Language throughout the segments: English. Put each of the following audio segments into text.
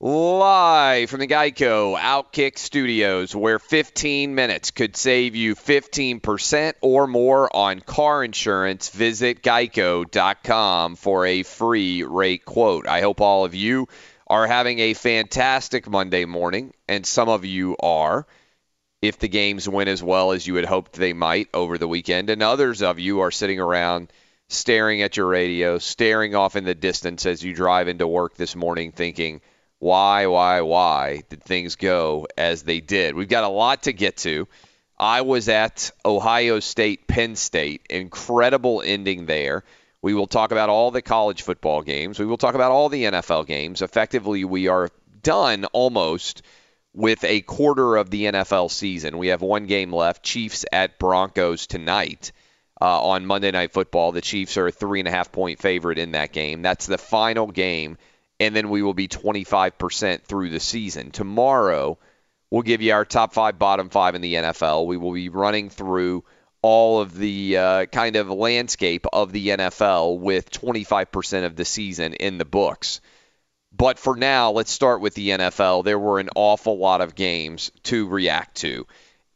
Live from the Geico Outkick Studios, where 15 minutes could save you 15% or more on car insurance. Visit geico.com for a free rate quote. I hope all of you are having a fantastic Monday morning, and some of you are. If the games went as well as you had hoped they might over the weekend, and others of you are sitting around staring at your radio, staring off in the distance as you drive into work this morning, thinking, why, why, why did things go as they did? We've got a lot to get to. I was at Ohio State, Penn State. Incredible ending there. We will talk about all the college football games. We will talk about all the NFL games. Effectively, we are done almost with a quarter of the NFL season. We have one game left Chiefs at Broncos tonight. Uh, on Monday Night Football, the Chiefs are a three and a half point favorite in that game. That's the final game and then we will be 25% through the season. Tomorrow, we'll give you our top five, bottom five in the NFL. We will be running through all of the uh, kind of landscape of the NFL with 25% of the season in the books. But for now, let's start with the NFL. There were an awful lot of games to react to.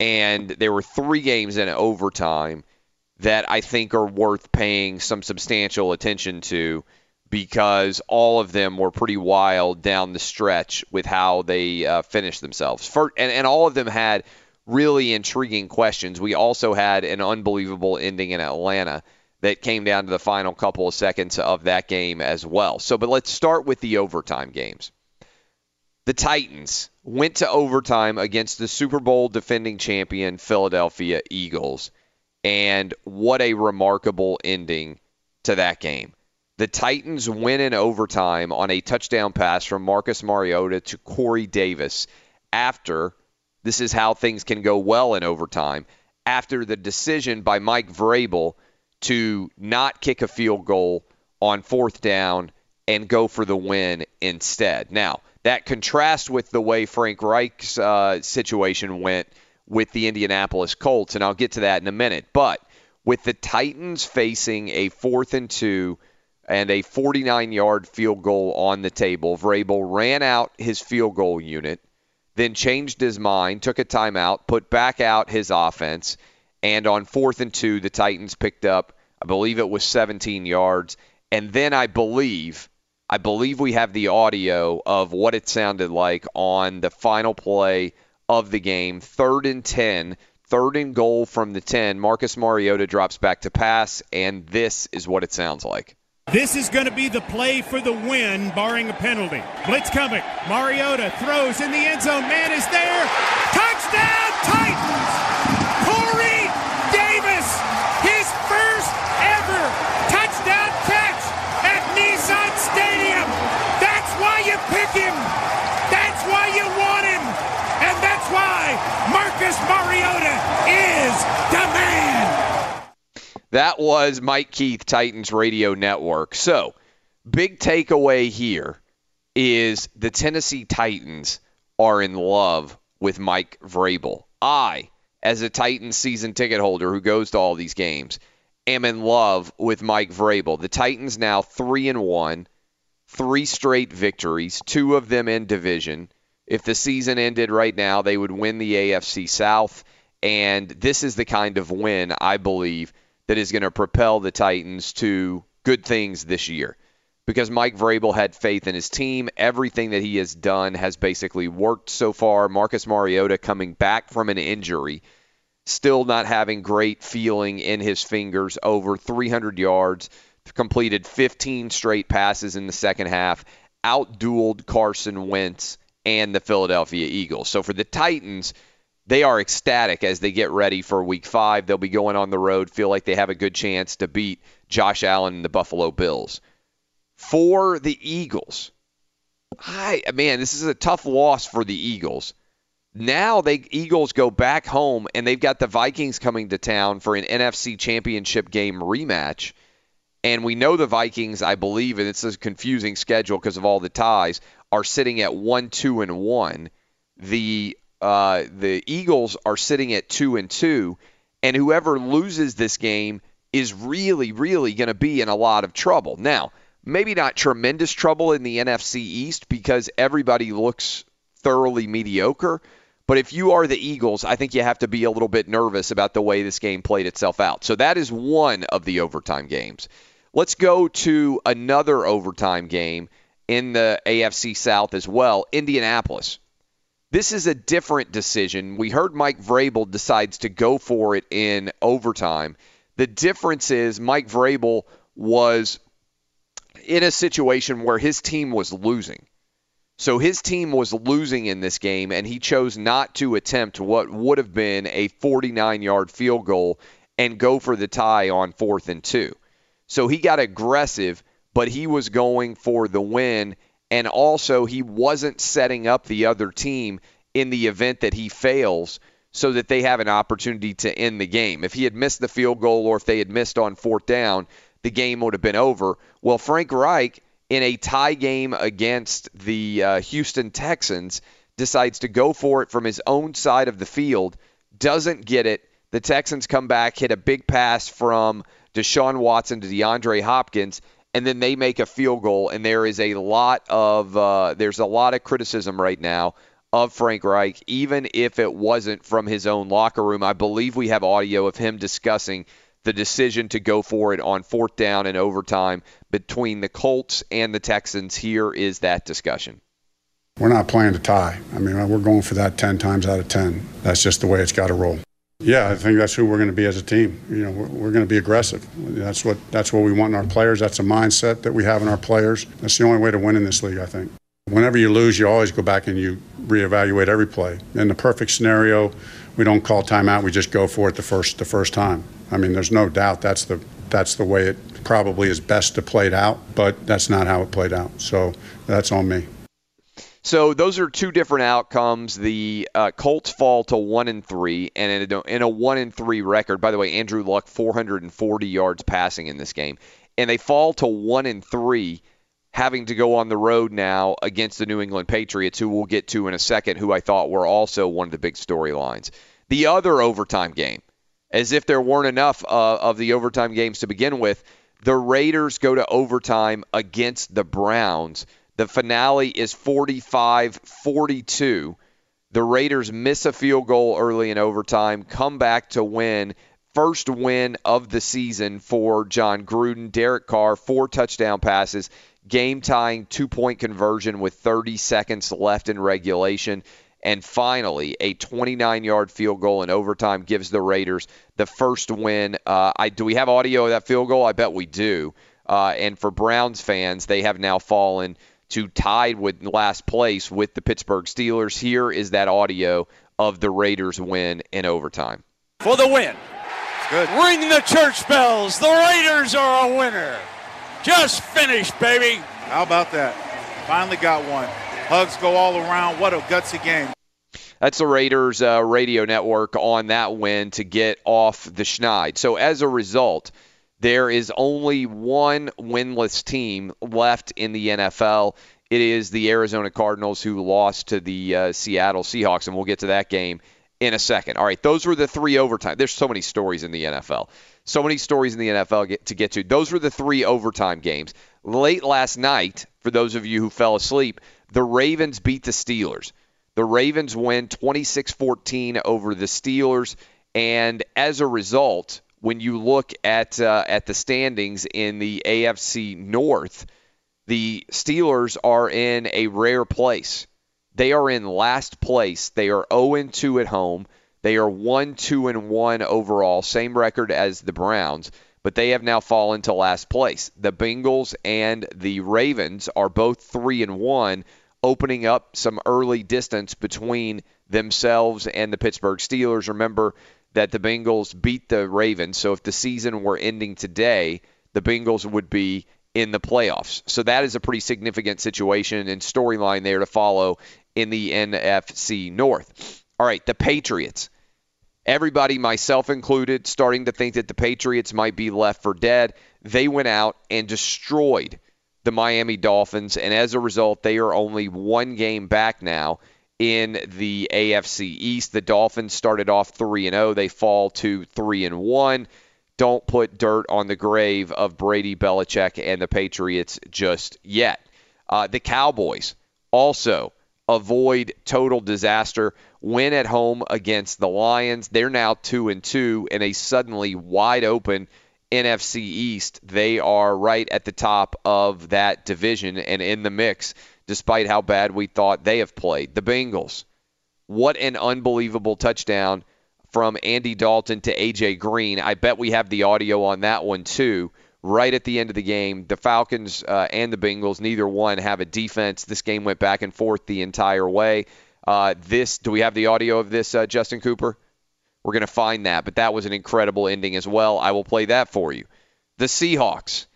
And there were three games in overtime that I think are worth paying some substantial attention to because all of them were pretty wild down the stretch with how they uh, finished themselves. And, and all of them had really intriguing questions. We also had an unbelievable ending in Atlanta that came down to the final couple of seconds of that game as well. So, but let's start with the overtime games. The Titans went to overtime against the Super Bowl defending champion Philadelphia Eagles. And what a remarkable ending to that game. The Titans win in overtime on a touchdown pass from Marcus Mariota to Corey Davis after this is how things can go well in overtime after the decision by Mike Vrabel to not kick a field goal on fourth down and go for the win instead. Now, that contrasts with the way Frank Reich's uh, situation went with the Indianapolis Colts, and I'll get to that in a minute. But with the Titans facing a fourth and two – and a 49 yard field goal on the table. Vrabel ran out his field goal unit, then changed his mind, took a timeout, put back out his offense, and on fourth and two, the Titans picked up, I believe it was 17 yards. And then I believe, I believe we have the audio of what it sounded like on the final play of the game, third and 10, third and goal from the 10. Marcus Mariota drops back to pass, and this is what it sounds like. This is going to be the play for the win, barring a penalty. Blitz coming. Mariota throws in the end zone. Man is there. Touchdown, Titans! That was Mike Keith, Titans Radio Network. So, big takeaway here is the Tennessee Titans are in love with Mike Vrabel. I, as a Titans season ticket holder who goes to all these games, am in love with Mike Vrabel. The Titans now 3 and 1, three straight victories, two of them in division. If the season ended right now, they would win the AFC South and this is the kind of win I believe that is going to propel the Titans to good things this year. Because Mike Vrabel had faith in his team. Everything that he has done has basically worked so far. Marcus Mariota coming back from an injury, still not having great feeling in his fingers, over 300 yards, completed 15 straight passes in the second half, outdueled Carson Wentz and the Philadelphia Eagles. So for the Titans, they are ecstatic as they get ready for week five. They'll be going on the road, feel like they have a good chance to beat Josh Allen and the Buffalo Bills. For the Eagles, I man, this is a tough loss for the Eagles. Now they Eagles go back home and they've got the Vikings coming to town for an NFC championship game rematch. And we know the Vikings, I believe, and it's a confusing schedule because of all the ties, are sitting at one, two, and one. The uh, the Eagles are sitting at two and two, and whoever loses this game is really, really going to be in a lot of trouble. Now, maybe not tremendous trouble in the NFC East because everybody looks thoroughly mediocre. But if you are the Eagles, I think you have to be a little bit nervous about the way this game played itself out. So that is one of the overtime games. Let's go to another overtime game in the AFC South as well Indianapolis this is a different decision. We heard Mike Vrabel decides to go for it in overtime. The difference is Mike Vrabel was in a situation where his team was losing. So his team was losing in this game, and he chose not to attempt what would have been a 49 yard field goal and go for the tie on fourth and two. So he got aggressive, but he was going for the win and also he wasn't setting up the other team in the event that he fails so that they have an opportunity to end the game. If he had missed the field goal or if they had missed on fourth down, the game would have been over. Well, Frank Reich, in a tie game against the uh, Houston Texans, decides to go for it from his own side of the field, doesn't get it. The Texans come back, hit a big pass from Deshaun Watson to DeAndre Hopkins, and then they make a field goal. And there is a lot of uh, there's a lot of criticism right now of Frank Reich, even if it wasn't from his own locker room. I believe we have audio of him discussing the decision to go for it on fourth down and overtime between the Colts and the Texans. Here is that discussion. We're not playing to tie. I mean, we're going for that 10 times out of 10. That's just the way it's got to roll. Yeah, I think that's who we're going to be as a team. You know, we're, we're, going to be aggressive. That's what that's what we want in our players. That's a mindset that we have in our players. That's the only way to win in this league, I think. Whenever you lose, you always go back and you reevaluate every play. In the perfect scenario, we don't call timeout. We just go for it the first the first time. I mean, there's no doubt that's the that's the way it probably is best to play it out, but that's not how it played out. So that's on me. So those are two different outcomes. The uh, Colts fall to one and three, and in a, in a one and three record. By the way, Andrew Luck 440 yards passing in this game, and they fall to one and three, having to go on the road now against the New England Patriots, who we'll get to in a second, who I thought were also one of the big storylines. The other overtime game, as if there weren't enough uh, of the overtime games to begin with, the Raiders go to overtime against the Browns. The finale is 45 42. The Raiders miss a field goal early in overtime, come back to win. First win of the season for Jon Gruden. Derek Carr, four touchdown passes, game tying two point conversion with 30 seconds left in regulation. And finally, a 29 yard field goal in overtime gives the Raiders the first win. Uh, I, do we have audio of that field goal? I bet we do. Uh, and for Browns fans, they have now fallen to tied with last place with the Pittsburgh Steelers. Here is that audio of the Raiders win in overtime. For the win. Good. Ring the church bells. The Raiders are a winner. Just finished, baby. How about that? Finally got one. Hugs go all around. What a gutsy game. That's the Raiders uh, radio network on that win to get off the schneid. So as a result, there is only one winless team left in the NFL. It is the Arizona Cardinals who lost to the uh, Seattle Seahawks, and we'll get to that game in a second. All right, those were the three overtime. There's so many stories in the NFL. So many stories in the NFL get, to get to. Those were the three overtime games. Late last night, for those of you who fell asleep, the Ravens beat the Steelers. The Ravens win 26 14 over the Steelers. And as a result, when you look at uh, at the standings in the AFC North, the Steelers are in a rare place. They are in last place. They are 0 2 at home. They are 1 2 and 1 overall, same record as the Browns, but they have now fallen to last place. The Bengals and the Ravens are both 3 and 1, opening up some early distance between themselves and the Pittsburgh Steelers. Remember, that the Bengals beat the Ravens. So if the season were ending today, the Bengals would be in the playoffs. So that is a pretty significant situation and storyline there to follow in the NFC North. All right, the Patriots. Everybody, myself included, starting to think that the Patriots might be left for dead. They went out and destroyed the Miami Dolphins, and as a result, they are only one game back now in the AFC East. The Dolphins started off 3 and 0. They fall to 3 and 1. Don't put dirt on the grave of Brady Belichick and the Patriots just yet. Uh, the Cowboys also avoid total disaster. Win at home against the Lions. They're now 2 and 2 in a suddenly wide open NFC East. They are right at the top of that division and in the mix despite how bad we thought they have played. The Bengals, what an unbelievable touchdown from Andy Dalton to A.J. Green. I bet we have the audio on that one too. Right at the end of the game, the Falcons uh, and the Bengals, neither one have a defense. This game went back and forth the entire way. Uh, this, do we have the audio of this, uh, Justin Cooper? We're going to find that, but that was an incredible ending as well. I will play that for you. The Seahawks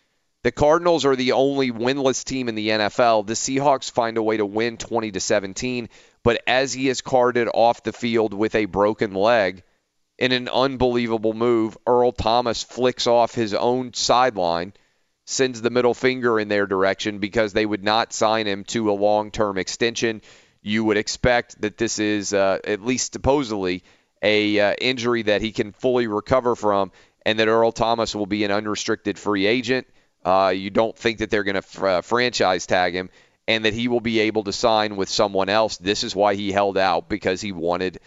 the Cardinals are the only winless team in the NFL. The Seahawks find a way to win 20 to 17, but as he is carted off the field with a broken leg in an unbelievable move, Earl Thomas flicks off his own sideline, sends the middle finger in their direction because they would not sign him to a long-term extension. You would expect that this is uh, at least supposedly a uh, injury that he can fully recover from, and that Earl Thomas will be an unrestricted free agent uh, you don't think that they're going to fr- uh, franchise tag him and that he will be able to sign with someone else. This is why he held out because he wanted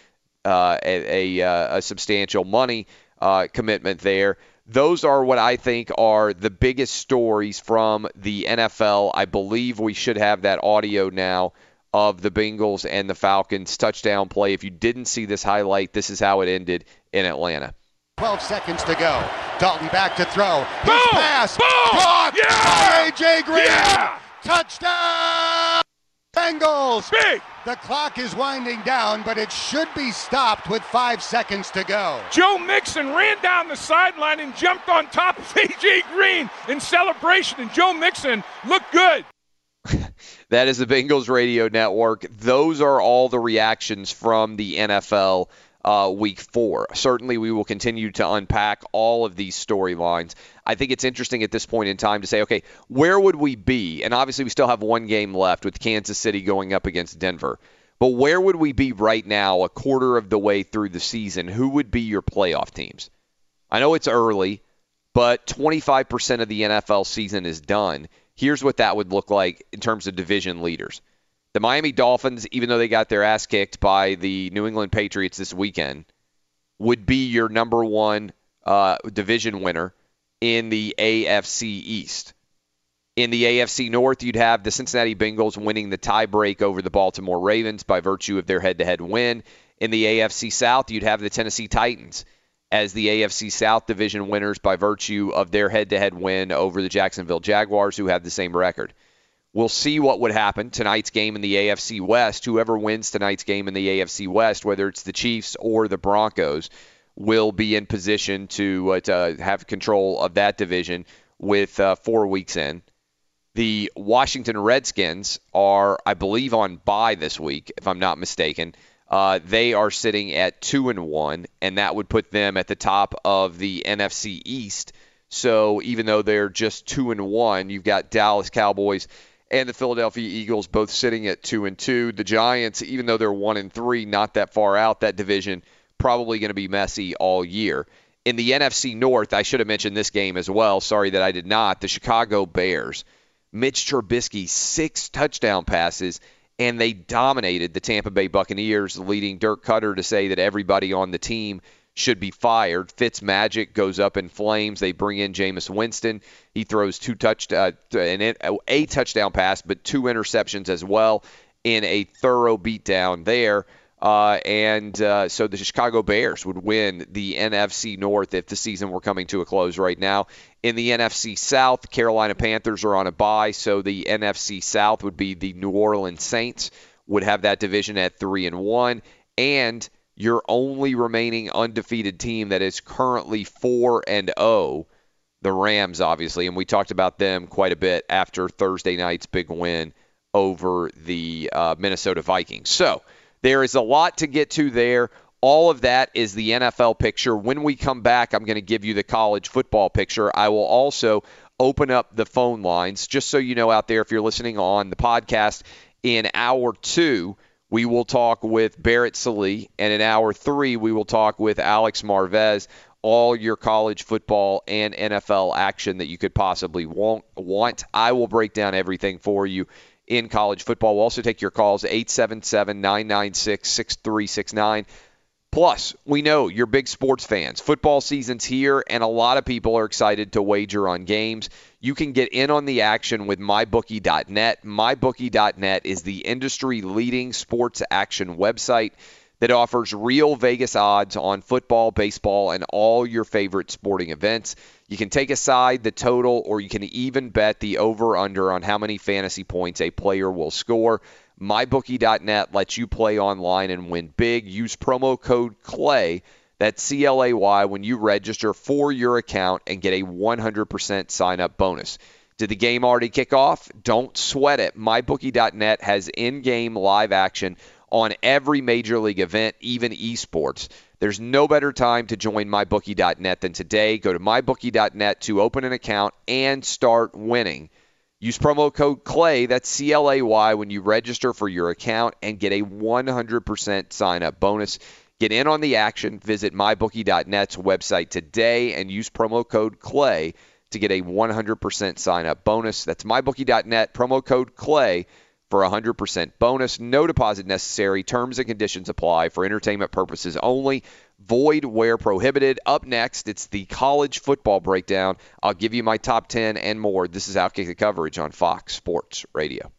uh, a, a, uh, a, substantial money uh, commitment there. Those are what I think are the biggest stories from the NFL. I believe we should have that audio now of the Bengals and the Falcons touchdown play. If you didn't see this highlight, this is how it ended in Atlanta. 12 seconds to go. Dalton back to throw. His Boom! pass Boom! caught Yeah! by A.J. Green. Yeah! Touchdown! Bengals. Big. The clock is winding down, but it should be stopped with five seconds to go. Joe Mixon ran down the sideline and jumped on top of A.J. Green in celebration, and Joe Mixon looked good. that is the Bengals radio network. Those are all the reactions from the NFL uh, week four. Certainly, we will continue to unpack all of these storylines. I think it's interesting at this point in time to say, okay, where would we be? And obviously, we still have one game left with Kansas City going up against Denver. But where would we be right now, a quarter of the way through the season? Who would be your playoff teams? I know it's early, but 25% of the NFL season is done. Here's what that would look like in terms of division leaders The Miami Dolphins, even though they got their ass kicked by the New England Patriots this weekend, would be your number one uh, division winner in the AFC East. In the AFC North, you'd have the Cincinnati Bengals winning the tiebreak over the Baltimore Ravens by virtue of their head to head win. In the AFC South, you'd have the Tennessee Titans as the AFC South division winners by virtue of their head to head win over the Jacksonville Jaguars, who have the same record. We'll see what would happen tonight's game in the AFC West. Whoever wins tonight's game in the AFC West, whether it's the Chiefs or the Broncos, will be in position to, uh, to have control of that division with uh, four weeks in. The Washington Redskins are, I believe, on bye this week, if I'm not mistaken. Uh, they are sitting at two and one, and that would put them at the top of the NFC East. So even though they're just two and one, you've got Dallas Cowboys and the Philadelphia Eagles both sitting at two and two. The Giants, even though they're one and three, not that far out that division, probably going to be messy all year. In the NFC North, I should have mentioned this game as well. Sorry that I did not. The Chicago Bears, Mitch Trubisky, six touchdown passes and they dominated the Tampa Bay Buccaneers, leading Dirk Koetter to say that everybody on the team should be fired. Fitz Magic goes up in flames. They bring in Jameis Winston. He throws two touch uh, a touchdown pass, but two interceptions as well in a thorough beatdown there. Uh, and uh, so the Chicago Bears would win the NFC North if the season were coming to a close right now. In the NFC South, Carolina Panthers are on a bye, so the NFC South would be the New Orleans Saints would have that division at three and one, and your only remaining undefeated team that is currently four and zero, oh, the Rams, obviously, and we talked about them quite a bit after Thursday night's big win over the uh, Minnesota Vikings. So there is a lot to get to there. All of that is the NFL picture. When we come back, I'm going to give you the college football picture. I will also open up the phone lines just so you know out there if you're listening on the podcast in hour two we will talk with barrett sallee and in hour three we will talk with alex marvez all your college football and nfl action that you could possibly want want i will break down everything for you in college football. We'll also take your calls 877 996 6369. Plus, we know you're big sports fans. Football season's here, and a lot of people are excited to wager on games. You can get in on the action with MyBookie.net. MyBookie.net is the industry leading sports action website that offers real Vegas odds on football, baseball, and all your favorite sporting events. You can take a side, the total, or you can even bet the over under on how many fantasy points a player will score. MyBookie.net lets you play online and win big. Use promo code CLAY, that's C L A Y, when you register for your account and get a 100% sign up bonus. Did the game already kick off? Don't sweat it. MyBookie.net has in game live action on every major league event, even esports. There's no better time to join mybookie.net than today. Go to mybookie.net to open an account and start winning. Use promo code CLAY, that's C L A Y, when you register for your account and get a 100% sign up bonus. Get in on the action. Visit mybookie.net's website today and use promo code CLAY to get a 100% sign up bonus. That's mybookie.net, promo code CLAY for a 100% bonus. No deposit necessary. Terms and conditions apply for entertainment purposes only. Void where prohibited. Up next, it's the college football breakdown. I'll give you my top 10 and more. This is Outkick the coverage on Fox Sports Radio.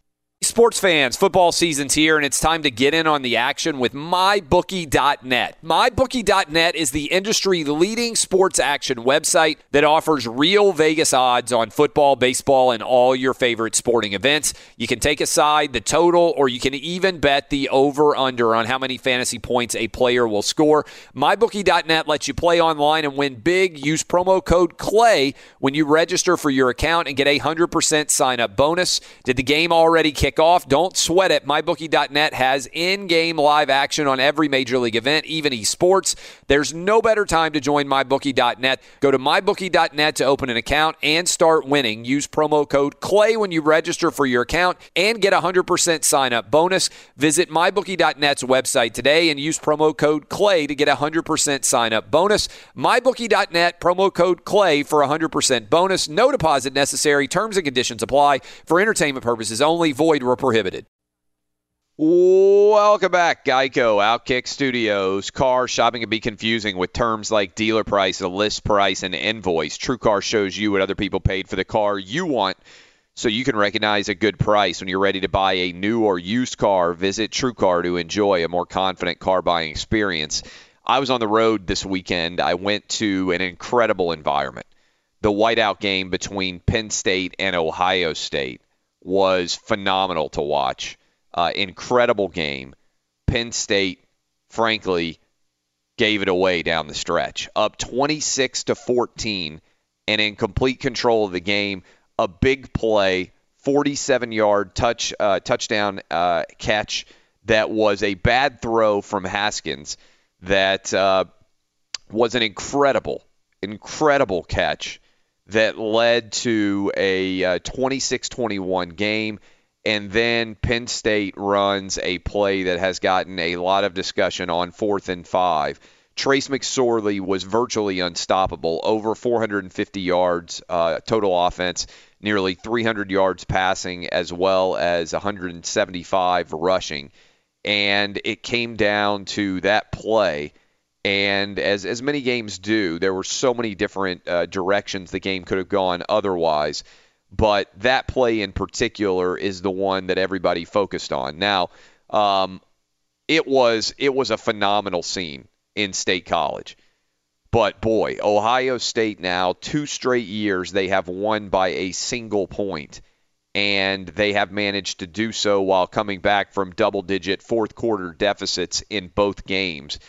Sports fans, football season's here, and it's time to get in on the action with MyBookie.net. MyBookie.net is the industry leading sports action website that offers real Vegas odds on football, baseball, and all your favorite sporting events. You can take aside the total, or you can even bet the over under on how many fantasy points a player will score. MyBookie.net lets you play online and win big. Use promo code CLAY when you register for your account and get a 100% sign up bonus. Did the game already kick off. Don't sweat it. MyBookie.net has in game live action on every major league event, even esports. There's no better time to join MyBookie.net. Go to MyBookie.net to open an account and start winning. Use promo code CLAY when you register for your account and get a 100% sign up bonus. Visit MyBookie.net's website today and use promo code CLAY to get a 100% sign up bonus. MyBookie.net, promo code CLAY for a 100% bonus. No deposit necessary. Terms and conditions apply for entertainment purposes only. Void were prohibited. Welcome back, Geico Outkick Studios. Car shopping can be confusing with terms like dealer price, a list price, and invoice. TrueCar shows you what other people paid for the car you want so you can recognize a good price when you're ready to buy a new or used car. Visit TrueCar to enjoy a more confident car buying experience. I was on the road this weekend. I went to an incredible environment. The whiteout game between Penn State and Ohio State was phenomenal to watch. Uh, incredible game. Penn State, frankly, gave it away down the stretch, up 26 to 14, and in complete control of the game. A big play, 47-yard touch uh, touchdown uh, catch that was a bad throw from Haskins that uh, was an incredible, incredible catch that led to a 26-21 game and then Penn State runs a play that has gotten a lot of discussion on fourth and five. Trace McSorley was virtually unstoppable, over 450 yards uh, total offense, nearly 300 yards passing, as well as 175 rushing. And it came down to that play. And as, as many games do, there were so many different uh, directions the game could have gone otherwise but that play in particular is the one that everybody focused on. Now, um, it was it was a phenomenal scene in State College, but boy, Ohio State now two straight years they have won by a single point, and they have managed to do so while coming back from double-digit fourth quarter deficits in both games.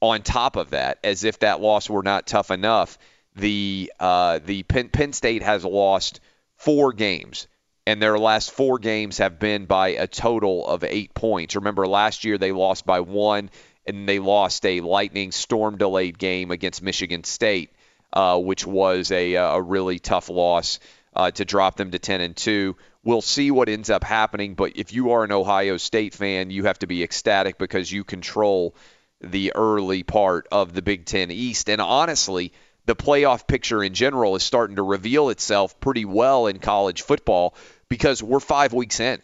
On top of that, as if that loss were not tough enough, the uh, the Penn, Penn State has lost four games, and their last four games have been by a total of eight points. Remember, last year they lost by one, and they lost a lightning storm delayed game against Michigan State, uh, which was a, a really tough loss uh, to drop them to 10 and 2. We'll see what ends up happening, but if you are an Ohio State fan, you have to be ecstatic because you control the early part of the Big Ten East. And honestly, the playoff picture in general is starting to reveal itself pretty well in college football because we're five weeks in.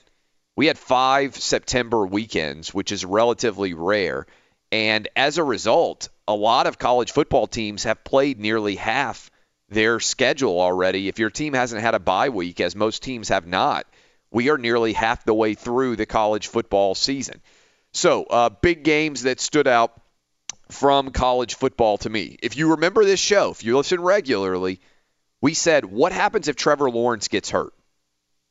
We had five September weekends, which is relatively rare. And as a result, a lot of college football teams have played nearly half their schedule already. If your team hasn't had a bye week, as most teams have not, we are nearly half the way through the college football season. So, uh, big games that stood out from college football to me. If you remember this show, if you listen regularly, we said, what happens if Trevor Lawrence gets hurt?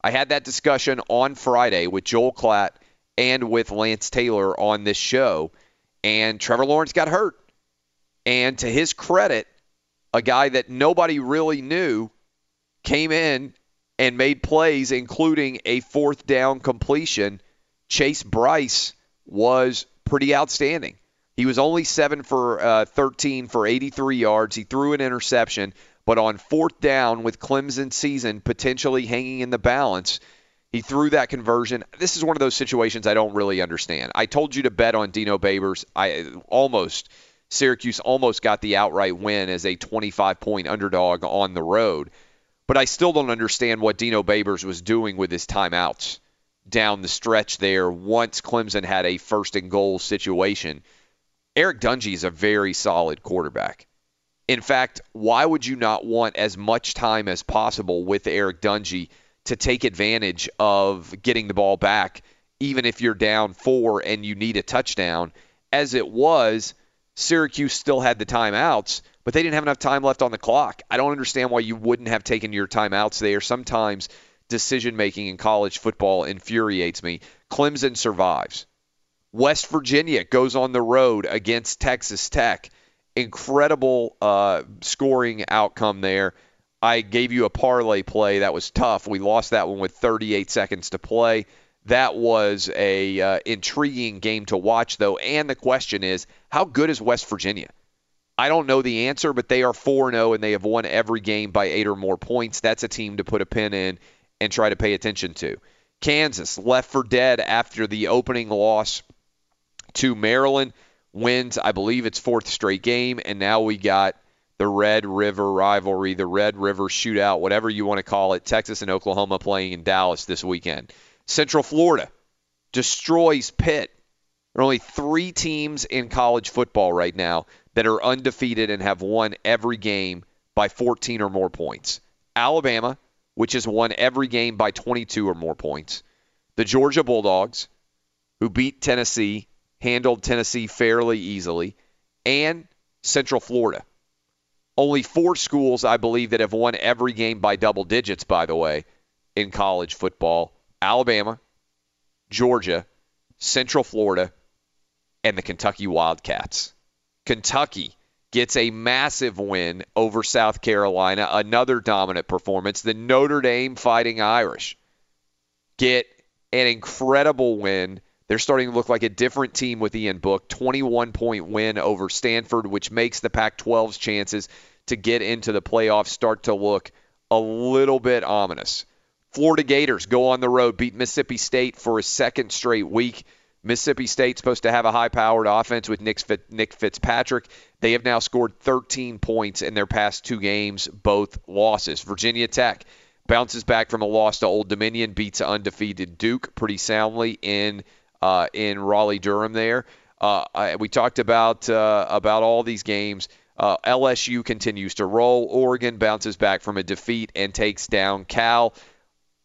I had that discussion on Friday with Joel Klatt and with Lance Taylor on this show, and Trevor Lawrence got hurt. And to his credit, a guy that nobody really knew came in and made plays, including a fourth down completion. Chase Brice was pretty outstanding. He was only seven for uh, 13 for 83 yards. He threw an interception, but on fourth down with Clemson season potentially hanging in the balance, he threw that conversion. This is one of those situations I don't really understand. I told you to bet on Dino Babers. I almost Syracuse almost got the outright win as a 25 point underdog on the road, but I still don't understand what Dino Babers was doing with his timeouts down the stretch there once Clemson had a first and goal situation Eric Dungey is a very solid quarterback. In fact, why would you not want as much time as possible with Eric Dungey to take advantage of getting the ball back, even if you're down four and you need a touchdown? As it was, Syracuse still had the timeouts, but they didn't have enough time left on the clock. I don't understand why you wouldn't have taken your timeouts there. Sometimes decision making in college football infuriates me. Clemson survives. West Virginia goes on the road against Texas Tech. Incredible uh, scoring outcome there. I gave you a parlay play that was tough. We lost that one with 38 seconds to play. That was a uh, intriguing game to watch, though. And the question is, how good is West Virginia? I don't know the answer, but they are 4 0 and they have won every game by eight or more points. That's a team to put a pin in and try to pay attention to. Kansas left for dead after the opening loss to Maryland. Wins, I believe, its fourth straight game, and now we got the Red River rivalry, the Red River shootout, whatever you want to call it. Texas and Oklahoma playing in Dallas this weekend. Central Florida, destroys Pitt. There are only three teams in college football right now that are undefeated and have won every game by 14 or more points. Alabama, which has won every game by 22 or more points. The Georgia Bulldogs, who beat Tennessee, handled Tennessee fairly easily, and Central Florida. Only four schools, I believe, that have won every game by double digits, by the way, in college football Alabama, Georgia, Central Florida, and the Kentucky Wildcats. Kentucky gets a massive win over South Carolina, another dominant performance. The Notre Dame Fighting Irish get an incredible win. They're starting to look like a different team with Ian Book. 21 point win over Stanford, which makes the Pac 12's chances to get into the playoffs start to look a little bit ominous. Florida Gators go on the road, beat Mississippi State for a second straight week. Mississippi State's supposed to have a high powered offense with Nick, Nick Fitzpatrick. They have now scored 13 points in their past two games, both losses. Virginia Tech bounces back from a loss to Old Dominion, beats undefeated Duke pretty soundly in uh, in Raleigh Durham. There, uh, I, we talked about uh, about all these games. Uh, LSU continues to roll. Oregon bounces back from a defeat and takes down Cal.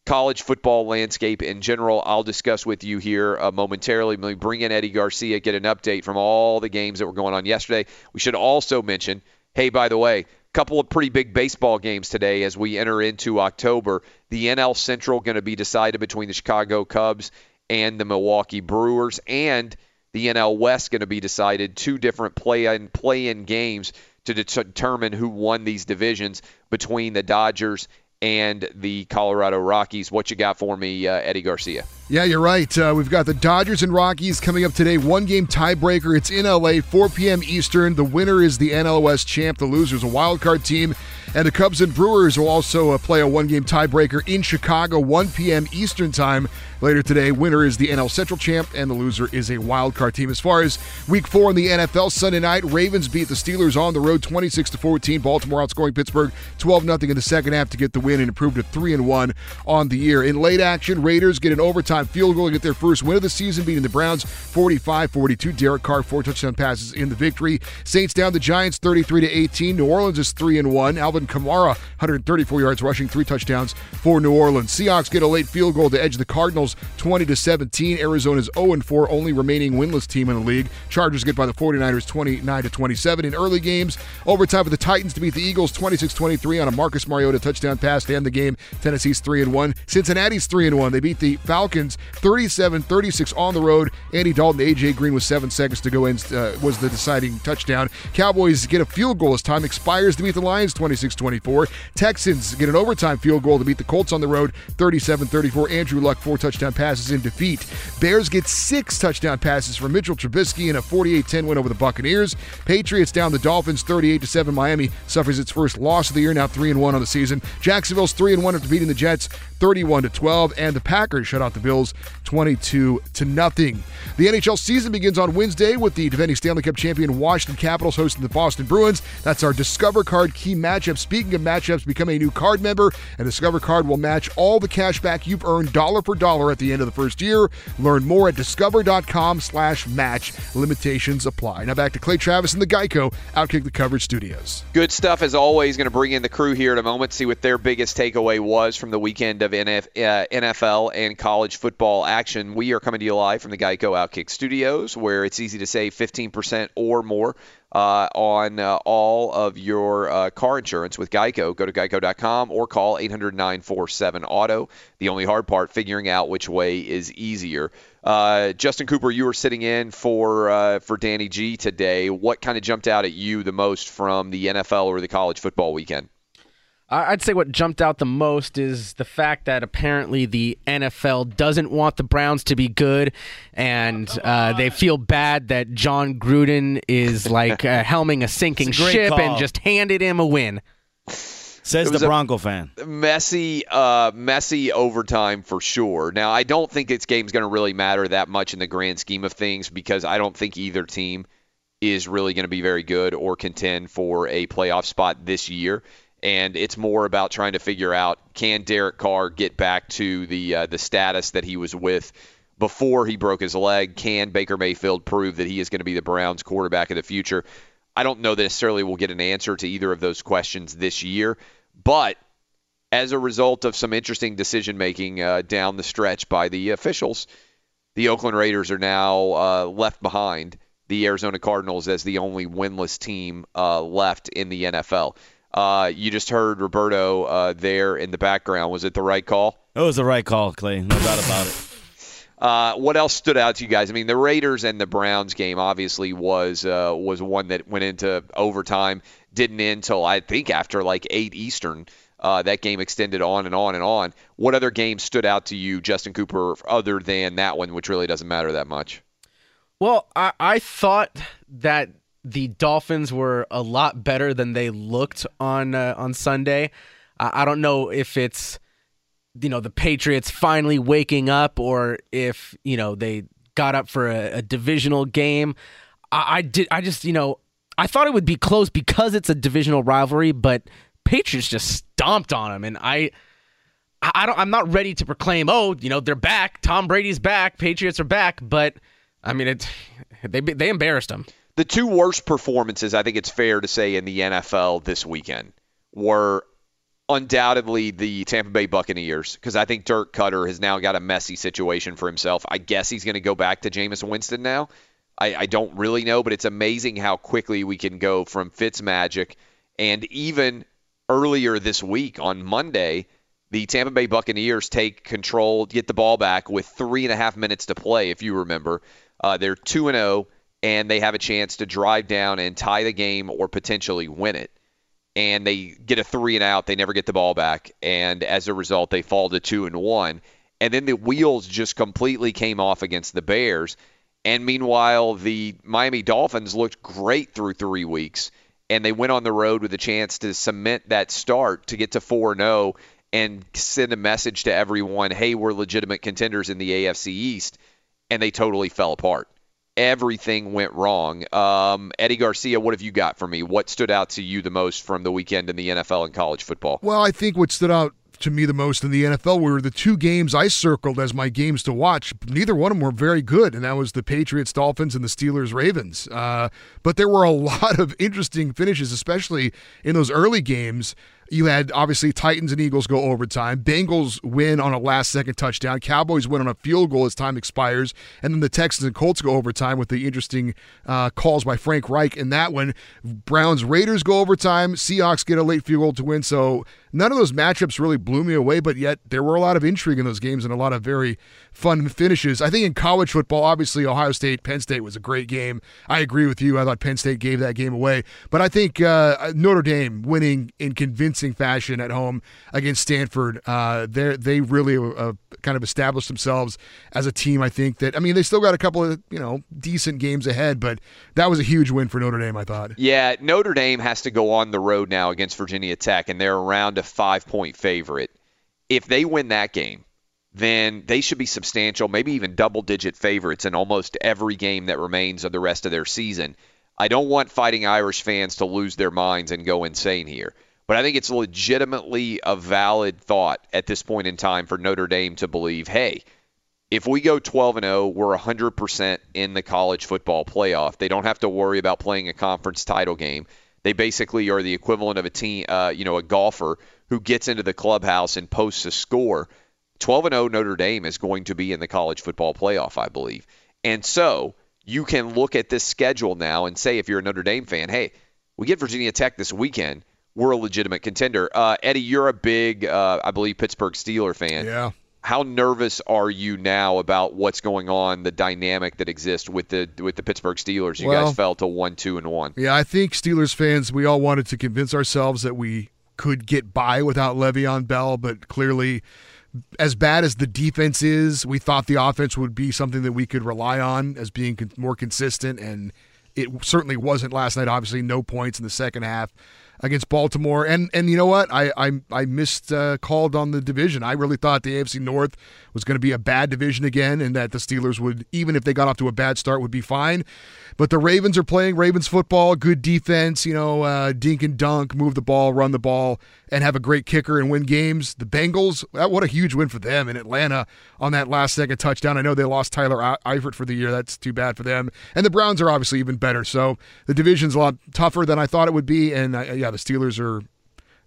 College football landscape in general, I'll discuss with you here uh, momentarily. Let me bring in Eddie Garcia, get an update from all the games that were going on yesterday. We should also mention, hey, by the way, a couple of pretty big baseball games today as we enter into October. The NL Central going to be decided between the Chicago Cubs and the Milwaukee Brewers, and the NL West going to be decided two different play-in play-in games to determine who won these divisions between the Dodgers and the Colorado Rockies. What you got for me, uh, Eddie Garcia? Yeah, you're right. Uh, we've got the Dodgers and Rockies coming up today. One game tiebreaker. It's in LA, 4 p.m. Eastern. The winner is the NL West champ. The loser is a wild card team. And the Cubs and Brewers will also uh, play a one game tiebreaker in Chicago, 1 p.m. Eastern Time later today. Winner is the NL Central champ, and the loser is a wild card team. As far as week four in the NFL, Sunday night, Ravens beat the Steelers on the road 26 to 14. Baltimore outscoring Pittsburgh 12 0 in the second half to get the win and improve to 3 and 1 on the year. In late action, Raiders get an overtime field goal to get their first win of the season, beating the Browns 45 42. Derek Carr, four touchdown passes in the victory. Saints down the Giants 33 18. New Orleans is 3 and 1. Alvin Kamara, 134 yards rushing, three touchdowns for New Orleans. Seahawks get a late field goal to edge the Cardinals 20 to 17. Arizona's 0 and 4, only remaining winless team in the league. Chargers get by the 49ers 29 to 27. In early games, overtime for the Titans to beat the Eagles 26 23 on a Marcus Mariota touchdown pass to end the game. Tennessee's 3 and 1. Cincinnati's 3 and 1. They beat the Falcons 37 36 on the road. Andy Dalton, AJ Green with seven seconds to go in uh, was the deciding touchdown. Cowboys get a field goal as time expires to beat the Lions 26 24. Texans get an overtime field goal to beat the Colts on the road 37 34. Andrew Luck, four touchdown passes in defeat. Bears get six touchdown passes from Mitchell Trubisky in a 48 10 win over the Buccaneers. Patriots down the Dolphins 38 7. Miami suffers its first loss of the year, now 3 and 1 on the season. Jacksonville's 3 and 1 after beating the Jets 31 to 12, and the Packers shut out the Bills 22 to nothing. The NHL season begins on Wednesday with the defending Stanley Cup champion Washington Capitals hosting the Boston Bruins. That's our Discover Card key matchup. Speaking of matchups, become a new card member, and Discover Card will match all the cash back you've earned dollar for dollar at the end of the first year. Learn more at discover.com/match. Limitations apply. Now back to Clay Travis and the Geico Outkick the Coverage Studios. Good stuff as always. Going to bring in the crew here in a moment, see what their biggest takeaway was from the weekend of NF, uh, NFL and college football action. We are coming to you live from the Geico Outkick Studios, where it's easy to save 15% or more uh, on uh, all of your uh, car insurance with Geico. Go to geico.com or call 800 947 Auto. The only hard part, figuring out which way is easier. Uh, Justin Cooper, you were sitting in for uh, for Danny G today. What kind of jumped out at you the most from the NFL or the college football weekend? I'd say what jumped out the most is the fact that apparently the NFL doesn't want the Browns to be good, and uh, they feel bad that Jon Gruden is like uh, helming a sinking a ship call. and just handed him a win. Says the Bronco fan. Messy, uh, messy overtime for sure. Now, I don't think this game's going to really matter that much in the grand scheme of things because I don't think either team is really going to be very good or contend for a playoff spot this year. And it's more about trying to figure out can Derek Carr get back to the uh, the status that he was with before he broke his leg. Can Baker Mayfield prove that he is going to be the Browns quarterback of the future? I don't know that necessarily we'll get an answer to either of those questions this year, but as a result of some interesting decision making uh, down the stretch by the officials, the Oakland Raiders are now uh, left behind the Arizona Cardinals as the only winless team uh, left in the NFL. Uh, you just heard Roberto uh, there in the background. Was it the right call? It was the right call, Clay. No doubt about it. Uh, what else stood out to you guys? I mean, the Raiders and the Browns game obviously was uh, was one that went into overtime. Didn't end until I think after like eight Eastern. Uh, that game extended on and on and on. What other games stood out to you, Justin Cooper, other than that one, which really doesn't matter that much? Well, I, I thought that the Dolphins were a lot better than they looked on uh, on Sunday. I, don't know if it's you know the Patriots finally waking up, or if you know they got up for a, a divisional game. I, I did. I just you know I thought it would be close because it's a divisional rivalry, but Patriots just stomped on them, and I. I don't. I'm not ready to proclaim. Oh, you know they're back. Tom Brady's back. Patriots are back. But I mean, it. They they embarrassed them. The two worst performances, I think it's fair to say, in the NFL this weekend were undoubtedly the Tampa Bay Buccaneers because I think Dirk Koetter has now got a messy situation for himself. I guess he's going to go back to Jameis Winston now. I, I don't really know, but it's amazing how quickly we can go from Fitz magic and even earlier this week on Monday, the Tampa Bay Buccaneers take control, get the ball back with three and a half minutes to play. If you remember, uh, they're two and zero, and they have a chance to drive down and tie the game or potentially win it and they get a three and out. They never get the ball back, and as a result, they fall to two and one. And then the wheels just completely came off against the Bears. And meanwhile, the Miami Dolphins looked great through three weeks, and they went on the road with a chance to cement that start to get to 4 0 and send a message to everyone, "Hey, we're legitimate contenders in the AFC East," and they totally fell apart everything went wrong. Um, Eddie Garcia, what have you got for me? What stood out to you the most from the weekend in the NFL and college football? Well, I think what stood out to me the most in the NFL were the two games I circled as my games to watch. Neither one of them were very good, and that was the Patriots Dolphins and the Steelers Ravens. Uh, but there were a lot of interesting finishes, especially in those early games. You had obviously Titans and Eagles go overtime. Bengals win on a last second touchdown. Cowboys win on a field goal as time expires. And then the Texans and Colts go overtime with the interesting uh, calls by Frank Reich in that one. Browns Raiders go overtime. Seahawks get a late field goal to win. So none of those matchups really blew me away, but yet there were a lot of intrigue in those games and a lot of very fun finishes. I think in college football, obviously Ohio State, Penn State was a great game. I agree with you. I thought Penn State gave that game away, but I think uh, Notre Dame winning in convincing fashion at home against Stanford, uh, they they really uh, kind of established themselves as a team. I think that I mean they still got a couple of you know decent games ahead, but that was a huge win for Notre Dame. I thought. Yeah, Notre Dame has to go on the road now against Virginia Tech, and they're around five point favorite. If they win that game, then they should be substantial, maybe even double digit favorites in almost every game that remains of the rest of their season. I don't want Fighting Irish fans to lose their minds and go insane here. But I think it's legitimately a valid thought at this point in time for Notre Dame to believe, hey, if we go 12 and 0, we're 100% in the college football playoff. They don't have to worry about playing a conference title game. They basically are the equivalent of a team, uh, you know, a golfer who gets into the clubhouse and posts a score. 12 and 0 Notre Dame is going to be in the college football playoff, I believe. And so you can look at this schedule now and say, if you're a Notre Dame fan, hey, we get Virginia Tech this weekend. We're a legitimate contender. Uh, Eddie, you're a big, uh, I believe, Pittsburgh Steeler fan. Yeah. How nervous are you now about what's going on, the dynamic that exists with the with the Pittsburgh Steelers? You Well- guys fell to one, two, and one. Yeah, I think Steelers fans, we all wanted to convince ourselves that we could get by without Le'Veon Bell, but clearly, as bad as the defense is, we thought the offense would be something that we could rely on as being more consistent, and it certainly wasn't last night. Obviously, no points in the second half. Against Baltimore. And and you know what? I I, I missed uh, called on the division. I really thought the AFC North was going to be a bad division again, and that the Steelers would, even if they got off to a bad start, would be fine. But the Ravens are playing Ravens football, good defense. You know, uh, dink and dunk, move the ball, run the ball, and have a great kicker and win games. The Bengals, what a huge win for them in Atlanta on that last second touchdown. I know they lost Tyler Eifert for the year. That's too bad for them. And the Browns are obviously even better. So the division's a lot tougher than I thought it would be. And uh, yeah, the Steelers are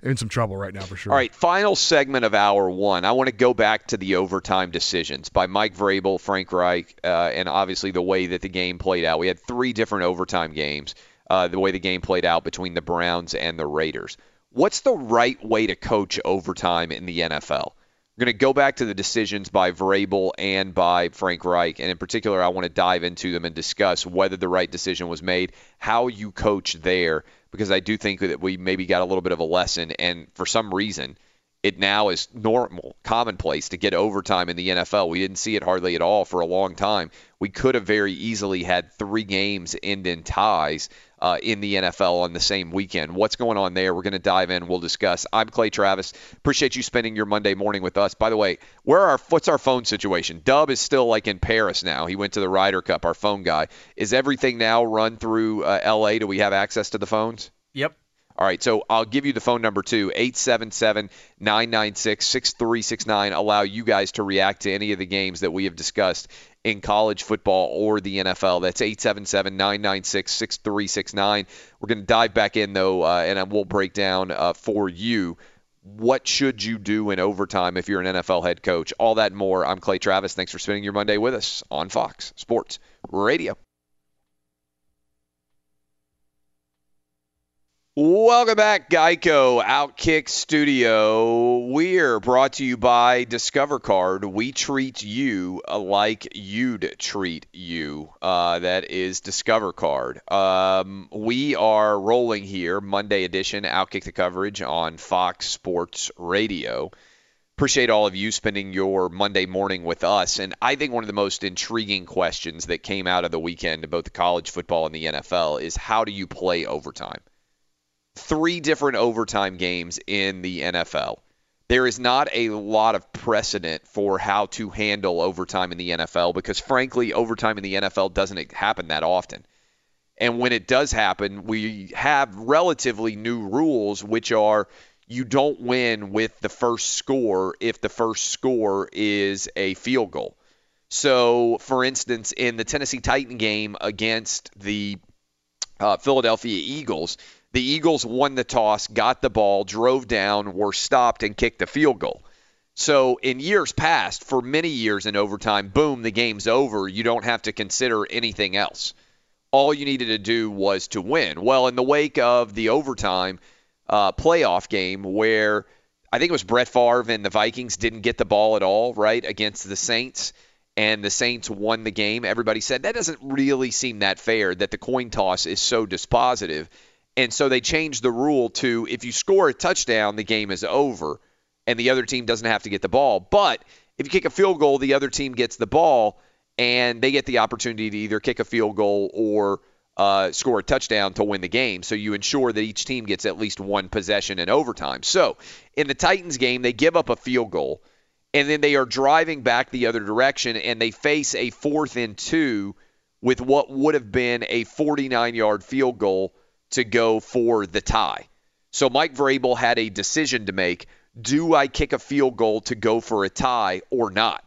in some trouble right now for sure. All right, final segment of hour one. I want to go back to the overtime decisions by Mike Vrabel, Frank Reich, uh, and obviously the way that the game played out. We had three different overtime games. Uh, the way the game played out between the Browns and the Raiders. What's the right way to coach overtime in the NFL? I'm going to go back to the decisions by Vrabel and by Frank Reich, and in particular, I want to dive into them and discuss whether the right decision was made, how you coach there, because I do think that we maybe got a little bit of a lesson, and for some reason, it now is normal, commonplace to get overtime in the NFL. We didn't see it hardly at all for a long time. We could have very easily had three games end in ties uh, in the NFL on the same weekend. What's going on there? We're going to dive in. We'll discuss. I'm Clay Travis. Appreciate you spending your Monday morning with us. By the way, where are what's our phone situation? Dub is still like in Paris now. He went to the Ryder Cup. Our phone guy. Is everything now run through uh, L.A.? Do we have access to the phones? Yep. All right, so I'll give you the phone number too, 877-996-6369. Allow you guys to react to any of the games that we have discussed in college football or the NFL. That's 877-996-6369. We're going to dive back in though, uh, and we'll break down uh, for you what should you do in overtime if you're an NFL head coach. All that more. I'm Clay Travis. Thanks for spending your Monday with us on Fox Sports Radio. Welcome back, Geico Outkick Studio. We're brought to you by Discover Card. We treat you like you'd treat you. Uh, that is Discover Card. Um, we are rolling here, Monday edition, Outkick the coverage on Fox Sports Radio. Appreciate all of you spending your Monday morning with us. And I think one of the most intriguing questions that came out of the weekend, both the college football and the NFL, is how do you play overtime? Three different overtime games in the NFL. There is not a lot of precedent for how to handle overtime in the NFL because, frankly, overtime in the NFL doesn't happen that often. And when it does happen, we have relatively new rules, which are you don't win with the first score if the first score is a field goal. So, for instance, in the Tennessee Titan game against the uh, Philadelphia Eagles, the Eagles won the toss, got the ball, drove down, were stopped, and kicked the field goal. So in years past, for many years in overtime, boom, the game's over. You don't have to consider anything else. All you needed to do was to win. Well, in the wake of the overtime uh, playoff game where I think it was Brett Favre and the Vikings didn't get the ball at all, right, against the Saints, and the Saints won the game, everybody said that doesn't really seem that fair that the coin toss is so dispositive. And so they changed the rule to if you score a touchdown, the game is over and the other team doesn't have to get the ball. But if you kick a field goal, the other team gets the ball and they get the opportunity to either kick a field goal or uh, score a touchdown to win the game. So you ensure that each team gets at least one possession in overtime. So in the Titans game, they give up a field goal and then they are driving back the other direction and they face a fourth and two with what would have been a 49 yard field goal to go for the tie. So Mike Vrabel had a decision to make. Do I kick a field goal to go for a tie or not?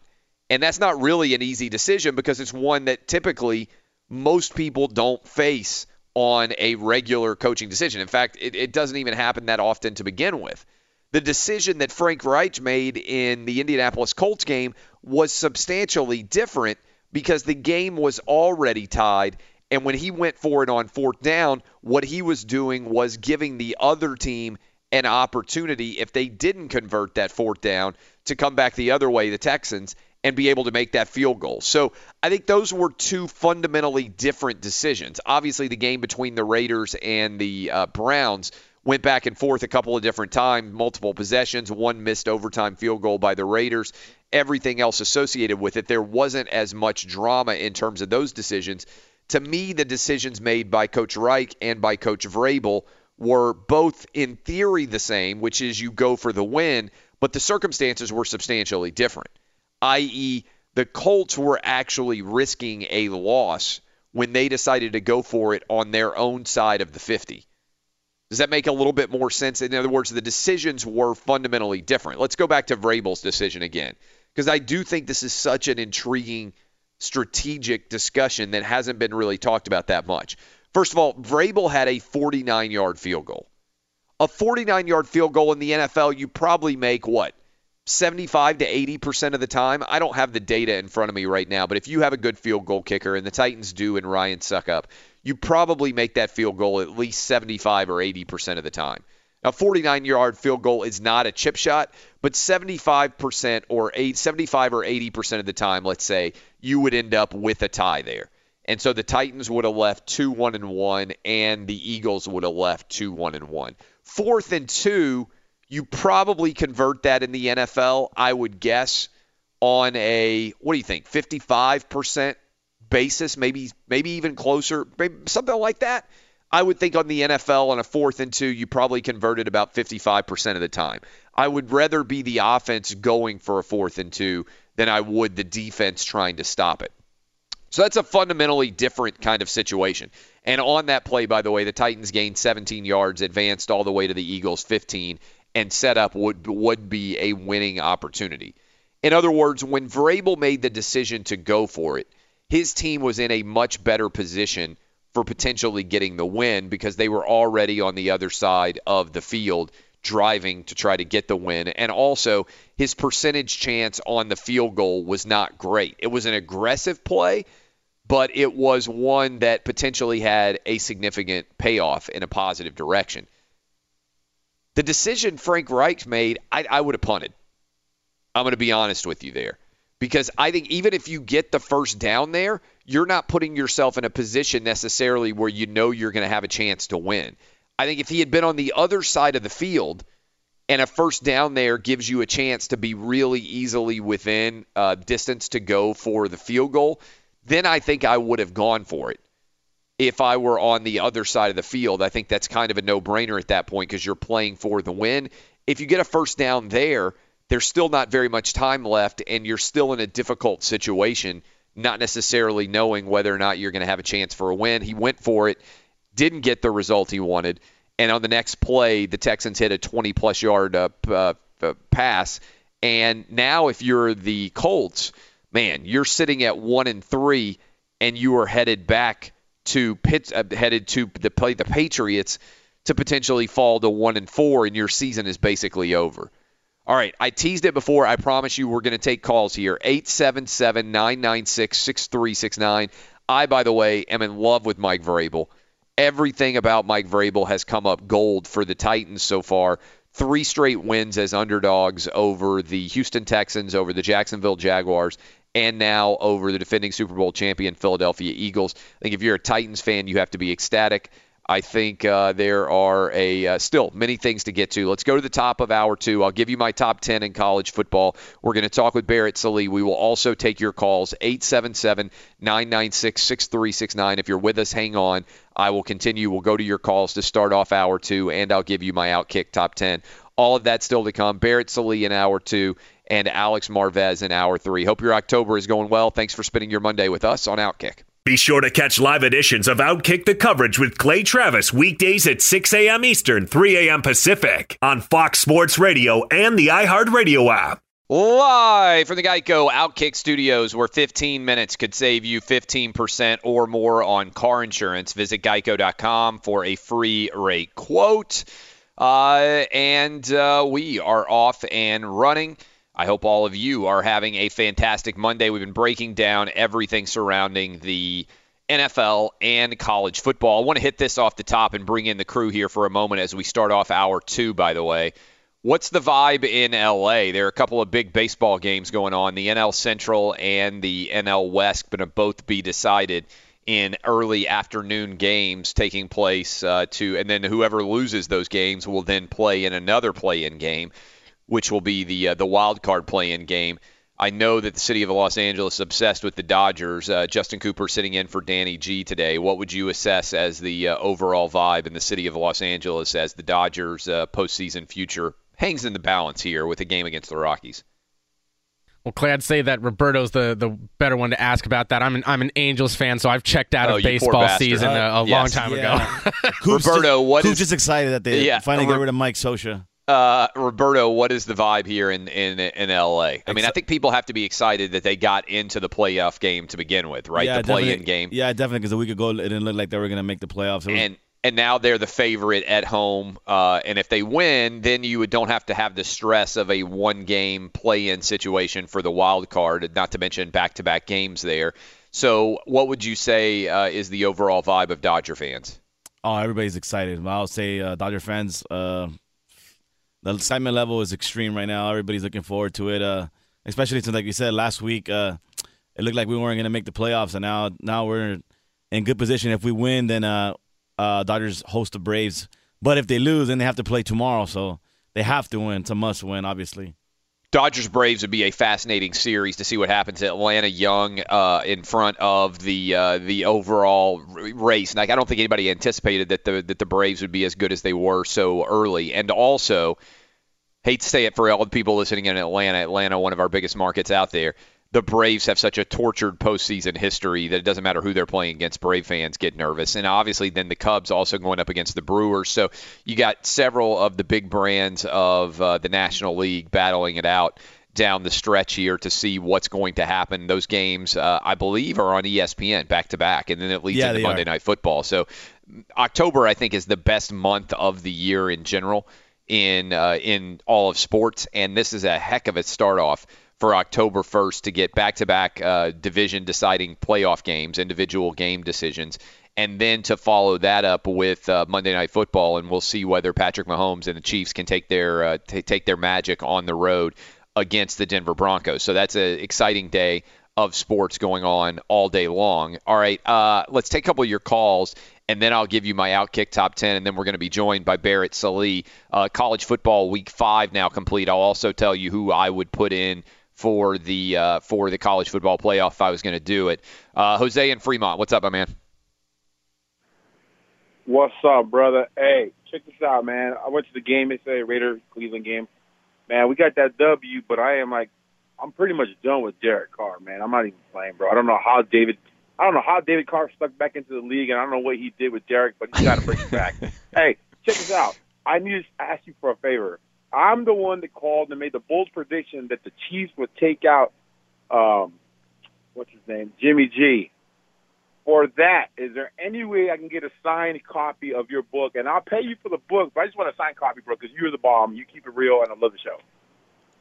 And that's not really an easy decision because it's one that typically most people don't face on a regular coaching decision. In fact, it, it doesn't even happen that often to begin with. The decision that Frank Reich made in the Indianapolis Colts game was substantially different because the game was already tied and when he went for it on fourth down, what he was doing was giving the other team an opportunity, if they didn't convert that fourth down, to come back the other way, the Texans, and be able to make that field goal. So I think those were two fundamentally different decisions. Obviously, the game between the Raiders and the uh, Browns went back and forth a couple of different times, multiple possessions, one missed overtime field goal by the Raiders, everything else associated with it. There wasn't as much drama in terms of those decisions to me, the decisions made by Coach Reich and by Coach Vrabel were both in theory the same, which is you go for the win, but the circumstances were substantially different. I.e., the Colts were actually risking a loss when they decided to go for it on their own side of the 50. Does that make a little bit more sense? In other words, the decisions were fundamentally different. Let's go back to Vrabel's decision again, because I do think this is such an intriguing strategic discussion that hasn't been really talked about that much. First of all, Vrabel had a 49 yard field goal. A 49 yard field goal in the NFL, you probably make what? 75 to 80% of the time. I don't have the data in front of me right now, but if you have a good field goal kicker, and the Titans do, and Ryan Succop, you probably make that field goal at least 75 or 80% of the time. A 49 yard field goal is not a chip shot, but 75% or 8, 75 or 80% of the time, let's say, you would end up with a tie there. And so the Titans would have left 2 1 and 1, and the Eagles would have left 2 1 and 1. Fourth and two, you probably convert that in the NFL, I would guess, on a, what do you think, 55% basis, maybe maybe even closer, maybe something like that. I would think on the NFL on a fourth and two, you probably converted about 55% of the time. I would rather be the offense going for a fourth and two than I would the defense trying to stop it. So that's a fundamentally different kind of situation. And on that play, by the way, the Titans gained 17 yards, advanced all the way to the Eagles 15, and set up would would be a winning opportunity. In other words, when Vrabel made the decision to go for it, his team was in a much better position for potentially getting the win because they were already on the other side of the field driving to try to get the win. And also, his percentage chance on the field goal was not great. It was an aggressive play, but it was one that potentially had a significant payoff in a positive direction. The decision Frank Reich made, I, I would have punted. I'm going to be honest with you there. Because I think even if you get the first down there, you're not putting yourself in a position necessarily where you know you're going to have a chance to win. I think if he had been on the other side of the field and a first down there gives you a chance to be really easily within uh, distance to go for the field goal, then I think I would have gone for it. If I were on the other side of the field, I think that's kind of a no brainer at that point because you're playing for the win. If you get a first down there, there's still not very much time left, and you're still in a difficult situation, not necessarily knowing whether or not you're going to have a chance for a win. He went for it, didn't get the result he wanted, and on the next play, the Texans hit a 20 plus yard uh, uh, pass. And now, if you're the Colts, man, you're sitting at one and three, and you are headed back to Pitt, uh, headed to the play the Patriots to potentially fall to one and four, and your season is basically over. All right, I teased it before. I promise you we're going to take calls here. 877 996 6369. I, by the way, am in love with Mike Vrabel. Everything about Mike Vrabel has come up gold for the Titans so far. Three straight wins as underdogs over the Houston Texans, over the Jacksonville Jaguars, and now over the defending Super Bowl champion Philadelphia Eagles. I think if you're a Titans fan, you have to be ecstatic. I think uh, there are a uh, still many things to get to. Let's go to the top of hour two. I'll give you my top 10 in college football. We're going to talk with Barrett Sallee. We will also take your calls 877 996 6369. If you're with us, hang on. I will continue. We'll go to your calls to start off hour two, and I'll give you my Outkick top 10. All of that still to come. Barrett Sallee in hour two and Alex Marvez in hour three. Hope your October is going well. Thanks for spending your Monday with us on Outkick. Be sure to catch live editions of Outkick the coverage with Clay Travis weekdays at 6 a.m. Eastern, 3 a.m. Pacific on Fox Sports Radio and the iHeartRadio app. Live from the Geico Outkick Studios, where 15 minutes could save you 15% or more on car insurance. Visit geico.com for a free rate quote. Uh, and uh, we are off and running. I hope all of you are having a fantastic Monday. We've been breaking down everything surrounding the NFL and college football. I want to hit this off the top and bring in the crew here for a moment as we start off hour two, by the way. What's the vibe in LA? There are a couple of big baseball games going on. The NL Central and the NL West going to both be decided in early afternoon games taking place uh, to, and then whoever loses those games will then play in another play-in game which will be the uh, the wild card play-in game. I know that the city of Los Angeles is obsessed with the Dodgers. Uh, Justin Cooper sitting in for Danny G today. What would you assess as the uh, overall vibe in the city of Los Angeles as the Dodgers' uh, postseason future hangs in the balance here with a game against the Rockies? Well, Clay, I'd say that Roberto's the, the better one to ask about that. I'm an I'm an Angels fan, so I've checked out Oh, of baseball bastard. season a, a Uh, long time Yeah. ago. Coop's Roberto, what Coop's is- just excited that they Yeah, finally Ro- get rid of Mike Scioscia. Uh, Roberto, what is the vibe here in, in in LA? I mean, I think people have to be excited that they got into the playoff game to begin with, right? Yeah, the play-in game. Yeah, definitely. Because a week ago, it didn't look like they were going to make the playoffs. Was- and and now they're the favorite at home. Uh, and if they win, then you would- don't have to have the stress of a one-game play-in situation for the wild card. Not to mention back-to-back games there. So, what would you say uh, is the overall vibe of Dodger fans? Oh, everybody's excited. I'll say uh, Dodger fans, uh, the excitement level is extreme right now. Everybody's looking forward to it. Uh, especially since, like you said last week, uh, it looked like we weren't going to make the playoffs, and now now we're in good position. If we win, then uh, uh, Dodgers host the Braves. But if they lose, then they have to play tomorrow, so they have to win. It's a must win, obviously. Dodgers Braves would be a fascinating series to see what happens. Atlanta Young uh, in front of the uh, the overall race. Like I don't think anybody anticipated that the that the Braves would be as good as they were so early. And also, hate to say it for all the people listening in Atlanta. Atlanta, one of our biggest markets out there. The Braves have such a tortured postseason history that it doesn't matter who they're playing against. Brave fans get nervous, and obviously then the Cubs also going up against the Brewers. So you got several of the big brands of uh, the National League battling it out down the stretch here to see what's going to happen. Those games, uh, I believe, are on ESPN back to back, and then it leads Yeah, into Monday are. Night Football. So October, I think, is the best month of the year in general in uh, in all of sports, and this is a heck of a start off for October 1st to get back-to-back uh, division deciding playoff games, individual game decisions, and then to follow that up with uh, Monday Night Football, and we'll see whether Patrick Mahomes and the Chiefs can take their uh, t- take their magic on the road against the Denver Broncos. So that's an exciting day of sports going on all day long. All right, uh, let's take a couple of your calls, and then I'll give you my Outkick top 10, and then we're going to be joined by Barrett Sallee. Uh, college football week five now complete. I'll also tell you who I would put in for the uh, for the college football playoff if I was going to do it. Uh, Jose in Fremont, what's up, my man? What's up, brother? Hey, check this out, man. I went to the game yesterday, Raider Cleveland game. Man, we got that W, but I am like, I'm pretty much done with Derek Carr, man. I'm not even playing, bro. I don't know how David, I don't know how David Carr stuck back into the league, and I don't know what he did with Derek, but he's got to bring it back. hey, check this out. I need to ask you for a favor. I'm the one that called and made the bold prediction that the Chiefs would take out, um, what's his name, Jimmy G. For that, is there any way I can get a signed copy of your book? And I'll pay you for the book, but I just want a signed copy, bro, because you're the bomb. You keep it real, and I love the show.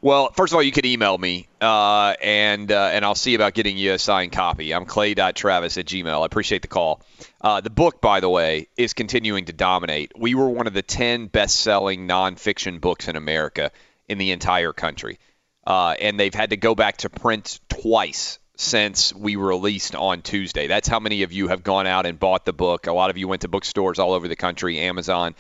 Well, first of all, you could email me, uh, and uh, and I'll see about getting you a signed copy. I'm clay.travis at gmail. I appreciate the call. Uh, the book, by the way, is continuing to dominate. We were one of the 10 best-selling nonfiction books in America in the entire country, uh, and they've had to go back to print twice since we released on Tuesday. That's how many of you have gone out and bought the book. A lot of you went to bookstores all over the country, Amazon.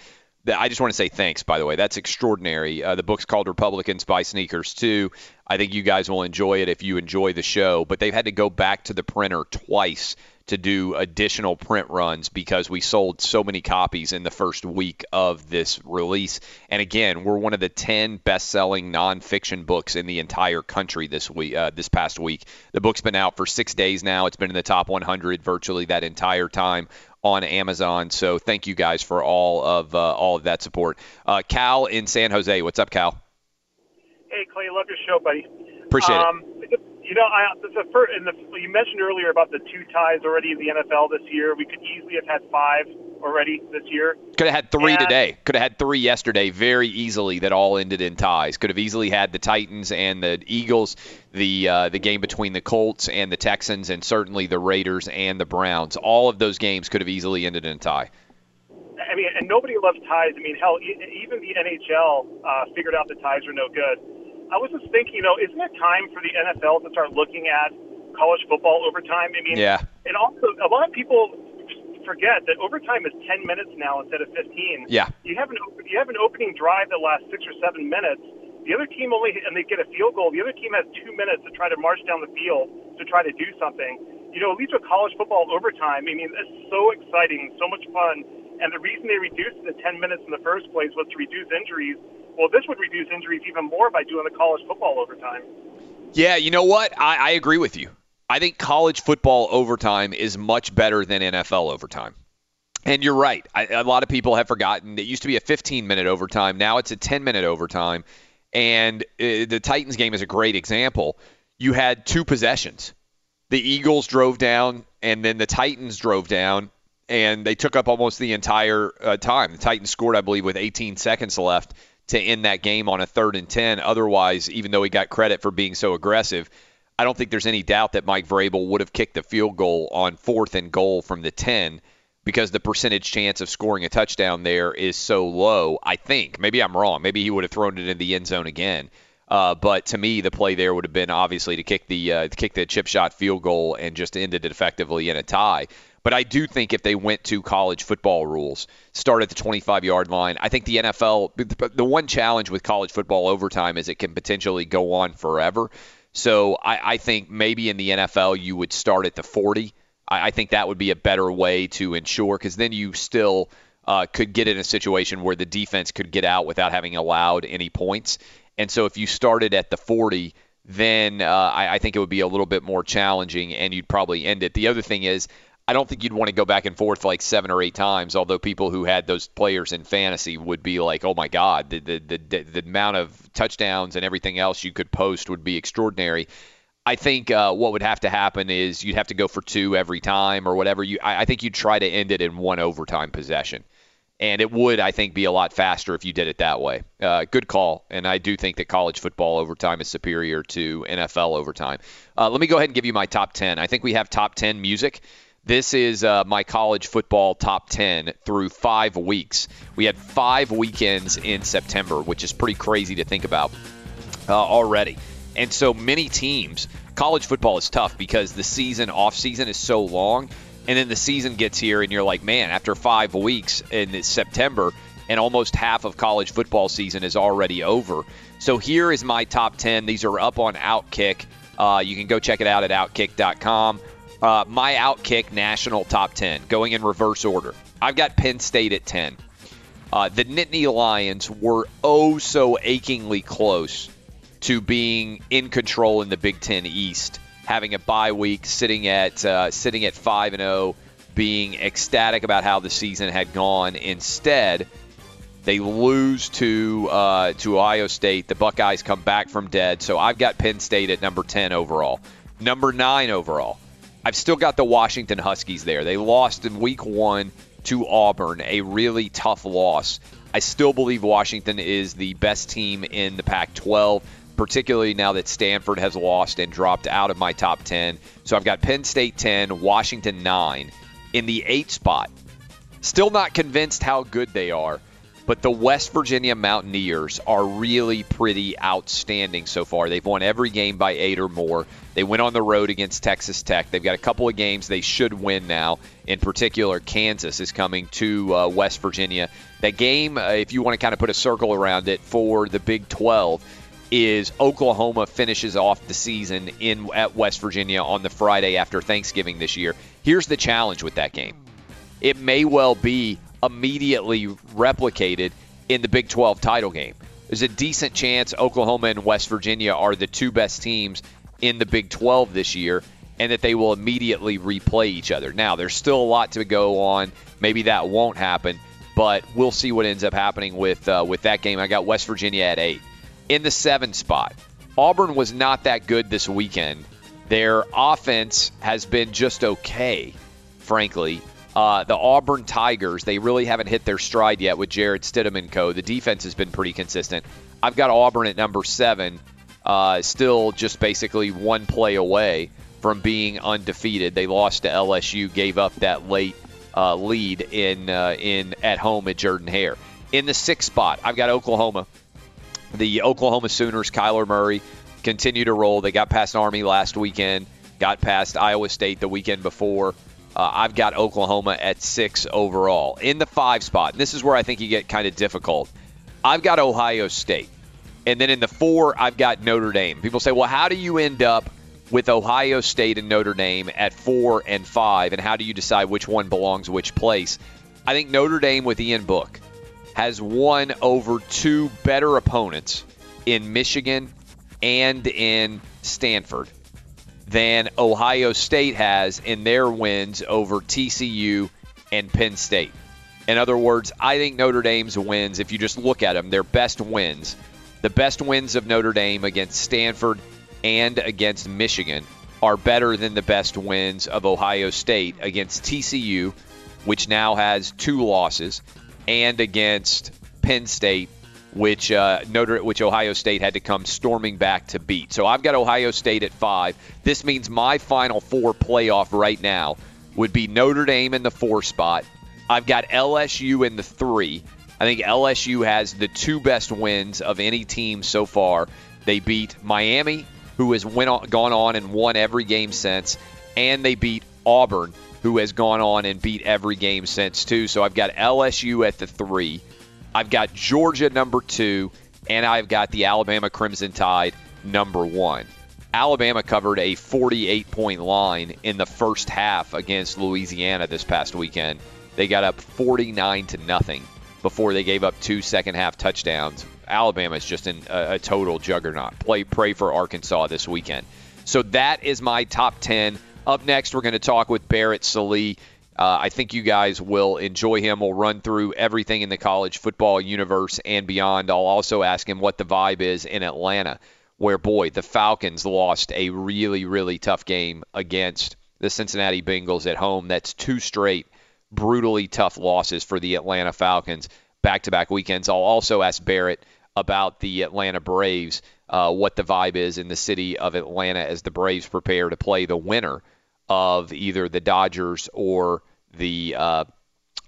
I just want to say thanks, by the way. That's extraordinary. Uh, the book's called Republicans Buy Sneakers too. I think you guys will enjoy it if you enjoy the show. But they've had to go back to the printer twice to do additional print runs because we sold so many copies in the first week of this release. And again, we're one of the 10 best-selling nonfiction books in the entire country this week. Uh, this past week, the book's been out for six days now. It's been in the top 100 virtually that entire time on Amazon. So thank you guys for all of uh, all of that support. Uh, Cal in San Jose, what's up, Cal? Hey Clay, love your show, buddy. Appreciate it. You know, I, the first, in the, you mentioned earlier about the two ties already in the NFL this year. We could easily have had five already this year. Could have had three And- today. Could have had three yesterday very easily that all ended in ties. Could have easily had the Titans and the Eagles, the uh, the game between the Colts and the Texans, and certainly the Raiders and the Browns. All of those games could have easily ended in a tie. I mean, and nobody loves ties. I mean, hell, even the NHL uh, figured out that ties are no good. I was just thinking, you know, isn't it time for the NFL to start looking at college football overtime? I mean, Yeah. and also a lot of people forget that overtime is 10 minutes now instead of 15. Yeah. You have an you have an opening drive that lasts six or seven minutes. The other team only, and they get a field goal. The other team has two minutes to try to march down the field to try to do something. You know, at least with college football overtime, I mean, it's so exciting, so much fun. And the reason they reduced the 10 minutes in the first place was to reduce injuries. Well, this would reduce injuries even more by doing the college football overtime. Yeah, you know what? I, I agree with you. I think college football overtime is much better than NFL overtime. And you're right. I, a lot of people have forgotten. It used to be a 15 minute overtime. Now it's a 10 minute overtime. And uh, the Titans game is a great example. You had two possessions. The Eagles drove down, and then the Titans drove down, and they took up almost the entire uh, time. The Titans scored, I believe, with 18 seconds left to end that game on a third and 10. Otherwise, even though he got credit for being so aggressive, I don't think there's any doubt that Mike Vrabel would have kicked the field goal on fourth and goal from the 10 because the percentage chance of scoring a touchdown there is so low. I think. Maybe I'm wrong. Maybe he would have thrown it in the end zone again. Uh, but to me, the play there would have been obviously to kick the uh, to kick the chip shot field goal and just ended it effectively in a tie. But I do think if they went to college football rules, start at the 25 yard line, I think the NFL, the one challenge with college football overtime is it can potentially go on forever. So I, I think maybe in the NFL you would start at the 40. I, I think that would be a better way to ensure because then you still uh, could get in a situation where the defense could get out without having allowed any points. And so if you started at the 40, then uh, I, I, think it would be a little bit more challenging and you'd probably end it. The other thing is, I don't think you'd want to go back and forth like seven or eight times. Although people who had those players in fantasy would be like, "Oh my God, the the the, the amount of touchdowns and everything else you could post would be extraordinary." I think uh, what would have to happen is you'd have to go for two every time or whatever. You, I, I think you'd try to end it in one overtime possession and it would, I think, be a lot faster if you did it that way. Uh, good call, and I do think that college football overtime is superior to NFL overtime. Uh, let me go ahead and give you my top 10. I think we have top 10 music. This is uh, my college football top 10 through five weeks. We had five weekends in September, which is pretty crazy to think about uh, already. And so many teams, college football is tough because the season, off season, is so long and then the season gets here and you're like man after five weeks in september and almost half of college football season is already over so here is my top 10 these are up on outkick uh, you can go check it out at outkick.com uh, my outkick national top 10 going in reverse order i've got penn state at 10 uh, the nittany lions were oh so achingly close to being in control in the big ten east having a bye week, sitting at uh, sitting at five and zero, oh, being ecstatic about how the season had gone. Instead, they lose to uh, to Ohio State. The Buckeyes come back from dead. So I've got Penn State at number ten overall. Number nine overall. I've still got the Washington Huskies there. They lost in week one to Auburn, a really tough loss. I still believe Washington is the best team in the Pac 12 particularly now that Stanford has lost and dropped out of my top 10. So I've got Penn State 10, Washington 9. In the 8 spot, still not convinced how good they are, but the West Virginia Mountaineers are really pretty outstanding so far. They've won every game by 8 or more. They went on the road against Texas Tech. They've got a couple of games they should win now. In particular, Kansas is coming to uh, West Virginia. That game, uh, if you want to kind of put a circle around it for the Big 12, is Oklahoma finishes off the season in at West Virginia on the Friday after Thanksgiving this year. Here's the challenge with that game. It may well be immediately replicated in the Big 12 title game. There's a decent chance Oklahoma and West Virginia are the two best teams in the Big 12 this year and that they will immediately replay each other. Now, there's still a lot to go on. Maybe that won't happen, but we'll see what ends up happening with uh, with that game. I got West Virginia at 8 in the seven spot. Auburn was not that good this weekend. Their offense has been just okay, frankly. Uh, the Auburn Tigers, they really haven't hit their stride yet with Jarrett Stidham and co. The defense has been pretty consistent. I've got Auburn at number seven, uh, still just basically one play away from being undefeated. They lost to LSU, gave up that late uh, lead in uh, in at home at Jordan Hare. In the sixth spot, I've got Oklahoma the Oklahoma Sooners, Kyler Murray, continue to roll. They got past Army last weekend, got past Iowa State the weekend before. Uh, I've got Oklahoma at six overall. In the five spot, And this is where I think you get kind of difficult. I've got Ohio State. And then in the four, I've got Notre Dame. People say, well, how do you end up with Ohio State and Notre Dame at four and five? And how do you decide which one belongs which place? I think Notre Dame with Ian Book has won over two better opponents in Michigan and in Stanford than Ohio State has in their wins over TCU and Penn State. In other words, I think Notre Dame's wins, if you just look at them, their best wins, the best wins of Notre Dame against Stanford and against Michigan are better than the best wins of Ohio State against TCU, which now has two losses, and against Penn State, which uh, Notre, which Ohio State had to come storming back to beat. So I've got Ohio State at five. This means my Final Four playoff right now would be Notre Dame in the four spot. I've got LSU in the three. I think LSU has the two best wins of any team so far. They beat Miami, who has went on, gone on and won every game since, and they beat Auburn, who has gone on and beat every game since too. So I've got LSU at the three. I've got Georgia number two, and I've got the Alabama Crimson Tide number one. Alabama covered a 48 point line in the first half against Louisiana this past weekend. They got up 49 to nothing before they gave up two second half touchdowns. Alabama is just in a, a total juggernaut. Play pray for Arkansas this weekend. So that is my top 10. Up next, we're going to talk with Barrett Sallee. Uh, I think you guys will enjoy him. We'll run through everything in the college football universe and beyond. I'll also ask him what the vibe is in Atlanta, where, boy, the Falcons lost a really, really tough game against the Cincinnati Bengals at home. That's two straight brutally tough losses for the Atlanta Falcons back to back weekends. I'll also ask Barrett about the Atlanta Braves, uh, what the vibe is in the city of Atlanta as the Braves prepare to play the winner of either the Dodgers or the uh,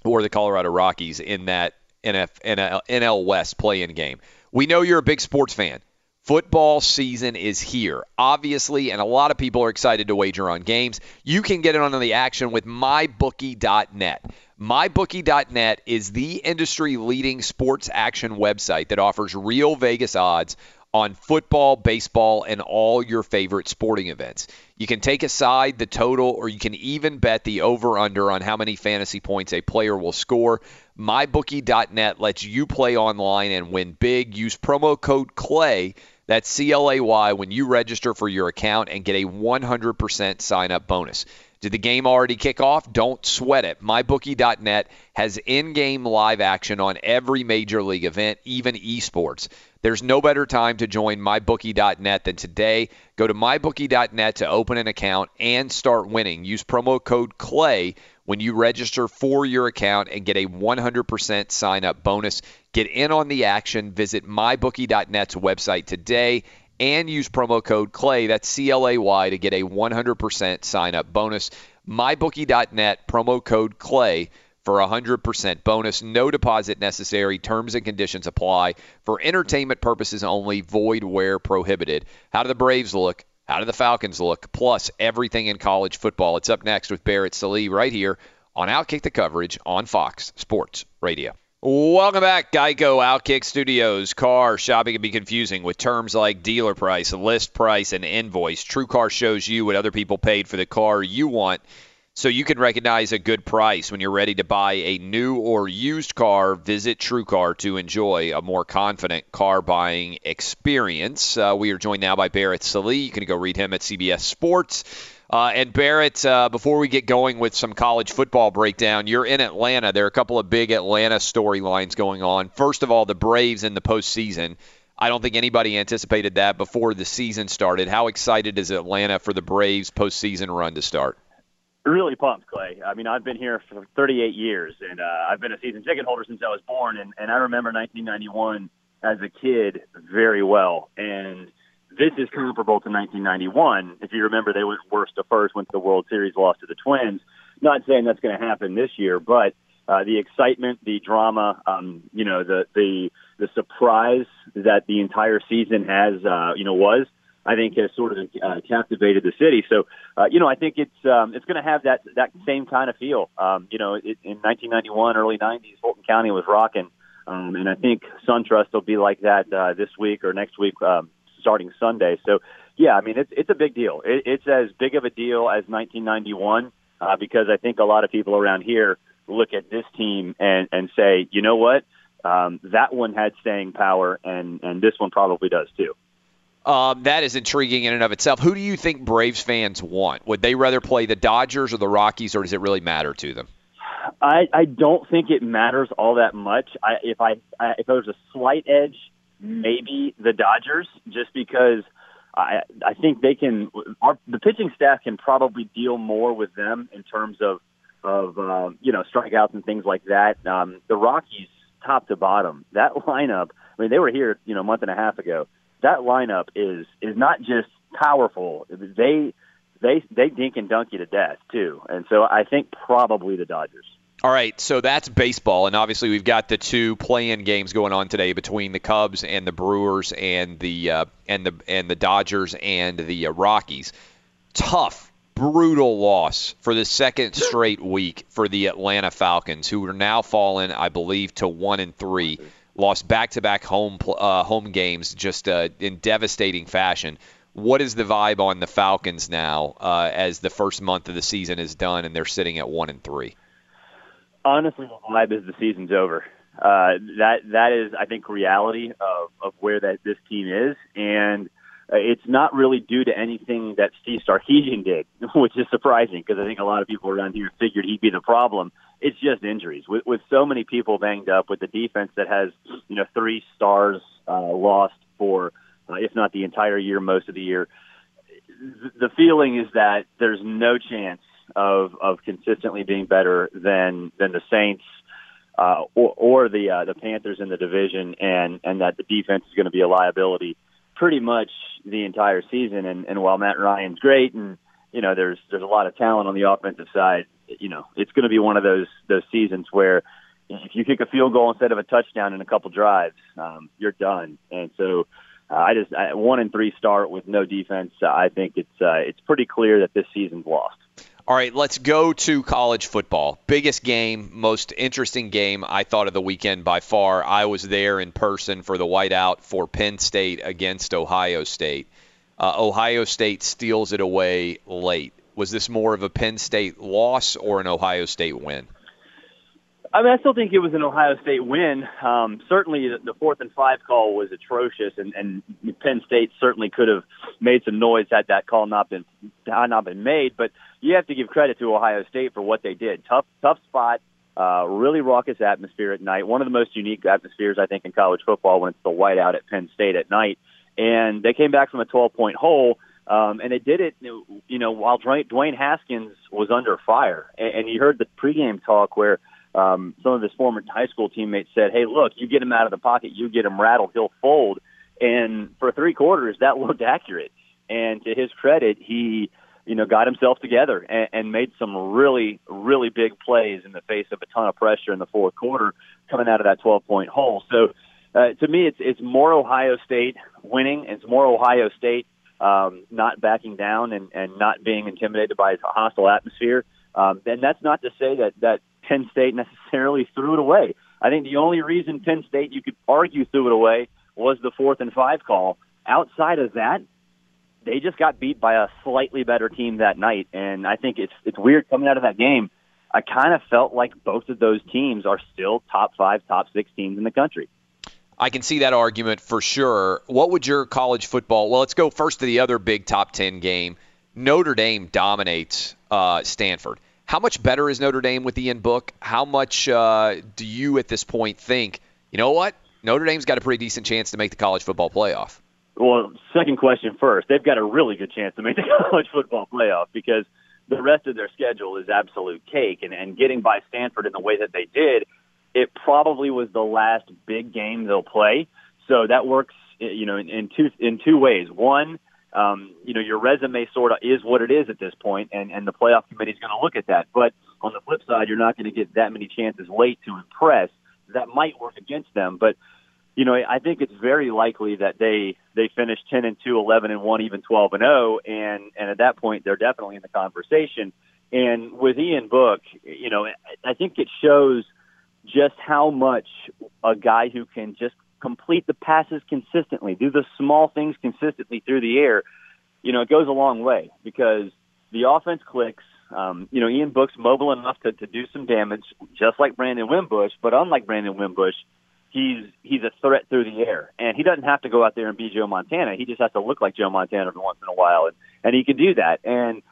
or the Colorado Rockies in that NF, NL, NL West play-in game. We know you're a big sports fan. Football season is here, obviously, and a lot of people are excited to wager on games. You can get in on the action with mybookie.net. MyBookie.net is the industry leading sports action website that offers real Vegas odds on football, baseball, and all your favorite sporting events. You can take aside the total, or you can even bet the over under on how many fantasy points a player will score. MyBookie.net lets you play online and win big. Use promo code CLAY, that's C L A Y, when you register for your account and get a 100% sign up bonus. Did the game already kick off? Don't sweat it. MyBookie.net has in game live action on every major league event, even esports. There's no better time to join MyBookie.net than today. Go to MyBookie.net to open an account and start winning. Use promo code CLAY when you register for your account and get a 100% sign up bonus. Get in on the action. Visit MyBookie.net's website today and use promo code CLAY, that's C L A Y, to get a 100% sign up bonus. MyBookie.net, promo code CLAY for a 100% bonus. No deposit necessary. Terms and conditions apply. For entertainment purposes only, void where prohibited. How do the Braves look? How do the Falcons look? Plus, everything in college football. It's up next with Barrett Sallee right here on Outkick the Coverage on Fox Sports Radio. Welcome back, Geico Outkick Studios. Car shopping can be confusing with terms like dealer price, list price, and invoice. True Car shows you what other people paid for the car you want so you can recognize a good price when you're ready to buy a new or used car. Visit TrueCar to enjoy a more confident car buying experience. Uh, we are joined now by Barrett Sallee. You can go read him at CBS Sports. Uh, and Barrett, uh, before we get going with some college football breakdown, you're in Atlanta. There are a couple of big Atlanta storylines going on. First of all, the Braves in the postseason. I don't think anybody anticipated that before the season started. How excited is Atlanta for the Braves postseason run to start? Really pumped, Clay. I mean, I've been here for 38 years, and uh, I've been a season ticket holder since I was born, and, and I remember 1991 as a kid very well. And this is comparable to 1991. If you remember, they went worst to first, went to the World Series, lost to the Twins. Not saying that's going to happen this year, but uh, the excitement, the drama, um, you know, the the the surprise that the entire season has, uh, you know, was. I think has sort of uh, captivated the city. So, uh, you know, I think it's um, it's going to have that that same kind of feel. Um, you know, it, in 1991, early 90s, Fulton County was rocking Um, and I think SunTrust will be like that uh, this week or next week, um, starting Sunday. So, yeah, I mean, it's it's a big deal. It, it's as big of a deal as 1991 uh, because I think a lot of people around here look at this team and and say, you know what, um, that one had staying power, and and this one probably does too. Um, that is intriguing in and of itself. Who do you think Braves fans want? Would they rather play the Dodgers or the Rockies, or does it really matter to them? I, I don't think it matters all that much. I, if I, I if there was a slight edge, maybe the Dodgers, just because I I think they can. Our, the pitching staff can probably deal more with them in terms of of um, you know strikeouts and things like that. Um, the Rockies, top to bottom, that lineup. I mean, they were here you know a month and a half ago. That lineup is is not just powerful. They they they dink and dunk you to death too. And so I think probably the Dodgers. All right, so that's baseball, and obviously we've got the two play-in games going on today between the Cubs and the Brewers, and the uh, and the and the Dodgers and the uh, Rockies. Tough, brutal loss for the second straight week for the Atlanta Falcons, who are now fallen, I believe, to one and three. Lost back-to-back home uh, home games just uh, in devastating fashion. What is the vibe on the Falcons now uh, as the first month of the season is done and they're sitting at one and three? Honestly, the vibe is the season's over. Uh, that that is, I think, reality of of where that this team is, and uh, it's not really due to anything that Steve Sarkisian did, which is surprising because I think a lot of people around here figured he'd be the problem. It's just injuries with with so many people banged up, with the defense that has you know three stars uh, lost for, uh, if not the entire year, most of the year. The feeling is that there's no chance of of consistently being better than than the Saints uh, or, or the uh, the Panthers in the division, and and that the defense is going to be a liability pretty much the entire season. And, and while Matt Ryan's great, and you know there's there's a lot of talent on the offensive side, you know it's going to be one of those those seasons where if you kick a field goal instead of a touchdown in a couple drives, um, you're done. And so. Uh, I just I, one and three start with no defense. Uh, I think it's uh, it's pretty clear that this season's lost. All right, let's go to college football. Biggest game, most interesting game I thought of the weekend by far. I was there in person for the whiteout for Penn State against Ohio State. Uh, Ohio State steals it away late. Was this more of a Penn State loss or an Ohio State win? I mean, I still think it was an Ohio State win. Um, certainly, the, fourth and five call was atrocious, and, and Penn State certainly could have made some noise had that call not been not been made. But you have to give credit to Ohio State for what they did. Tough, tough spot. Uh, really raucous atmosphere at night. One of the most unique atmospheres I think in college football when it's the whiteout at Penn State at night. And they came back from a 12 point hole. Um, and they did it, you know, while Dwayne Haskins was under fire. And, and you heard the pregame talk where um, some of his former high school teammates said, "Hey, look, you get him out of the pocket, you get him rattled, he'll fold." And for three quarters, that looked accurate. And to his credit, he, you know, got himself together and, and made some really, really big plays in the face of a ton of pressure in the fourth quarter, coming out of that 12-point hole. So, uh, to me, it's it's more Ohio State winning. It's more Ohio State um, not backing down and, and not being intimidated by a hostile atmosphere. Um, and that's not to say that that Penn State necessarily threw it away. I think the only reason Penn State you could argue threw it away was the fourth and five call. Outside of that, they just got beat by a slightly better team that night, and I think it's it's weird coming out of that game. I kind of felt like both of those teams are still top five, top six teams in the country. I can see that argument for sure. What would your college football? Well, let's go first to the other big top ten game. Notre Dame dominates uh, Stanford. How much better is Notre Dame with Ian Book? How much uh, do you at this point think, you know what? Notre Dame's got a pretty decent chance to make the college football playoff. Well, second question first. They've got a really good chance to make the college football playoff because the rest of their schedule is absolute cake. And, and getting by Stanford in the way that they did, it probably was the last big game they'll play. So that works, you know, in, in two in two ways. One, um, you know, your resume sort of is what it is at this point, and, and the playoff committee is going to look at that. But on the flip side, you're not going to get that many chances late to impress. That might work against them, but you know, I think it's very likely that they they finish 10 and 2, 11 and 1, even 12 and 0, and and at that point they're definitely in the conversation. And with Ian Book, you know, I think it shows just how much a guy who can just complete the passes consistently, do the small things consistently through the air, you know, it goes a long way because the offense clicks. Um, you know, Ian Book's mobile enough to, to do some damage, just like Brandon Wimbush, but unlike Brandon Wimbush, he's he's a threat through the air, and he doesn't have to go out there and be Joe Montana. He just has to look like Joe Montana every once in a while, and and he can do that. And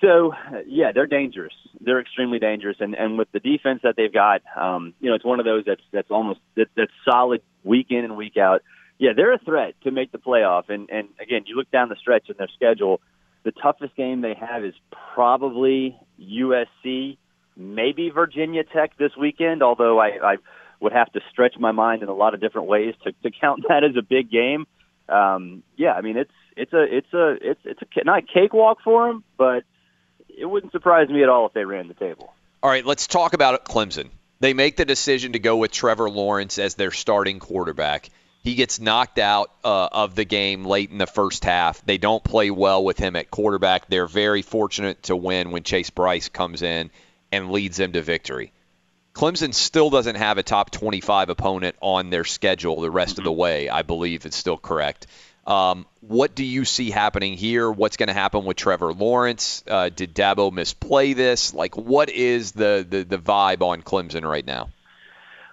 so, yeah, they're dangerous. They're extremely dangerous, and and with the defense that they've got, um, you know, it's one of those that's that's almost that, that's solid week in and week out. Yeah, they're a threat to make the playoff. And and again, you look down the stretch in their schedule. The toughest game they have is probably USC, maybe Virginia Tech this weekend. Although I, I would have to stretch my mind in a lot of different ways to, to count that as a big game. Um, yeah, I mean it's it's a it's a it's it's a not cakewalk for them, but it wouldn't surprise me at all if they ran the table. All right, let's talk about Clemson. They make the decision to go with Trevor Lawrence as their starting quarterback. He gets knocked out uh, of the game late in the first half. They don't play well with him at quarterback. They're very fortunate to win when Chase Brice comes in and leads them to victory. Clemson still doesn't have a top 25 opponent on their schedule the rest mm-hmm. of the way. I believe it's still correct. Um, what do you see happening here? What's going to happen with Trevor Lawrence? Uh, did Dabo misplay this? Like, what is the, the, the vibe on Clemson right now?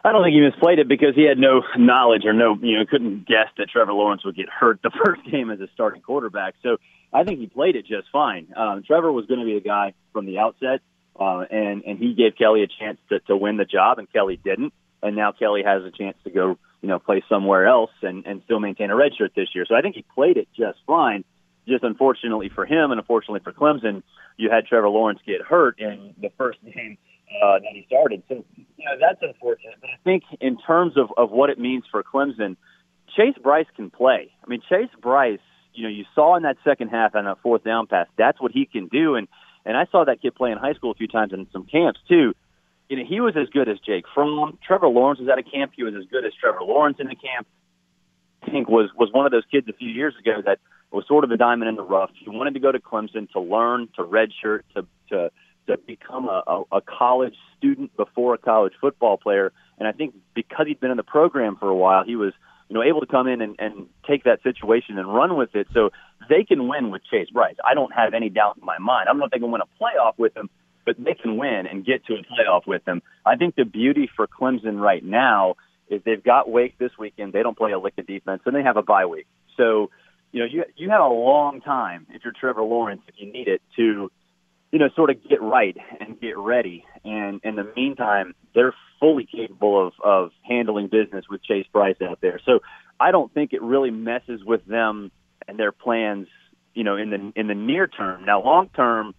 I don't think he misplayed it because he had no knowledge or no, you know, couldn't guess that Trevor Lawrence would get hurt the first game as a starting quarterback. So I think he played it just fine. Um, Trevor was going to be a guy from the outset, uh, and and he gave Kelly a chance to, to win the job, and Kelly didn't. And now Kelly has a chance to go you know, play somewhere else and, and still maintain a red shirt this year. So I think he played it just fine. Just unfortunately for him and unfortunately for Clemson, you had Trevor Lawrence get hurt in the first game uh, that he started. So, you know, that's unfortunate. But I think in terms of, of what it means for Clemson, Chase Brice can play. I mean, Chase Brice, you know, you saw in that second half on a fourth down pass, that's what he can do. And, and I saw that kid play in high school a few times in some camps too you know, he was as good as Jake Fromm. Trevor Lawrence was at a camp. He was as good as Trevor Lawrence in the camp. I think was was one of those kids a few years ago that was sort of a diamond in the rough. He wanted to go to Clemson to learn, to redshirt, to to to become a, a, a college student before a college football player. And I think because he'd been in the program for a while, he was you know able to come in and, and take that situation and run with it. So they can win with Chase Brice. I don't have any doubt in my mind. I don't know if they can win a playoff with him, but they can win and get to a playoff with them. I think the beauty for Clemson right now is they've got Wake this weekend. They don't play a lick of defense, and they have a bye week. So, you know, you you have a long time if you're Trevor Lawrence, if you need it, to you know, sort of get right and get ready. And in the meantime, they're fully capable of, of handling business with Chase Brice out there. So I don't think it really messes with them and their plans, you know, in the in the near term. Now, long term,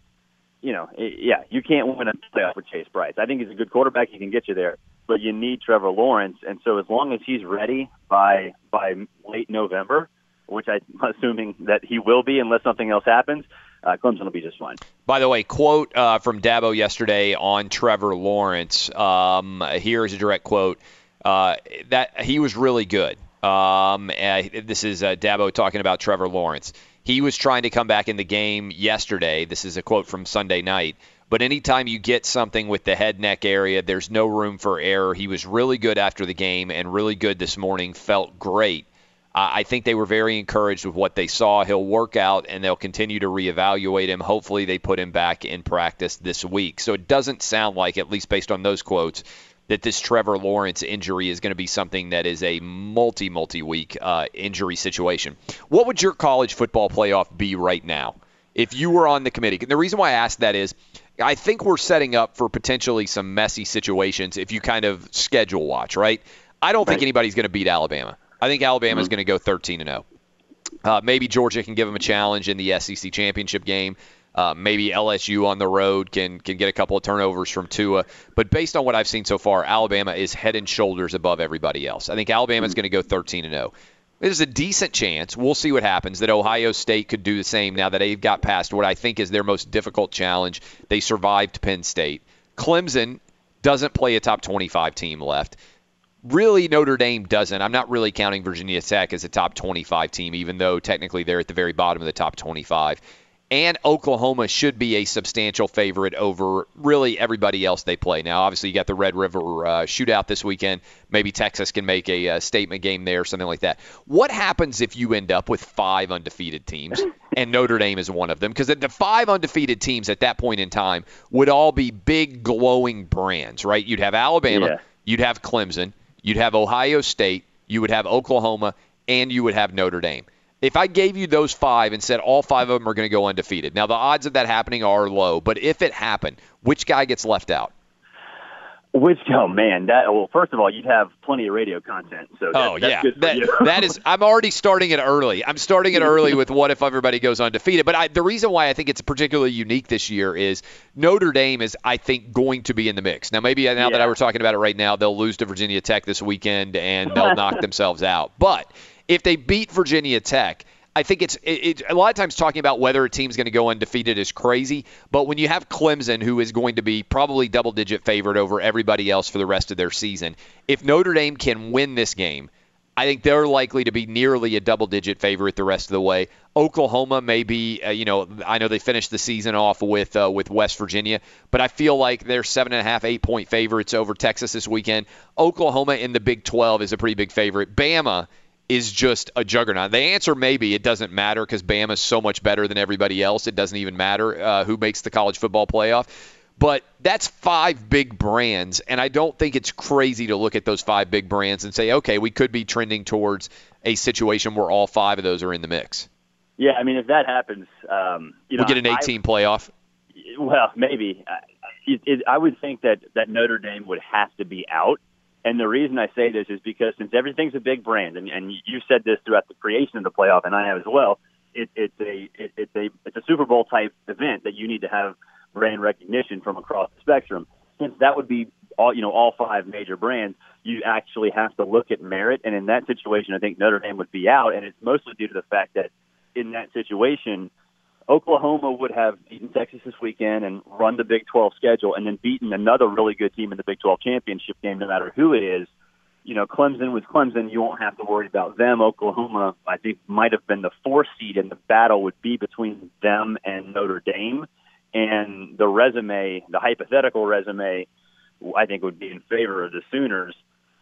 you know, eh, yeah, you can't win a playoff with Chase Brice. I think he's a good quarterback; he can get you there, but you need Trevor Lawrence, and so as long as he's ready by by late November, which I'm assuming that he will be, unless something else happens, uh, Clemson will be just fine. By the way, quote uh, from Dabo yesterday on Trevor Lawrence. Um, here is a direct quote: uh, that he was really good. Um, this is uh, Dabo talking about Trevor Lawrence. He was trying to come back in the game yesterday. This is a quote from Sunday night. But anytime you get something with the head neck area, there's no room for error. He was really good after the game and really good this morning. Felt great. I think they were very encouraged with what they saw. He'll work out and they'll continue to reevaluate him. Hopefully, they put him back in practice this week. So it doesn't sound like, at least based on those quotes, that this Trevor Lawrence injury is going to be something that is a multi multi week uh, injury situation. What would your college football playoff be right now if you were on the committee? And The reason why I ask that is I think we're setting up for potentially some messy situations if you kind of schedule watch, right? I don't right. think anybody's going to beat Alabama. I think Alabama's mm-hmm. going to go 13 and 0. Uh, maybe Georgia can give them a challenge in the SEC championship game. Uh, maybe LSU on the road can can get a couple of turnovers from Tua, but based on what I've seen so far, Alabama is head and shoulders above everybody else. I think Alabama is going to go 13 and 0. There's a decent chance, we'll see what happens, that Ohio State could do the same now that they've got past what I think is their most difficult challenge. They survived Penn State. Clemson doesn't play a top 25 team left. Really, Notre Dame doesn't. I'm not really counting Virginia Tech as a top 25 team, even though technically they're at the very bottom of the top 25 and Oklahoma should be a substantial favorite over really everybody else they play. Now, obviously, you got the Red River uh, shootout this weekend. Maybe Texas can make a, uh statement game there, something like that. What happens if you end up with five undefeated teams and Notre Dame is one of them? Because the five undefeated teams at that point in time would all be big, glowing brands, right? You'd have Alabama, Yeah. you'd have Clemson, you'd have Ohio State, you would have Oklahoma, and you would have Notre Dame. If I gave you those five and said all five of them are going to go undefeated, now the odds of that happening are low, but if it happened, which guy gets left out? Which oh man, that well, first of all, you'd have plenty of radio content, so that, Oh that's yeah, that, that is. I'm already starting it early. I'm starting it early with what if everybody goes undefeated. But I, the reason why I think it's particularly unique this year is Notre Dame is, I think, going to be in the mix. Now, maybe uh, now that I were talking about it right now, they'll lose to Virginia Tech this weekend and they'll knock themselves out. But if they beat Virginia Tech. I think it's it, it, a lot of times talking about whether a team's going to go undefeated is crazy, but when you have Clemson, who is going to be probably double-digit favorite over everybody else for the rest of their season, if Notre Dame can win this game, I think they're likely to be nearly a double-digit favorite the rest of the way. Oklahoma may be, uh, you know, I know they finished the season off with uh, with West Virginia, but I feel like they're seven and a half, eight point favorites over Texas this weekend. Oklahoma in the Big 12 is a pretty big favorite. Bama is just a juggernaut. The answer may be it doesn't matter because Bama Bama's so much better than everybody else. It doesn't even matter uh, who makes the college football playoff. But that's five big brands, and I don't think it's crazy to look at those five big brands and say, okay, we could be trending towards a situation where all five of those are in the mix. yeah, I mean, if that happens, um, you know, we get an I- 18 playoff. Well, maybe. I- It, it, I would think that that Notre Dame would have to be out, and the reason I say this is because since everything's a big brand, and, and you said this throughout the creation of the playoff, and I have as well. It, it's a it, it's a it's a Super Bowl type event that you need to have brand recognition from across the spectrum. Since that would be all you know all five major brands, you actually have to look at merit, and in that situation, I think Notre Dame would be out, and it's mostly due to the fact that in that situation. Oklahoma would have beaten Texas this weekend and run the Big 12 schedule and then beaten another really good team in the Big 12 championship game, no matter who it is. You know, Clemson with Clemson, you won't have to worry about them. Oklahoma, I think, might have been the four seed, and the battle would be between them and Notre Dame. And the resume, the hypothetical resume, I think would be in favor of the Sooners.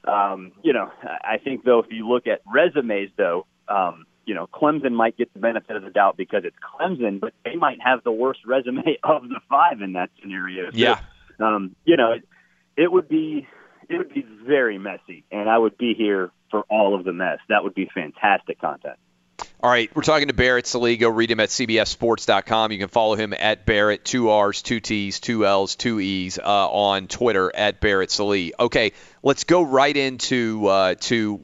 Um, you know, I think though, if you look at resumes, though, um, you know, Clemson might get the benefit of the doubt because it's Clemson, but they might have the worst resume of the five in that scenario. So, Yeah. um, you know, it, it would be it would be very messy, and I would be here for all of the mess. That would be fantastic content. All right, we're talking to Barrett Sallee. Go read him at CBSSports.com. You can follow him at Barrett, two R's, two T's, two L's, two E's uh, on Twitter at Barrett Sallee. Okay, let's go right into uh, to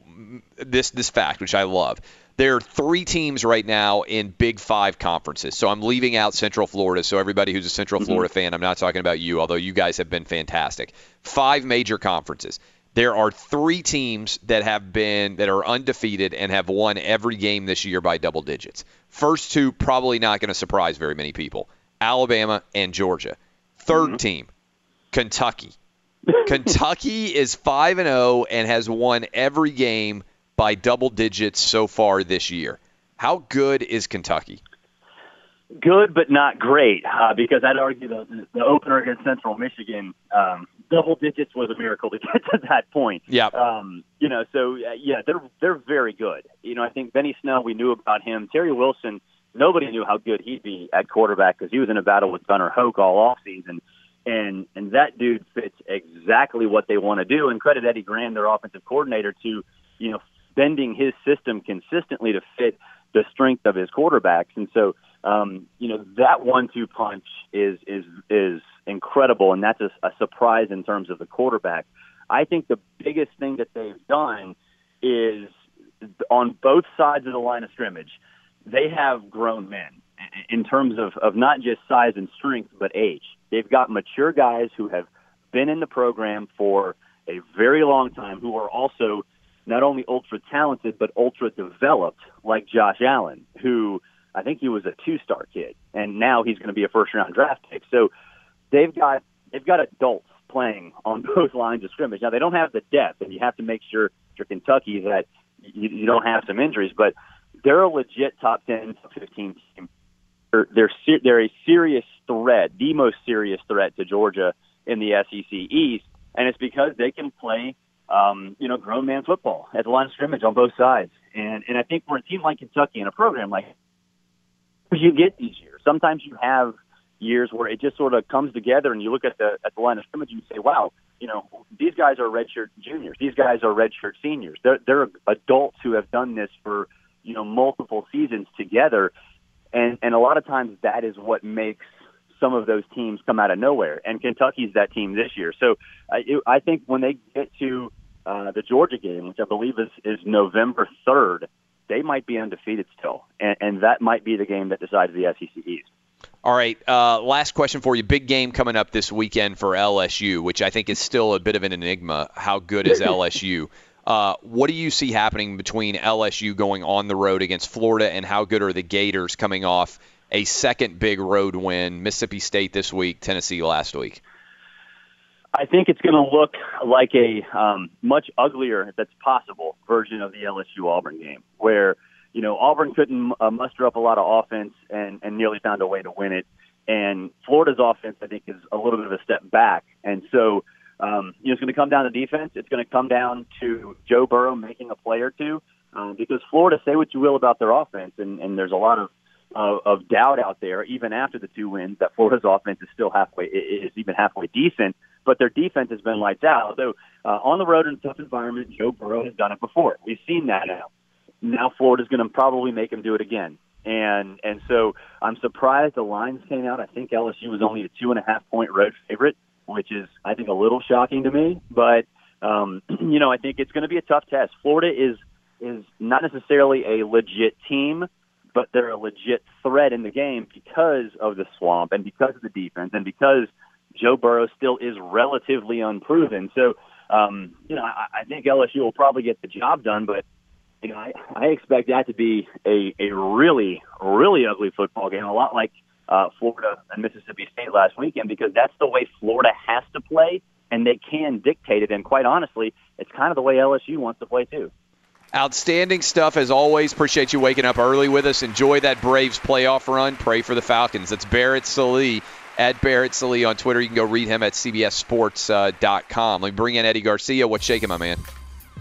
this this fact, which I love. There are three teams right now in Big Five conferences. So I'm leaving out Central Florida. So everybody who's a Central mm-hmm. Florida fan, I'm not talking about you, although you guys have been fantastic. Five major conferences. There are three teams that have been that are undefeated and have won every game this year by double digits. First two probably not going to surprise very many people. Alabama and Georgia. 3rd mm-hmm. team, Kentucky. Kentucky is 5 and 0 and has won every game by double digits so far this year. How good is Kentucky? Good, but not great, uh, because I'd argue the, the opener against Central Michigan, um, double digits was a miracle to get to that point. Yeah. Um, you know, so uh, yeah, they're they're very good. You know, I think Benny Snell, we knew about him. Terry Wilson, nobody knew how good he'd be at quarterback because he was in a battle with Gunnar Hoak all off season, and and that dude fits exactly what they want to do. And credit Eddie Gran, their offensive coordinator, to you know bending his system consistently to fit the strength of his quarterbacks. And so, um, you know, that one-two punch is is is incredible, and that's a, a surprise in terms of the quarterback. I think the biggest thing that they've done is on both sides of the line of scrimmage, they have grown men in terms of, of not just size and strength, but age. They've got mature guys who have been in the program for a very long time, who are also not only ultra talented but ultra developed, like Josh Allen, who I think he was a two star kid, and now he's going to be a first round draft pick. So they've got they've got adults playing on both lines of scrimmage. Now they don't have the depth, and you have to make sure for Kentucky that you, you don't have some injuries, but they're a legit top ten, top fifteen team they're they're, they're a serious threat, the most serious threat to Georgia in the SEC East, and it's because they can play, um, you know, grown man football at the line of scrimmage on both sides. And and I think for a team like Kentucky and a program like you get these years, sometimes you have years where it just sort of comes together, and you look at the at the line of scrimmage and you say, wow, you know, these guys are redshirt juniors, these guys are redshirt seniors. They're they're adults who have done this for you know multiple seasons together, and and a lot of times that is what makes some of those teams come out of nowhere. And Kentucky's that team this year. So I, I think when they get to uh, the Georgia game, which I believe is, is November 3rd, they might be undefeated still. And, and that might be the game that decides the SEC East. All right. Uh, last question for you. Big game coming up this weekend for LSU, which I think is still a bit of an enigma. How good is LSU? Uh, what do you see happening between LSU going on the road against Florida, and how good are the Gators coming off a second big road win? Mississippi State this week, Tennessee last week. I think it's going to look like a um, much uglier, if that's possible, version of the LSU Auburn game, where you know Auburn couldn't uh, muster up a lot of offense and, and nearly found a way to win it, and Florida's offense I think is a little bit of a step back, and so um, you know it's going to come down to defense. It's going to come down to Joe Burrow making a play or two, uh, because Florida, say what you will about their offense, and, and there's a lot of of, of doubt out there, even after the two wins, that Florida's offense is still halfway is even halfway decent, but their defense has been lights out. So uh, on the road in a tough environment, Joe Burrow has done it before. We've seen that now. Now Florida's going to probably make him do it again. And and so I'm surprised the lines came out. I think LSU was only a two and a half point road favorite, which is I think a little shocking to me. But um, you know I think it's going to be a tough test. Florida is is not necessarily a legit team, but they're a legit threat in the game because of the swamp and because of the defense and because Joe Burrow still is relatively unproven. So, um, you know, I, I think LSU will probably get the job done, but you know, I, I expect that to be a, a really, really ugly football game, a lot like uh, Florida and Mississippi State last weekend, because that's the way Florida has to play, and they can dictate it. And quite honestly, it's kind of the way LSU wants to play too. Outstanding stuff as always. Appreciate you waking up early with us. Enjoy that Braves playoff run. Pray for the Falcons. That's Barrett Sallee at Barrett Sallee on Twitter. You can go read him at CBSSports.com. Uh, Let me bring in Eddie Garcia. What's shaking, my man?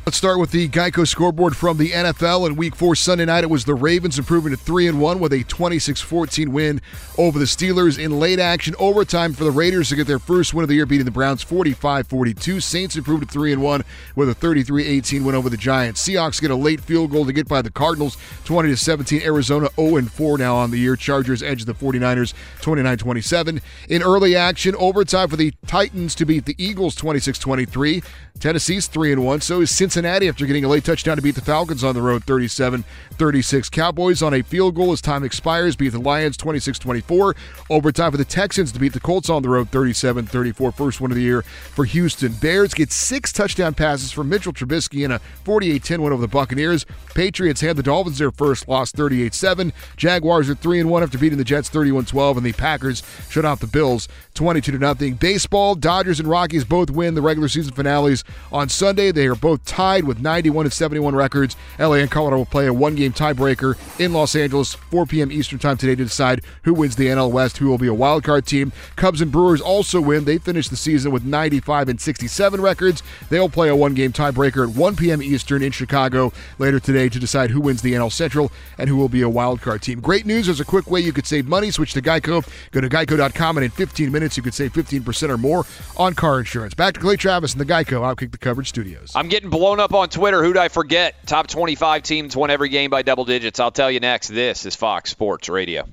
Let's start with the Geico scoreboard from the NFL. In Week Four Sunday night, it was the Ravens improving to three and one with a 26-14 win over the Steelers. In late action overtime for the Raiders to get their first win of the year, beating the Browns 45-42. Saints improved to three and one with a 33-18 win over the Giants. Seahawks get a late field goal to get by the Cardinals 20 17. Arizona 0 and 4 now on the year. Chargers edge the 49ers 29-27. In early action overtime for the Titans to beat the Eagles 26-23. Tennessee's 3 and 1. So is after getting a late touchdown to beat the Falcons on the road 37 36. Cowboys on a field goal as time expires beat the Lions 26 24. Overtime for the Texans to beat the Colts on the road 37 34. First one of the year for Houston. Bears get six touchdown passes from Mitchell Trubisky in a 48 10 win over the Buccaneers. Patriots hand the Dolphins their first loss 38 7. Jaguars are 3 and 1 after beating the Jets 31 12. And the Packers shut out the Bills 22 0. Baseball, Dodgers and Rockies both win the regular season finales on Sunday. They are both tied with 91 and 71 records. LA and Colorado will play a one game tiebreaker in Los Angeles, 4 p.m. Eastern Time today to decide who wins the NL West, who will be a wild card team. Cubs and Brewers also win. They finished the season with 95 and 67 records. They'll play a one game tiebreaker at 1 p.m. Eastern in Chicago later today to decide who wins the NL Central and who will be a wild card team. Great news. There's a quick way you could save money. Switch to Geico. Go to geico.com and in 15 minutes you could save 15% or more on car insurance. Back to Clay Travis and the Geico Outkick the Coverage Studios. I'm getting blown up on Twitter. Who'd I forget? Top 25 teams won every game by double digits. I'll tell you next. This is Fox Sports Radio.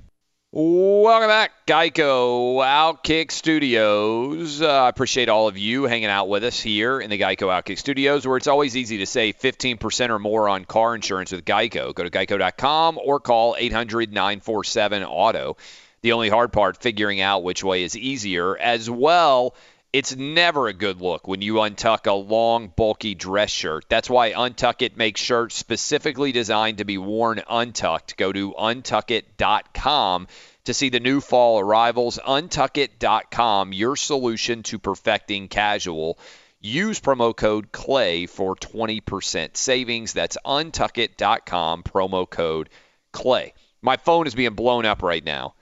Welcome back, Geico Outkick Studios. Uh, I appreciate all of you hanging out with us here in the Geico Outkick Studios, where it's always easy to save 15% or more on car insurance with Geico. Go to geico.com or call 800 947 Auto. The only hard part, figuring out which way is easier. As well, it's never a good look when you untuck a long, bulky dress shirt. That's why Untuck It makes shirts specifically designed to be worn untucked. Go to untuckit.com to see the new fall arrivals. Untuckit.com, your solution to perfecting casual. Use promo code CLAY for 20% savings. That's untuckit.com, promo code CLAY. My phone is being blown up right now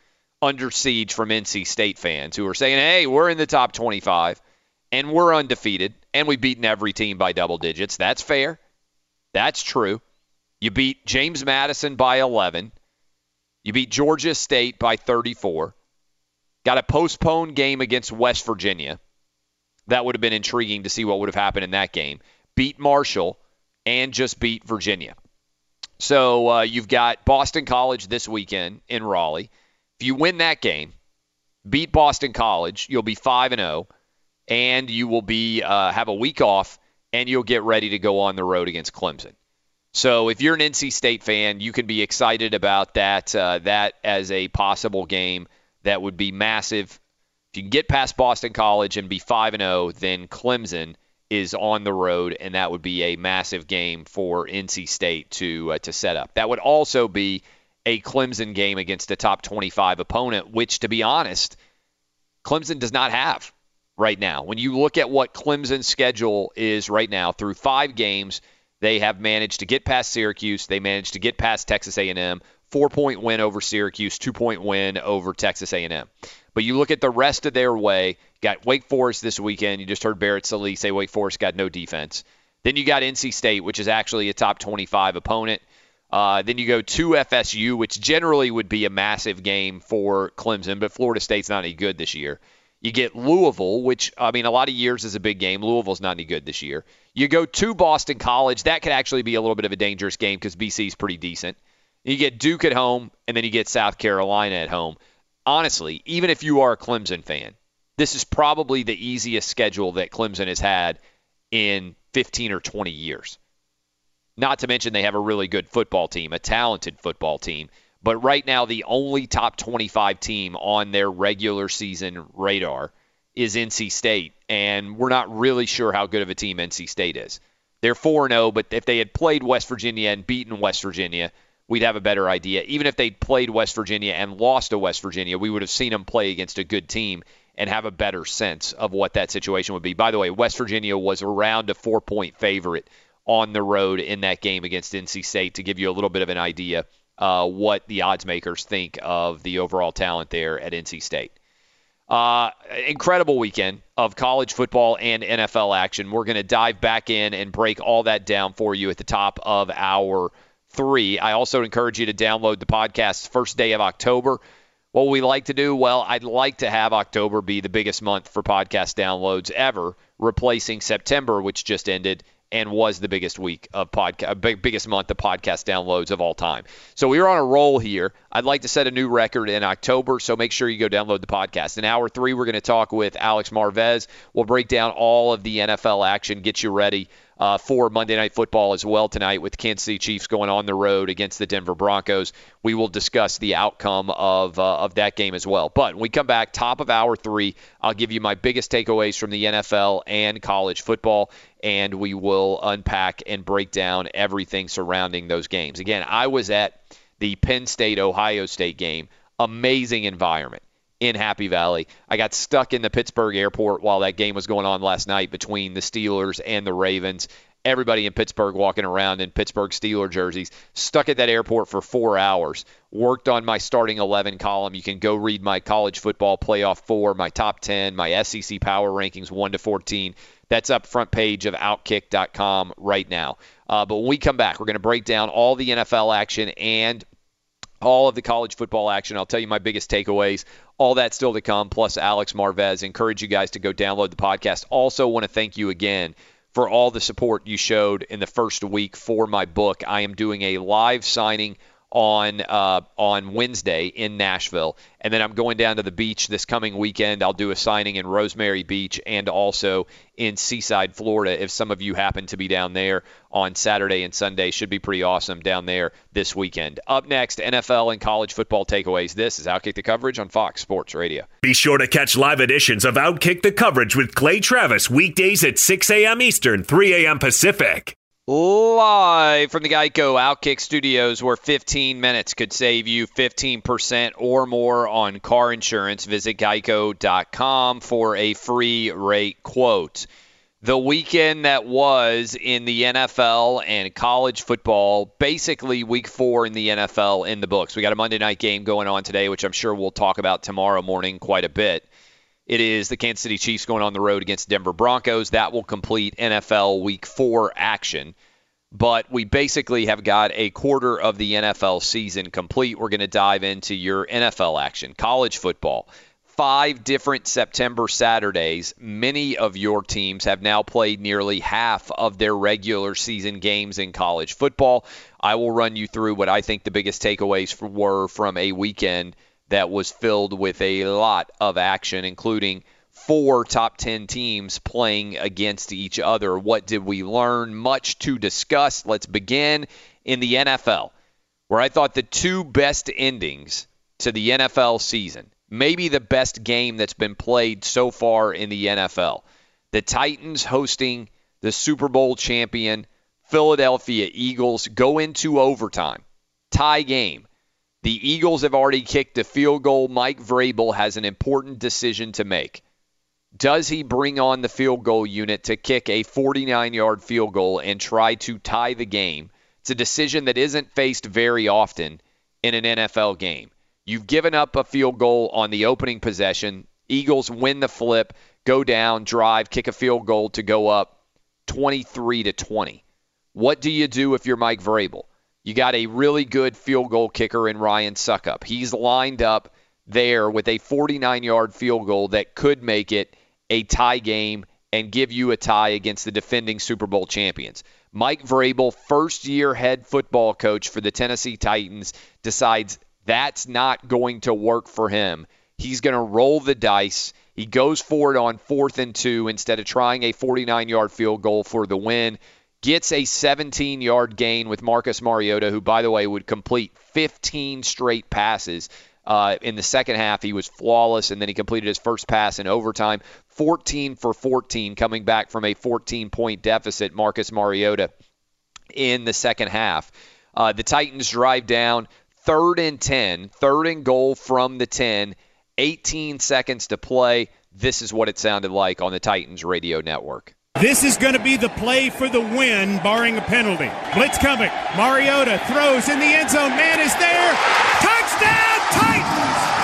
under siege from NC State fans who are saying, hey, we're in the top 25 and we're undefeated and we've beaten every team by double digits. That's fair. That's true. You beat James Madison by 11. You beat Georgia State by 34. Got a postponed game against West Virginia. That would have been intriguing to see what would have happened in that game. Beat Marshall and just beat Virginia. So uh, you've got Boston College this weekend in Raleigh. If you win that game, beat Boston College, you'll be five and zero, and you will be uh, have a week off, and you'll get ready to go on the road against Clemson. So if you're an NC State fan, you can be excited about that. Uh, that as a possible game that would be massive. If you can get past Boston College and be five and zero, then Clemson is on the road, and that would be a massive game for NC State to uh, to set up. That would also be a Clemson game against a top 25 opponent, which, to be honest, Clemson does not have right now. When you look at what Clemson's schedule is right now, through five games, they have managed to get past Syracuse. They managed to get past Texas A&M. Four point win over Syracuse, two point win over Texas A&M. But you look at the rest of their way. Got Wake Forest this weekend. You just heard Barrett Sallee say Wake Forest got no defense. Then you got NC State, which is actually a top 25 opponent. Uh, then you go to FSU, which generally would be a massive game for Clemson, but Florida State's not any good this year. You get Louisville, which, I mean, a lot of years is a big game. Louisville's not any good this year. You go to Boston College. That could actually be a little bit of a dangerous game because BC's pretty decent. You get Duke at home, and then you get South Carolina at home. Honestly, even if you are a Clemson fan, this is probably the easiest schedule that Clemson has had in 15 or 20 years. Not to mention they have a really good football team, a talented football team. But right now, the only top 25 team on their regular season radar is NC State, and we're not really sure how good of a team NC State is. They're 4 0, but if they had played West Virginia and beaten West Virginia, we'd have a better idea. Even if they'd played West Virginia and lost to West Virginia, we would have seen them play against a good team and have a better sense of what that situation would be. By the way, West Virginia was around a four point favorite on the road in that game against NC State to give you a little bit of an idea uh, what the odds makers think of the overall talent there at NC State. Uh, incredible weekend of college football and NFL action. We're going to dive back in and break all that down for you at the top of our three. I also encourage you to download the podcast first day of October. What we like to do, well, I'd like to have October be the biggest month for podcast downloads ever, replacing September, which just ended, and was the biggest week of podcast, uh, biggest month of podcast downloads of all time. So we are on a roll here. I'd like to set a new record in October, so make sure you go download the podcast. In hour three, we're going to talk with Alex Marvez. We'll break down all of the NFL action, get you ready uh, for Monday Night Football as well tonight with Kansas City Chiefs going on the road against the Denver Broncos. We will discuss the outcome of uh, of that game as well. But when we come back, top of hour three, I'll give you my biggest takeaways from the NFL and college football, and we will unpack and break down everything surrounding those games. Again, I was at the Penn State Ohio State game. Amazing environment in Happy Valley. I got stuck in the Pittsburgh airport while that game was going on last night between the Steelers and the Ravens. Everybody in Pittsburgh walking around in Pittsburgh Steeler jerseys. Stuck at that airport for four hours. Worked on my starting 11 column. You can go read my college football playoff four, my top 10, my SEC power rankings 1 to 14. That's up front page of Outkick.com right now. Uh, but when we come back, we're going to break down all the NFL action and all of the college football action. I'll tell you my biggest takeaways. All that still to come, plus Alex Marvez. Encourage you guys to go download the podcast. Also, want to thank you again for all the support you showed in the first week for my book. I am doing a live signing on uh, on Wednesday in Nashville, and then I'm going down to the beach this coming weekend. I'll do a signing in Rosemary Beach and also in Seaside, Florida. If some of you happen to be down there on Saturday and Sunday, should be pretty awesome down there this weekend. Up next, NFL and college football takeaways. This is Outkick the coverage on Fox Sports Radio. Be sure to catch live editions of Outkick the coverage with Clay Travis weekdays at 6 a.m. Eastern, 3 a.m. Pacific. Live from the Geico Outkick Studios, where 15 minutes could save you 15% or more on car insurance. Visit geico.com for a free rate quote. the weekend that was in the NFL and college football, basically week four in the NFL in the books. We got a Monday night game going on today, which I'm sure we'll talk about tomorrow morning quite a bit. It is the Kansas City Chiefs going on the road against Denver Broncos. That will complete NFL week four action. But we basically have got a quarter of the NFL season complete. We're going to dive into your NFL action, college football five different September Saturdays. Many of your teams have now played nearly half of their regular season games in college football. I will run you through what I think the biggest takeaways were from a weekend that was filled with a lot of action, including four top 10 teams playing against each other. What did we learn? Much to discuss. Let's begin in the NFL, where I thought the two best endings to the NFL season maybe the best game that's been played so far in the NFL. The Titans hosting the Super Bowl champion Philadelphia Eagles go into overtime. Tie game. The Eagles have already kicked a field goal. Mike Vrabel has an important decision to make. Does he bring on the field goal unit to kick a 49 yard field goal and try to tie the game? It's a decision that isn't faced very often in an NFL game. You've given up a field goal on the opening possession. Eagles win the flip, go down, drive, kick a field goal to go up 23 to 20. What do you do if you're Mike Vrabel? You got a really good field goal kicker in Ryan Succop. He's lined up there with a 49 yard field goal that could make it a tie game and give you a tie against the defending Super Bowl champions. Mike Vrabel, first year head football coach for the Tennessee Titans, decides that's not going to work for him. He's going to roll the dice. He goes for it on fourth and two instead of trying a 49 yard field goal for the win. Gets a 17 yard gain with Marcus Mariota, who, by the way, would complete 15 straight passes. Uh, in the second half, he was flawless, and then he completed his first pass in overtime. 14 for 14, coming back from a 14 point deficit, Marcus Mariota in the second half. Uh, the Titans drive down third and 10, third and goal from the 10, 18 seconds to play. This is what it sounded like on the Titans radio network. This is going to be the play for the win, barring a penalty. Blitz coming. Mariota throws in the end zone. Man is there. Touchdown, Titans!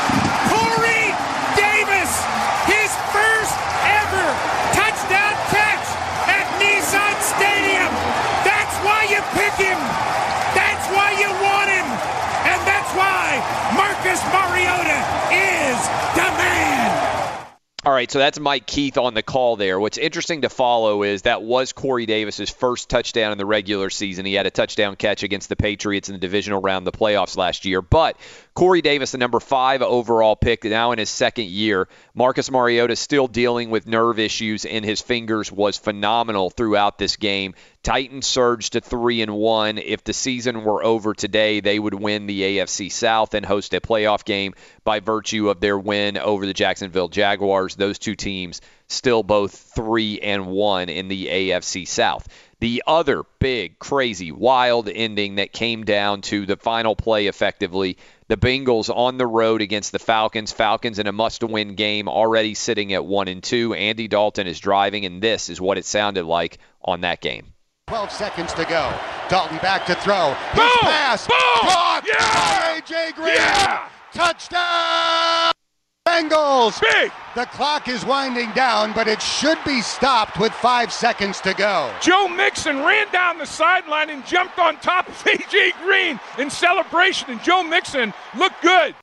All right, so that's Mike Keith on the call there. What's interesting to follow is that was Corey Davis's first touchdown in the regular season. He had a touchdown catch against the Patriots in the divisional round of the playoffs last year. But Corey Davis, the number five overall pick, now in his second year. Marcus Mariota still dealing with nerve issues in his fingers, was phenomenal throughout this game. Titans surged to three and one. If the season were over today, they would win the AFC South and host a playoff game by virtue of their win over the Jacksonville Jaguars. Those two teams still both three and one in the AFC South. The other big, crazy, wild ending that came down to the final play effectively the Bengals on the road against the Falcons. Falcons in a must-win game, already sitting at one and two. Andy Dalton is driving, and this is what it sounded like on that game. 12 seconds to go. Dalton back to throw. His Boom! pass. Boom! Caught Yeah! by A.J. Green. Yeah! Touchdown! Bengals. Big. The clock is winding down, but it should be stopped with five seconds to go. Joe Mixon ran down the sideline and jumped on top of A.J. Green in celebration, and Joe Mixon looked good.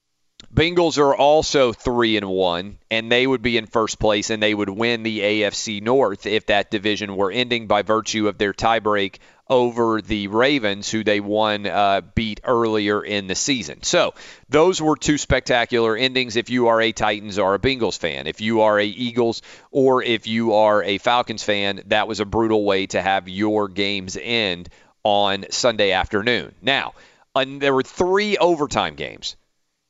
Bengals are also three and one, and they would be in first place, and they would win the AFC North if that division were ending by virtue of their tiebreak over the Ravens, who they won uh, beat earlier in the season. So those were two spectacular endings. If you are a Titans or a Bengals fan, if you are a Eagles or if you are a Falcons fan, that was a brutal way to have your games end on Sunday afternoon. Now, and there were three overtime games.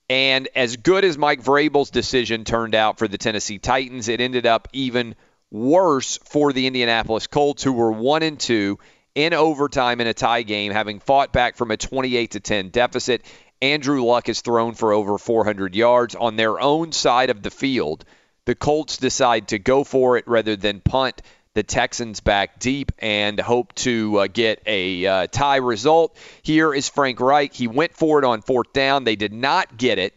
And as good as Mike Vrabel's decision turned out for the Tennessee Titans, it ended up even worse for the Indianapolis Colts, who were one and two in overtime in a tie game, having fought back from a 28 to 10 deficit. Andrew Luck has thrown for over 400 yards on their own side of the field. The Colts decide to go for it rather than punt. the Texans back deep and hope to uh, get a uh, tie result. Here is Frank Reich. He went for it on fourth down. They did not get it.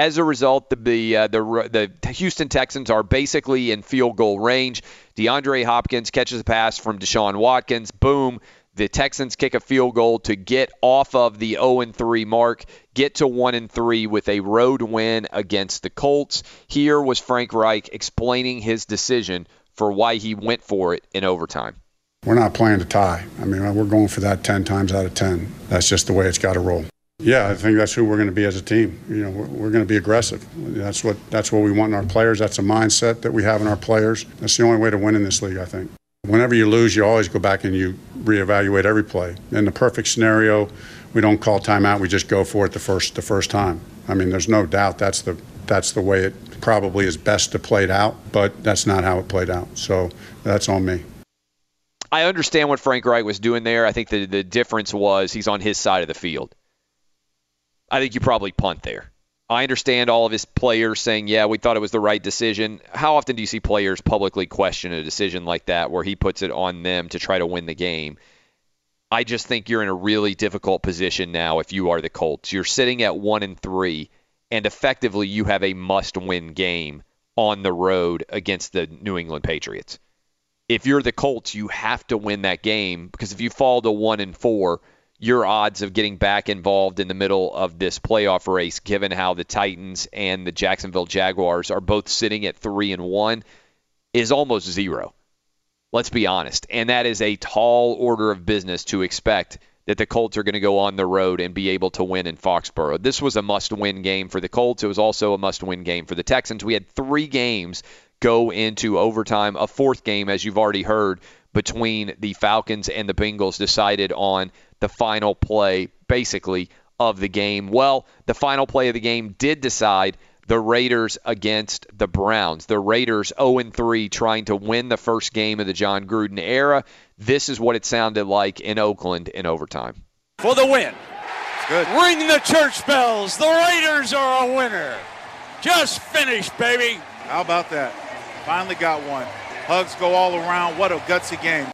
As a result, the the, uh, the the Houston Texans are basically in field goal range. DeAndre Hopkins catches a pass from Deshaun Watkins. Boom. The Texans kick a field goal to get off of the 0 3 mark, get to 1 3 with a road win against the Colts. Here was Frank Reich explaining his decision for why he went for it in overtime. We're not playing to tie. I mean, we're going for that 10 times out of 10. That's just the way it's got to roll. Yeah, I think that's who we're going to be as a team. You know, we're, we're going to be aggressive. That's what that's what we want in our players. That's a mindset that we have in our players. That's the only way to win in this league, I think. Whenever you lose, you always go back and you reevaluate every play. In the perfect scenario, we don't call timeout. We just go for it the first the first time. I mean, there's no doubt that's the that's the way it probably is best to play it out, but that's not how it played out. So that's on me. I understand what Frank Reich was doing there. I think the the difference was he's on his side of the field. I think you probably punt there. I understand all of his players saying, yeah, we thought it was the right decision. How often do you see players publicly question a decision like that where he puts it on them to try to win the game? I just think you're in a really difficult position now if you are the Colts. You're sitting at 1 and 3 and effectively you have a must-win game on the road against the New England Patriots. If you're the Colts, you have to win that game because if you fall to 1 and 4, your odds of getting back involved in the middle of this playoff race, given how the Titans and the Jacksonville Jaguars are both sitting at three and one, is almost zero. Let's be honest. And that is a tall order of business to expect that the Colts are going to go on the road and be able to win in Foxborough. This was a must win game for the Colts. It was also a must win game for the Texans. We had three games go into overtime. A fourth game, as you've already heard, between the Falcons and the Bengals decided on the final play, basically, of the game. Well, the final play of the game did decide the Raiders against the Browns. The Raiders 0 3 trying to win the first game of the Jon Gruden era. This is what it sounded like in Oakland in overtime. For the win. Good. Ring the church bells. The Raiders are a winner. Just finished, baby. How about that? Finally got one. Hugs go all around. What a gutsy game.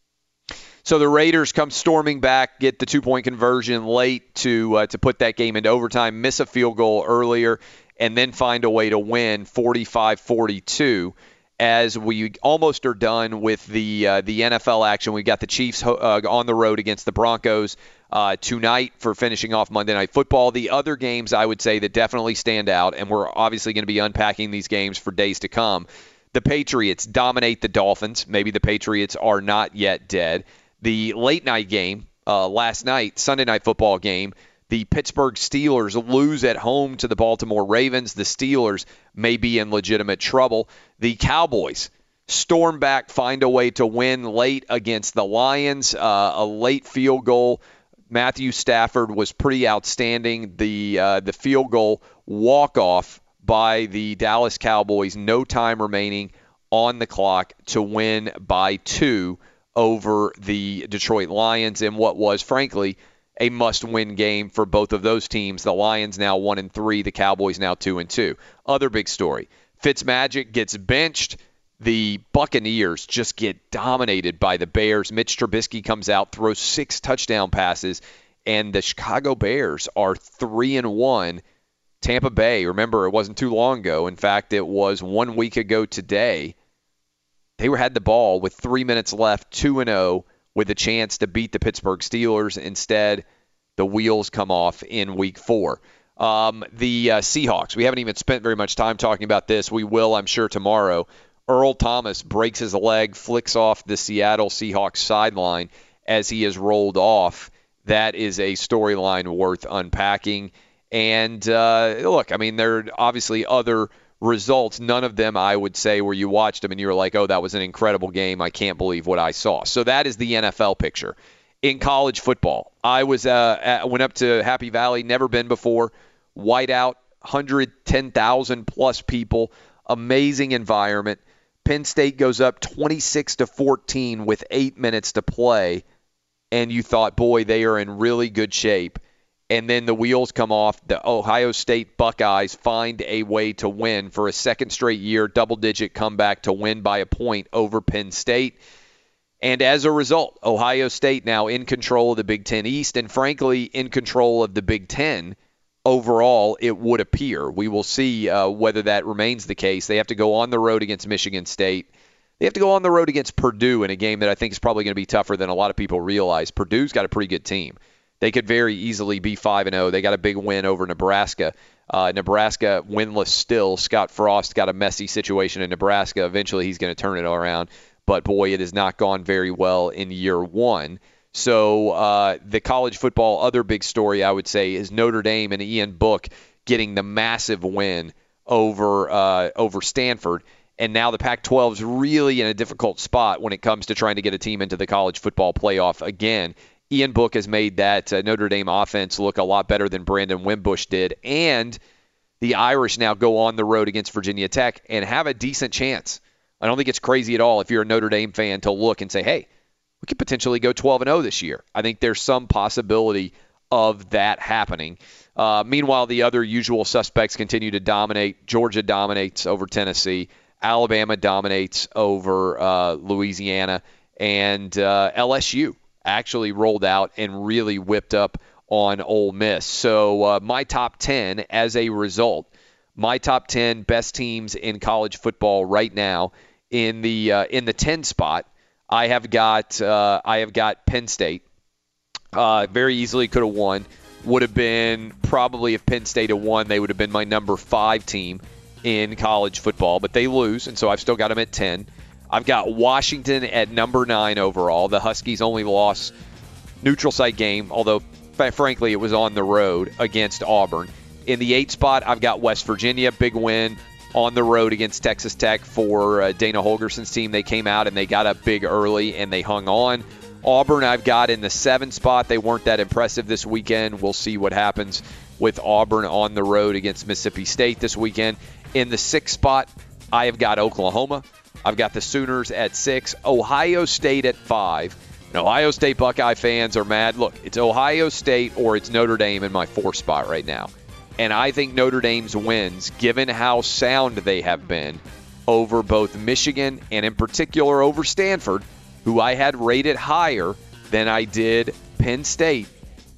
So the Raiders come storming back, get the two point conversion late to uh, to put that game into overtime, miss a field goal earlier, and then find a way to win 45-42. As we almost are done with the uh, the NFL action, We've got the Chiefs uh, on the road against the Broncos uh, tonight for finishing off Monday Night Football. The other games I would say that definitely stand out, and we're obviously going to be unpacking these games for days to come. The Patriots dominate the Dolphins. Maybe the Patriots are not yet dead the late night game uh, last night, Sunday night football game, the Pittsburgh Steelers lose at home to the Baltimore Ravens. The Steelers may be in legitimate trouble. The Cowboys storm back, find a way to win late against the Lions. Uh, a late field goal. Matthew Stafford was pretty outstanding. The uh, the field goal walk off by the Dallas Cowboys. No time remaining on the clock to win by two over the Detroit Lions in what was, frankly, a must-win game for both of those teams. The Lions now one and three, the Cowboys now two and two. Other big story: Fitzmagic gets benched. The Buccaneers just get dominated by the Bears. Mitch Trubisky comes out, throws six touchdown passes, and the Chicago Bears are three and one. Tampa Bay, remember, it wasn't too long ago. In fact, it was one week ago today they were had the ball with three minutes left, two and zero, oh, with a chance to beat the Pittsburgh Steelers. Instead, the wheels come off in Week Four. Um, the uh, Seahawks. We haven't even spent very much time talking about this. We will, I'm sure, tomorrow. Earl Thomas breaks his leg, flicks off the Seattle Seahawks sideline as he is rolled off. That is a storyline worth unpacking. And uh, look, I mean, there are obviously other results, none of them I would say where you watched them and you were like, oh, that was an incredible game. I can't believe what I saw. So that is the NFL picture. In college football, I was uh, at, went up to Happy Valley, never been before. Whiteout, 110,000 plus people, amazing environment. Penn State goes up 26 to 14 with eight minutes to play, and you thought, boy, they are in really good shape and then the wheels come off. The Ohio State Buckeyes find a way to win for a second straight year, double digit comeback to win by a point over Penn State. And as a result, Ohio State now in control of the Big Ten East and, frankly, in control of the Big Ten overall, it would appear. We will see uh, whether that remains the case. They have to go on the road against Michigan State. They have to go on the road against Purdue in a game that I think is probably going to be tougher than a lot of people realize. Purdue's got a pretty good team. They could very easily be 5 and 0. They got a big win over Nebraska. Uh, Nebraska winless still. Scott Frost got a messy situation in Nebraska. Eventually, he's going to turn it around. But boy, it has not gone very well in year one. So uh, the college football other big story I would say is Notre Dame and Ian Book getting the massive win over uh, over Stanford. And now the Pac-12 is really in a difficult spot when it comes to trying to get a team into the college football playoff again. Ian Book has made that uh, Notre Dame offense look a lot better than Brandon Wimbush did, and the Irish now go on the road against Virginia Tech and have a decent chance. I don't think it's crazy at all if you're a Notre Dame fan to look and say, "Hey, we could potentially go 12 and 0 this year." I think there's some possibility of that happening. Uh, meanwhile, the other usual suspects continue to dominate. Georgia dominates over Tennessee. Alabama dominates over uh, Louisiana, and uh, LSU actually rolled out and really whipped up on Ole Miss. So uh, my top 10 as a result, my top 10 best teams in college football right now in the uh, in the 10 spot, I have got uh, I have got Penn State. Uh, very easily could have won. Would have been probably if Penn State had won, they would have been my number five team in college football, but they lose, and so I've still got them at 10. I've got Washington at number nine overall. The Huskies only lost neutral site game, although frankly it was on the road against Auburn. In the eight spot, I've got West Virginia, big win on the road against Texas Tech for uh, Dana Holgorsen's team. They came out and they got up big early and they hung on. Auburn, I've got in the seven spot. They weren't that impressive this weekend. We'll see what happens with Auburn on the road against Mississippi State this weekend. In the sixth spot, I have got Oklahoma. I've got the Sooners at six, Ohio State at five. And Ohio State Buckeye fans are mad. Look, it's Ohio State or it's Notre Dame in my four spot right now. And I think Notre Dame's wins, given how sound they have been over both Michigan and in particular over Stanford, who I had rated higher than I did Penn State.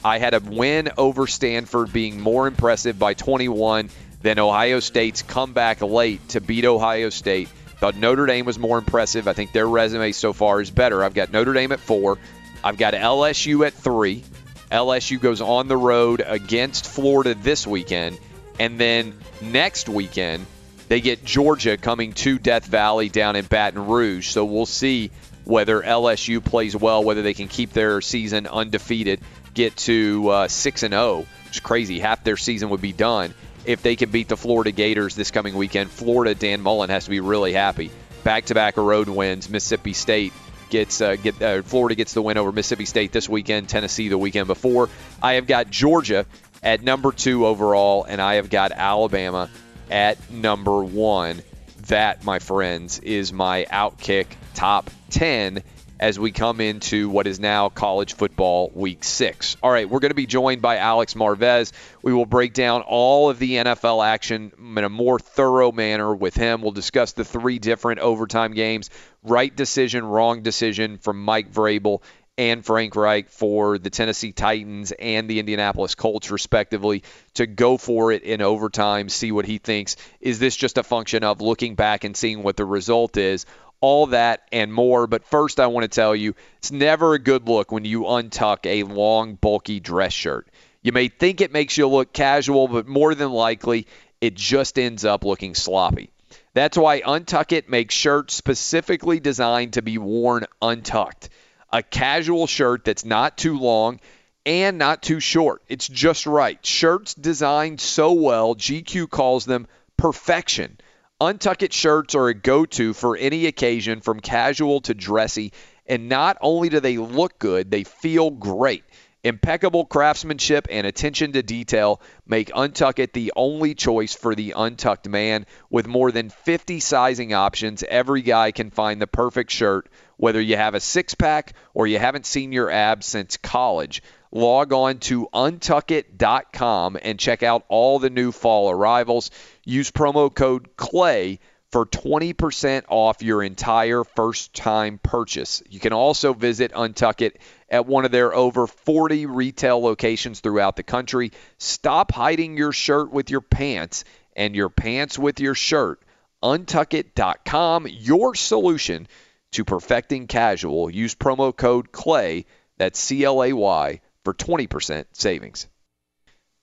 I had a win over Stanford being more impressive by 21 than Ohio State's comeback late to beat Ohio State. Thought Notre Dame was more impressive. I think their resume so far is better. I've got Notre Dame at four. I've got LSU at three. LSU goes on the road against Florida this weekend. And then next weekend, they get Georgia coming to Death Valley down in Baton Rouge. So we'll see whether LSU plays well, whether they can keep their season undefeated, get to uh, 6 and 0, which is crazy. Half their season would be done if they can beat the Florida Gators this coming weekend. Florida, Dan Mullen has to be really happy. Back to back road wins. Mississippi State gets uh, get uh, Florida gets the win over Mississippi State this weekend. Tennessee the weekend before. I have got Georgia at number two overall, and I have got Alabama at number one. That, my friends, is my Outkick top ten as we come into what is now college football week six. All right, we're going to be joined by Alex Marvez. We will break down all of the NFL action in a more thorough manner with him. We'll discuss the three different overtime games right decision, wrong decision from Mike Vrabel and Frank Reich for the Tennessee Titans and the Indianapolis Colts, respectively, to go for it in overtime, see what he thinks. Is this just a function of looking back and seeing what the result is? All that and more. But first, I want to tell you it's never a good look when you untuck a long, bulky dress shirt. You may think it makes you look casual, but more than likely, it just ends up looking sloppy. That's why Untuck It makes shirts specifically designed to be worn untucked. A casual shirt that's not too long and not too short. It's just right. Shirts designed so well, GQ calls them perfection. Untuck It shirts are a go to for any occasion from casual to dressy, and not only do they look good, they feel great. Impeccable craftsmanship and attention to detail make Untuck It the only choice for the untucked man. With more than 50 sizing options, every guy can find the perfect shirt, whether you have a six pack or you haven't seen your abs since college. Log on to untuckit.com and check out all the new fall arrivals. Use promo code CLAY for 20% off your entire first time purchase. You can also visit Untuckit at one of their over 40 retail locations throughout the country. Stop hiding your shirt with your pants and your pants with your shirt. Untuckit.com, your solution to perfecting casual. Use promo code CLAY, that's C L A Y, for 20% savings.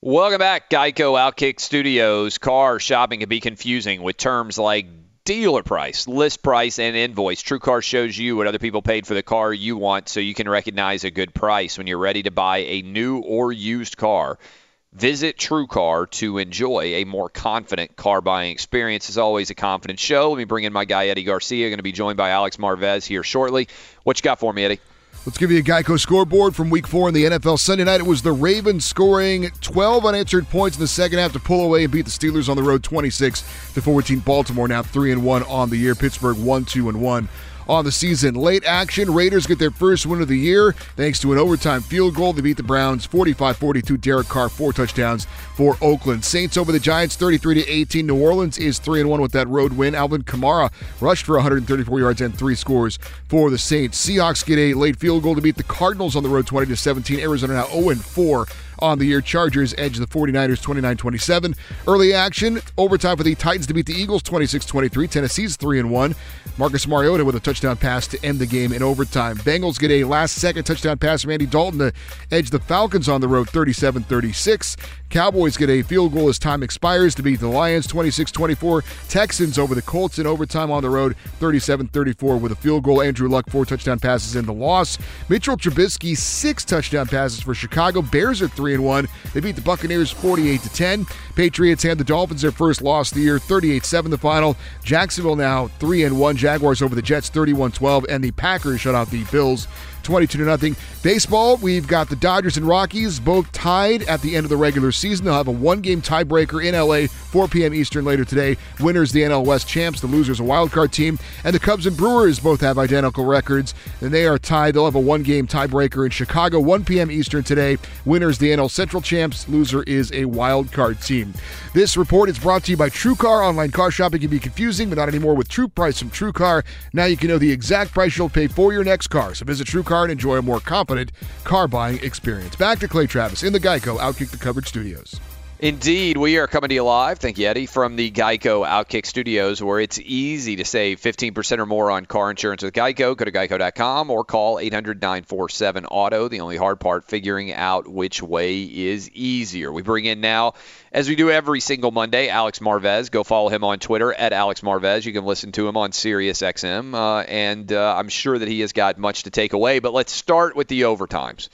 Welcome back, Geico Outkick Studios. Car shopping can be confusing with terms like dealer price, list price, and invoice. True Car shows you what other people paid for the car you want so you can recognize a good price when you're ready to buy a new or used car. Visit TrueCar to enjoy a more confident car buying experience. As always, a confident show. Let me bring in my guy, Eddie Garcia, going to be joined by Alex Marvez here shortly. What you got for me, Eddie? Let's give you a Geico scoreboard from week four in the NFL. Sunday night, it was the Ravens scoring 12 unanswered points in the second half to pull away and beat the Steelers on the road 26 to 14. Baltimore now 3 and 1 on the year. Pittsburgh 1 2 and 1 on the season. Late action, Raiders get their first win of the year thanks to an overtime field goal. They beat the Browns 45 42. Derek Carr, four touchdowns for Oakland. Saints over the Giants 33 18. New Orleans is 3 and 1 with that road win. Alvin Kamara rushed for 134 yards and three scores for the Saints. Seahawks get a late field goal to beat the Cardinals on the road 20 17. Arizona now 0 4 on the year. Chargers edge the 49ers 29 27. Early action, overtime for the Titans to beat the Eagles 26 23. Tennessee's 3 and 1. Marcus Mariota with a touchdown pass to end the game in overtime. Bengals get a last second touchdown pass from Andy Dalton to edge the Falcons on the road 37 36. Cowboys get a field goal as time expires to beat the Lions 26 24. Texans over the Colts in overtime on the road 37 34 with a field goal. Andrew Luck, four touchdown passes in the loss. Mitchell Trubisky, six touchdown passes for Chicago. Bears are 3 and 1. They beat the Buccaneers 48 to 10. Patriots hand the Dolphins their first loss of the year 38 7 the final. Jacksonville now 3 and 1. Jaguars over the Jets 31 12. And the Packers shut out the Bills 22 to nothing. Baseball, we've got the Dodgers and Rockies both tied at the end of the regular season. They'll have a one-game tiebreaker in LA, 4 p.m. Eastern later today. Winners the NL West champs, the losers a wild card team, and the Cubs and Brewers both have identical records, and they are tied. They'll have a one-game tiebreaker in Chicago, 1 p.m. Eastern today. Winners the NL Central champs, loser is a wild card team. This report is brought to you by TrueCar. Online car shopping can be confusing, but not anymore with True Price from TrueCar. Now you can know the exact price you'll pay for your next car. So visit TrueCar and enjoy a more confident car buying experience. Back to Clay Travis in the Geico Outkick the Coverage Studios. Indeed, we are coming to you live. Thank you, Eddie, from the Geico Outkick Studios, where it's easy to save 15% or more on car insurance with Geico. Go to geico.com or call 800 947 Auto. The only hard part, figuring out which way is easier. We bring in now, as we do every single Monday, Alex Marvez. Go follow him on Twitter at Alex Marvez. You can listen to him on Sirius XM, uh, and uh, I'm sure that he has got much to take away. But let's start with the overtimes.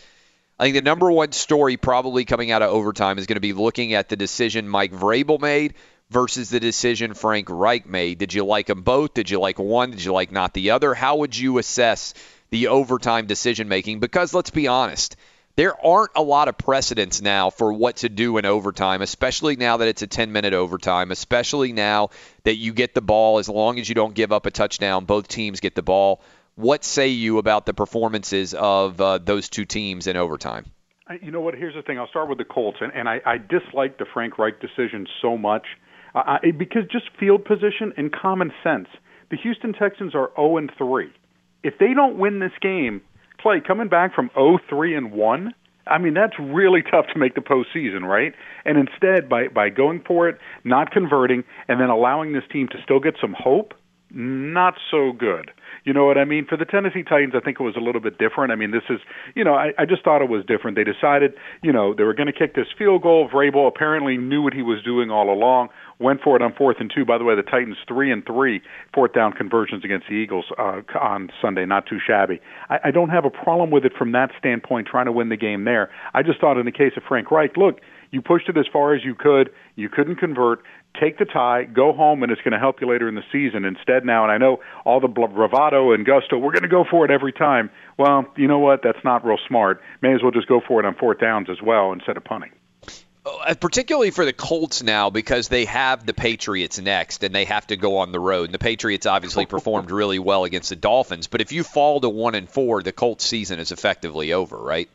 I think the number one story probably coming out of overtime is going to be looking at the decision Mike Vrabel made versus the decision Frank Reich made. Did you like them both? Did you like one? Did you like not the other? How would you assess the overtime decision making? Because let's be honest, there aren't a lot of precedents now for what to do in overtime, especially now that it's a 10 minute overtime, especially now that you get the ball as long as you don't give up a touchdown. Both teams get the ball. What say you about the performances of uh, those two teams in overtime? You know what? Here's the thing. I'll start with the Colts, and, and I, I dislike the Frank Reich decision so much uh, because just field position and common sense. The Houston Texans are 0 and 3. If they don't win this game, Clay coming back from 0 3 and 1. I mean that's really tough to make the postseason, right? And instead, by by going for it, not converting, and then allowing this team to still get some hope, not so good. You know what I mean? For the Tennessee Titans, I think it was a little bit different. I mean, this is, you know, I, I just thought it was different. They decided, you know, they were going to kick this field goal. Vrabel apparently knew what he was doing all along. Went for it on fourth and two. By the way, the Titans three and three fourth down conversions against the Eagles uh, on Sunday. Not too shabby. I, I don't have a problem with it from that standpoint. Trying to win the game there. I just thought in the case of Frank Reich, look, you pushed it as far as you could. You couldn't convert take the tie, go home, and it's going to help you later in the season. Instead, now, and I know all the bravado and gusto, we're going to go for it every time. Well, you know what? That's not real smart. May as well just go for it on fourth downs as well instead of punting. Uh, particularly for the Colts now because they have the Patriots next and they have to go on the road. And the Patriots obviously performed really well against the Dolphins, but if you fall to one and four, the Colts season is effectively over, right?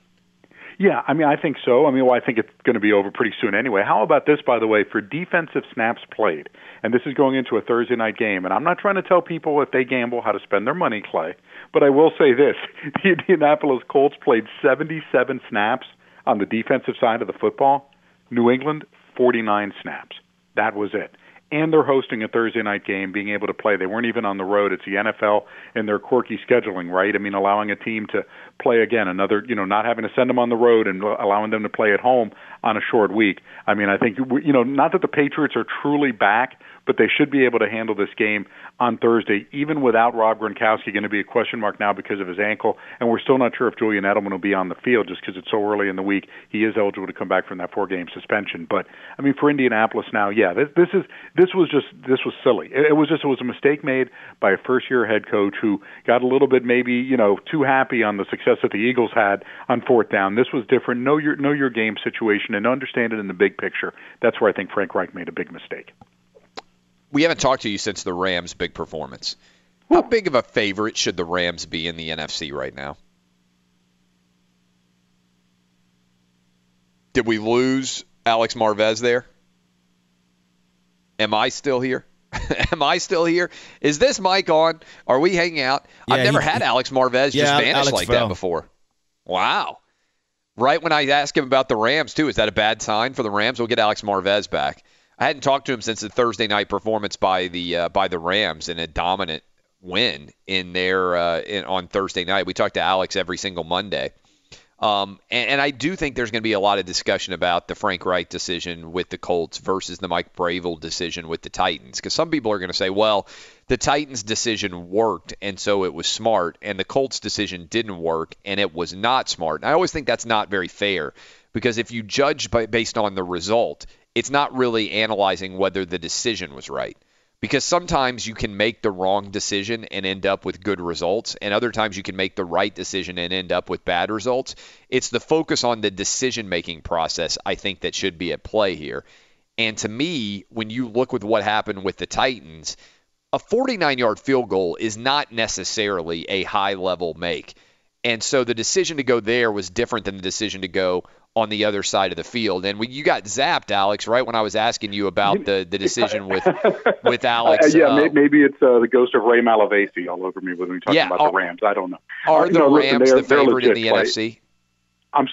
Yeah, I mean, I think so. I mean, well, I think it's going to be over pretty soon anyway. How about this, by the way, for defensive snaps played? And this is going into a Thursday night game. And I'm not trying to tell people if they gamble how to spend their money, Clay, but I will say this the Indianapolis Colts played 77 snaps on the defensive side of the football, New England, 49 snaps. That was it and they're hosting a Thursday night game, being able to play. They weren't even on the road. It's the NFL and their quirky scheduling, right? I mean, allowing a team to play again, another, you know, not having to send them on the road and allowing them to play at home on a short week. I mean, I think, you know, not that the Patriots are truly back, but they should be able to handle this game on Thursday, even without Rob Gronkowski going to be a question mark now because of his ankle. And we're still not sure if Julian Edelman will be on the field just because it's so early in the week. He is eligible to come back from that four-game suspension. But I mean, for Indianapolis now, yeah, this, this is this was just this was silly. It, it was just it was a mistake made by a first-year head coach who got a little bit maybe you know too happy on the success that the Eagles had on fourth down. This was different. Know your know your game situation and understand it in the big picture. That's where I think Frank Reich made a big mistake we haven't talked to you since the Rams' big performance. How big of a favorite should the Rams be in the NFC right now? Did we lose Alex Marvez there? Am I still here? Am I still here? Is this mic on? Are we hanging out? Yeah, I've never he, had Alex Marvez yeah, just vanish Alex like fell. that before. Wow. Right when I ask him about the Rams, too, is that a bad sign for the Rams? We'll get Alex Marvez back. I hadn't talked to him since the Thursday night performance by the uh, by the Rams in a dominant win in their uh, in, on Thursday night. We talk to Alex every single Monday. Um, and, and I do think there's going to be a lot of discussion about the Frank Reich decision with the Colts versus the Mike Vrabel decision with the Titans. Because some people are going to say, well, the Titans' decision worked, and so it was smart, and the Colts' decision didn't work, and it was not smart. And I always think that's not very fair because if you judge by, based on the result, it's not really analyzing whether the decision was right. Because sometimes you can make the wrong decision and end up with good results, and other times you can make the right decision and end up with bad results. It's the focus on the decision making process, I think, that should be at play here. And to me, when you look with what happened with the Titans, a 49 yard field goal is not necessarily a high level make. And so the decision to go there was different than the decision to go on the other side of the field. And when you got zapped, Alex, right when I was asking you about the, the decision with with Alex. Uh, yeah, uh, maybe it's uh, the ghost of Ray Malavasi all over me when we talking Yeah, about are- the Rams. I don't know. Are Uh, the no, Rams they're- the favorite in the Clay. NFC? I'm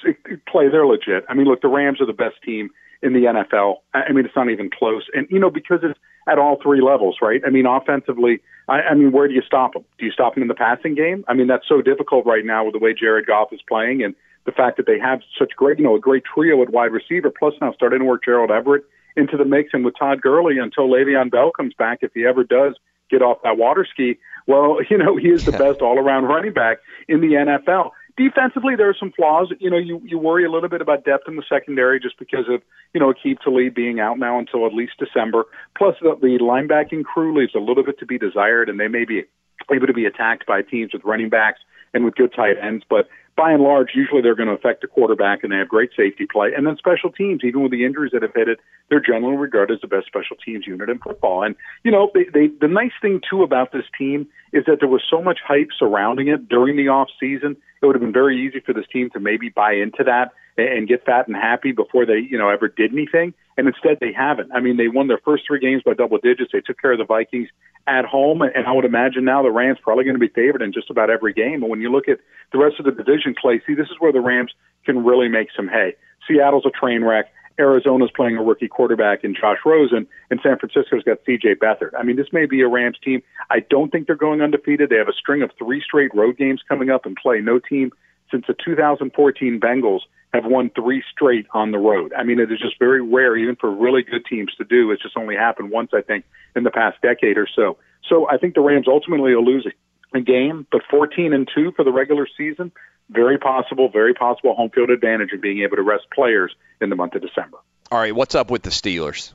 Clay. They're legit. I mean, look, the Rams are the best team in the NFL. I I mean, it's not even close. And you know, because it's at all three levels, right? I mean, offensively, I, I mean, where do you stop them? Do you stop them in the passing game? I mean, that's so difficult right now with the way Jared Goff is playing and the fact that they have such great, you know, a great trio at wide receiver. Plus, now starting to work Gerald Everett into the mix, and with Todd Gurley until Le'Veon Bell comes back, if he ever does get off that water ski, well, you know, he is the best all-around running back in the NFL. Defensively, there are some flaws. You know, you you worry a little bit about depth in the secondary just because of you know Aqib Talib being out now until at least December. Plus, the, the linebacking crew leaves a little bit to be desired, and they may be able to be attacked by teams with running backs and with good tight ends. But by and large, usually they're going to affect the quarterback, and they have great safety play. And then special teams, even with the injuries that have hit it, they're generally regarded as the best special teams unit in football. And you know, they, they the nice thing too about this team is that there was so much hype surrounding it during the off season. It would have been very easy for this team to maybe buy into that and, get fat and happy before they, you know, ever did anything. And instead, they haven't. I mean, they won their first three games by double digits. They took care of the Vikings at home, and I would imagine now the Rams probably going to be favored in just about every game. And when you look at the rest of the division, Clay, see, this is where the Rams can really make some hay. Seattle's a train wreck. Arizona's playing a rookie quarterback in Josh Rosen, and San Francisco's got C.J. Beathard. I mean, this may be a Rams team. I don't think they're going undefeated. They have a string of three straight road games coming up and play. No team since the 2014 Bengals have won three straight on the road. I mean, it is just very rare, even for really good teams to do. It's just only happened once, I think, in the past decade or so. So I think the Rams ultimately will lose a game, but 14 and two for the regular season, very possible, very possible home field advantage of being able to rest players in the month of December. All right, what's up with the Steelers?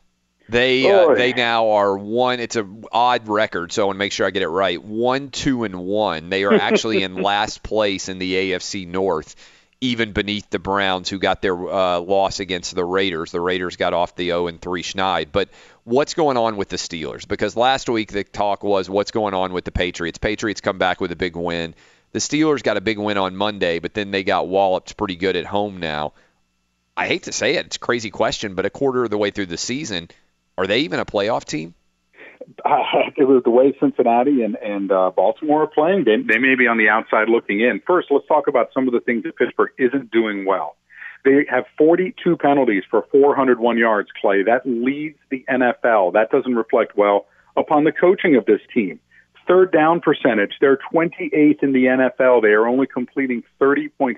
They uh, they now are one. It's a odd record, so I want to make sure I get it right. One, two, and one. They are actually in last place in the AFC North, even beneath the Browns, who got their uh, loss against the Raiders. The Raiders got off the 0 and 3 schneid. But what's going on with the Steelers? Because last week the talk was what's going on with the Patriots. Patriots come back with a big win. The Steelers got a big win on Monday, but then they got walloped pretty good at home now. I hate to say it, it's a crazy question, but a quarter of the way through the season, are they even a playoff team? Uh, it was the way Cincinnati and, and uh, Baltimore are playing. They, they may be on the outside looking in. First, let's talk about some of the things that Pittsburgh isn't doing well. They have 42 penalties for 401 yards, Clay. That leads the NFL. That doesn't reflect well upon the coaching of this team. Third down percentage, they're 28th in the NFL. They are only completing 30.6%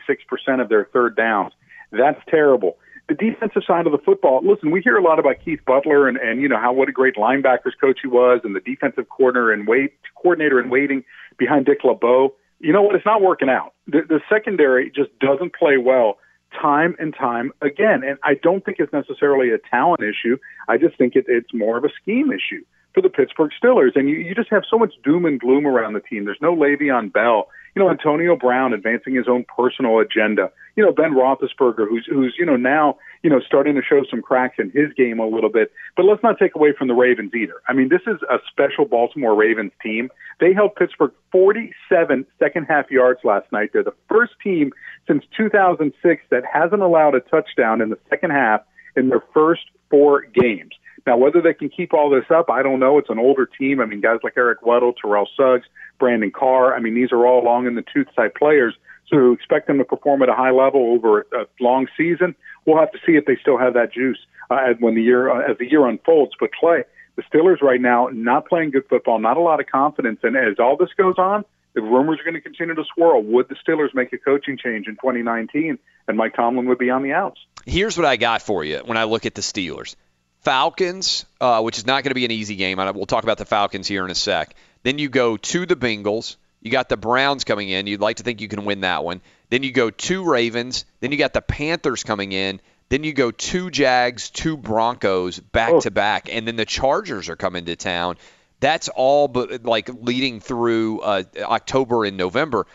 of their third downs. That's terrible. The defensive side of the football, listen, we hear a lot about Keith Butler and, and you know how what a great linebackers coach he was and the defensive coordinator and wait coordinator in waiting behind Dick LeBeau. You know what? It's not working out. The, the secondary just doesn't play well time and time again. And I don't think it's necessarily a talent issue. I just think it, it's more of a scheme issue for the Pittsburgh Steelers. And you, you just have so much doom and gloom around the team. There's no Le'Veon Bell. You know, Antonio Brown advancing his own personal agenda. You know, Ben Roethlisberger, who's who's you know now you know starting to show some cracks in his game a little bit. But let's not take away from the Ravens either. I mean, this is a special Baltimore Ravens team. They held Pittsburgh 47 second half yards last night. They're the first team since 2006 that hasn't allowed a touchdown in the second half in their first four games. Now, whether they can keep all this up, I don't know. It's an older team. I mean, guys like Eric Weddle, Terrell Suggs, Brandon Carr. I mean, these are all long in the tooth type players. So expect them to perform at a high level over a long season. We'll have to see if they still have that juice uh, when the year uh, as the year unfolds. But Clay, the Steelers right now not playing good football, not a lot of confidence, and as all this goes on, the rumors are going to continue to swirl. Would the Steelers make a coaching change in 2019, and Mike Tomlin would be on the outs? Here's what I got for you when I look at the Steelers. Falcons, uh, which is not going to be an easy game. We'll talk about the Falcons here in a sec. Then you go to the Bengals. You got the Browns coming in. You'd like to think you can win that one. Then you go two Ravens. Then you got the Panthers coming in. Then you go two Jags, two Broncos back to back, and then the Chargers are coming to town. That's all, but like leading through uh, October and November.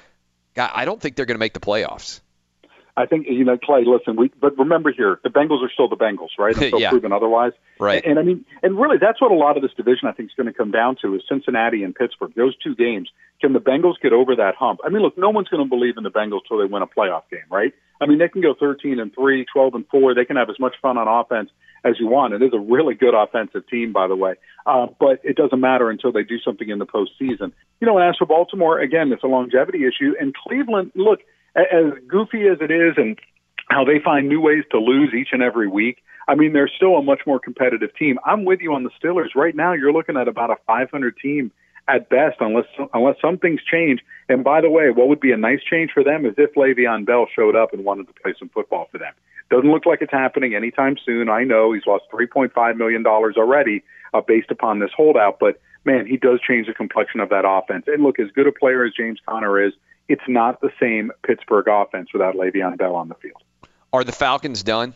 I don't think they're going to make the playoffs. I think you know Clay. Listen, we but remember here, the Bengals are still the Bengals, right? Until Yeah. proven otherwise. Right. And, and I mean, and really, that's what a lot of this division I think is going to come down to is Cincinnati and Pittsburgh. Those two games. Can the Bengals get over that hump? I mean, look, no one's going to believe in the Bengals till they win a playoff game, right? I mean, they can go 13 and three, 12 and four. They can have as much fun on offense as you want. It is a really good offensive team, by the way. Uh, but it doesn't matter until they do something in the postseason. You know, and as for Baltimore, again, it's a longevity issue. And Cleveland, look, as goofy as it is, and how they find new ways to lose each and every week. I mean, they're still a much more competitive team. I'm with you on the Steelers. Right now, you're looking at about a 500 team at best, unless unless some things change. And by the way, what would be a nice change for them is if Le'Veon Bell showed up and wanted to play some football for them. Doesn't look like it's happening anytime soon. I know he's lost 3.5 million dollars already uh, based upon this holdout, but man, he does change the complexion of that offense. And look, as good a player as James Conner is, it's not the same Pittsburgh offense without Le'Veon Bell on the field. Are the Falcons done?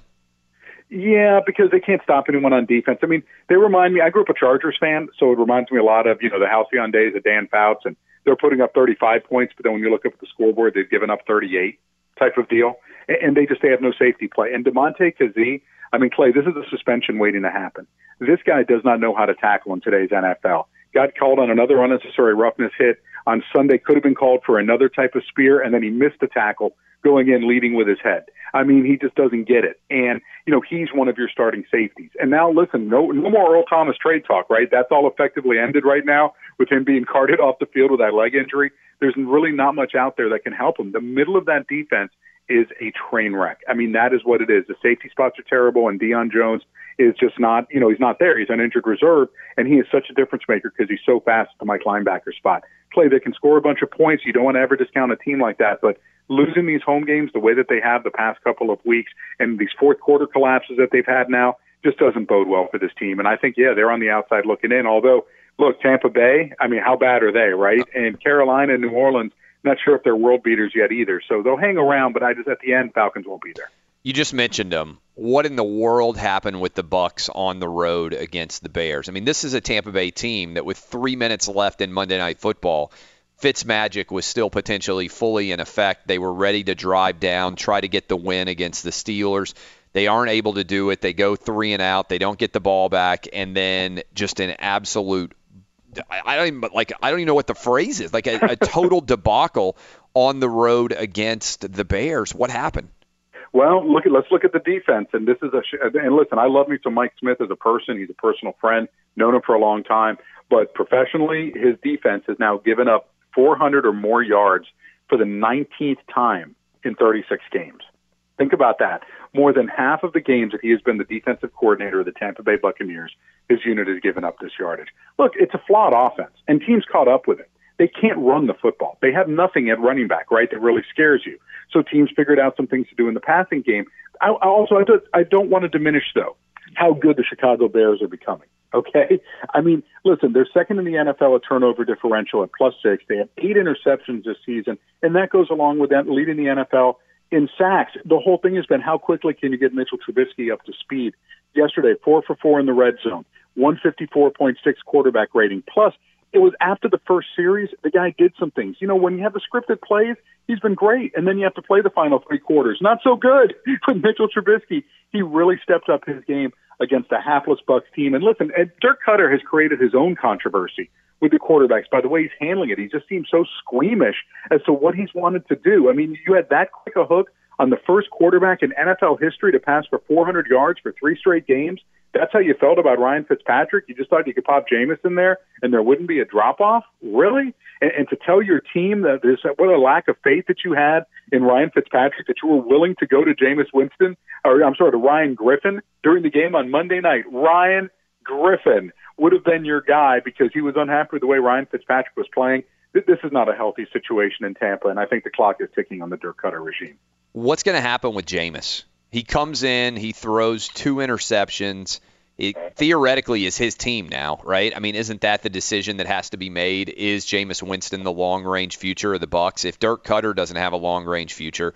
Yeah, because they can't stop anyone on defense. I mean, they remind me. I grew up a Chargers fan, so it reminds me a lot of you know the halcyon days of Dan Fouts, and they're putting up 35 points, but then when you look up at the scoreboard, they've given up 38 type of deal, and, and they just they have no safety play. And Damontae Kazee, I mean, Clay, this is a suspension waiting to happen. This guy does not know how to tackle in today's NFL. Got called on another unnecessary roughness hit on Sunday. Could have been called for another type of spear, and then he missed the tackle going in leading with his head. I mean, he just doesn't get it. And, you know, he's one of your starting safeties. And now listen, no no more Earl Thomas trade talk, right? That's all effectively ended right now with him being carted off the field with that leg injury. There's really not much out there that can help him. The middle of that defense is a train wreck. I mean, that is what it is. The safety spots are terrible, and Deion Jones is just not, you know, he's not there. He's an injured reserve, and he is such a difference maker because he's so fast at the Mike linebacker spot. Clay, they can score a bunch of points. You don't want to ever discount a team like that, but losing these home games the way that they have the past couple of weeks and these fourth quarter collapses that they've had now just doesn't bode well for this team. And I think, yeah, they're on the outside looking in. Although, look, Tampa Bay, I mean, how bad are they, right? And Carolina and New Orleans, not sure if they're world beaters yet either. So they'll hang around, but I just at the end, Falcons won't be there. You just mentioned them. What in the world happened with the Bucks on the road against the Bears? I mean, this is a Tampa Bay team that with three minutes left in Monday Night Football, Fitzmagic was still potentially fully in effect. They were ready to drive down, try to get the win against the Steelers. They aren't able to do it. They go three and out. They don't get the ball back, and then just an absolute I don't even like I don't even know what the phrase is like a, a total debacle on the road against the Bears. What happened? Well, look at let's look at the defense, and this is a and listen. I love me some Mike Smith as a person. He's a personal friend, known him for a long time. But professionally, his defense has now given up 400 or more yards for the 19th time in 36 games. Think about that. More than half of the games that he has been the defensive coordinator of the Tampa Bay Buccaneers, his unit has given up this yardage. Look, it's a flawed offense, and teams caught up with it. They can't run the football. They have nothing at running back, right? That really scares you. So teams figured out some things to do in the passing game. I, I also, I don't, I don't want to diminish though how good the Chicago Bears are becoming. Okay, I mean, listen, they're second in the NFL at turnover differential at plus six. They have eight interceptions this season, and that goes along with that leading the NFL in sacks. The whole thing has been how quickly can you get Mitchell Trubisky up to speed? Yesterday, four for four in the red zone, 154.6 quarterback rating. Plus, it was after the first series, the guy did some things. You know, when you have the scripted plays, he's been great. And then you have to play the final three quarters. Not so good with Mitchell Trubisky. He really stepped up his game against a hapless Bucks team. And listen, Dirk Koetter has created his own controversy with the quarterbacks by the way he's handling it. He just seems so squeamish as to what he's wanted to do. I mean, you had that quick a hook on the first quarterback in NFL history to pass for 400 yards for three straight games. That's how you felt about Ryan Fitzpatrick. You just thought you could pop Jameis in there and there wouldn't be a drop off. Really? And, and to tell your team that there's what a lack of faith that you had in Ryan Fitzpatrick that you were willing to go to Jameis Winston or I'm sorry to Ryan Griffin during the game on Monday night. Ryan Griffin would have been your guy because he was unhappy with the way Ryan Fitzpatrick was playing. This is not a healthy situation in Tampa, and I think the clock is ticking on the Dirk Koetter regime. What's going to happen with Jameis? He comes in, he throws two interceptions. It theoretically is his team now, right? I mean, isn't that the decision that has to be made? Is Jameis Winston the long range future of the Bucks? If Dirk Koetter doesn't have a long range future,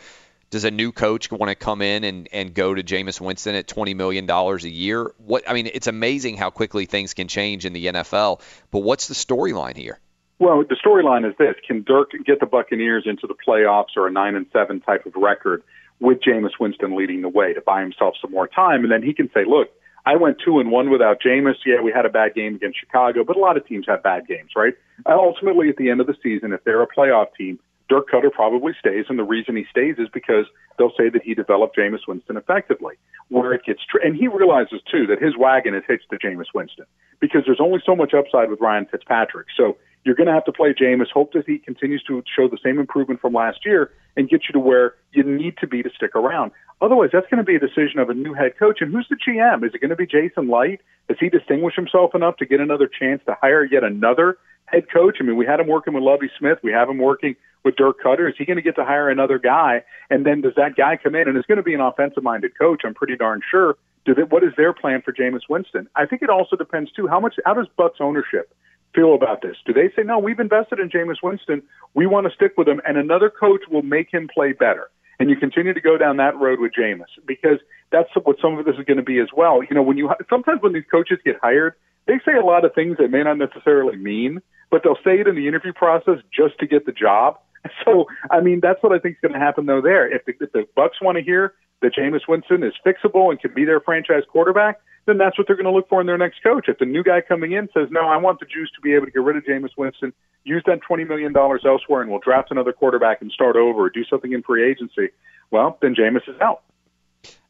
does a new coach want to come in and, and go to Jameis Winston at $20 million a year? What I mean, it's amazing how quickly things can change in the NFL. But what's the storyline here? Well, the storyline is this: Can Dirk get the Buccaneers into the playoffs or a nine and seven type of record with Jameis Winston leading the way to buy himself some more time, and then he can say, "Look, I went two and one without Jameis. Yeah, we had a bad game against Chicago, but a lot of teams have bad games, right? Uh, ultimately, at the end of the season, if they're a playoff team, Dirk Koetter probably stays, and the reason he stays is because they'll say that he developed Jameis Winston effectively. Where it gets, tr- and he realizes too that his wagon is hitched to Jameis Winston because there's only so much upside with Ryan Fitzpatrick. So you're going to have to play Jameis. Hope that he continues to show the same improvement from last year and get you to where you need to be to stick around. Otherwise, that's going to be a decision of a new head coach. And who's the GM? Is it going to be Jason Licht? Does he distinguish himself enough to get another chance to hire yet another head coach? I mean, we had him working with Lovie Smith. We have him working with Dirk Koetter? Is he going to get to hire another guy? And then does that guy come in and is going to be an offensive-minded coach? I'm pretty darn sure. Do they, what is their plan for Jameis Winston? I think it also depends too. How much? How does Bucks ownership feel about this? Do they say no? We've invested in Jameis Winston. We want to stick with him, and another coach will make him play better. And you continue to go down that road with Jameis because that's what some of this is going to be as well. You know, when you sometimes when these coaches get hired, they say a lot of things that may not necessarily mean, but they'll say it in the interview process just to get the job. So, I mean, that's what I think is going to happen though. There, if the, if the Bucks want to hear that Jameis Winston is fixable and can be their franchise quarterback, then that's what they're going to look for in their next coach. If the new guy coming in says, "No, I want the Jews to be able to get rid of Jameis Winston, use that twenty million dollars elsewhere, and we'll draft another quarterback and start over, or do something in free agency," well, then Jameis is out.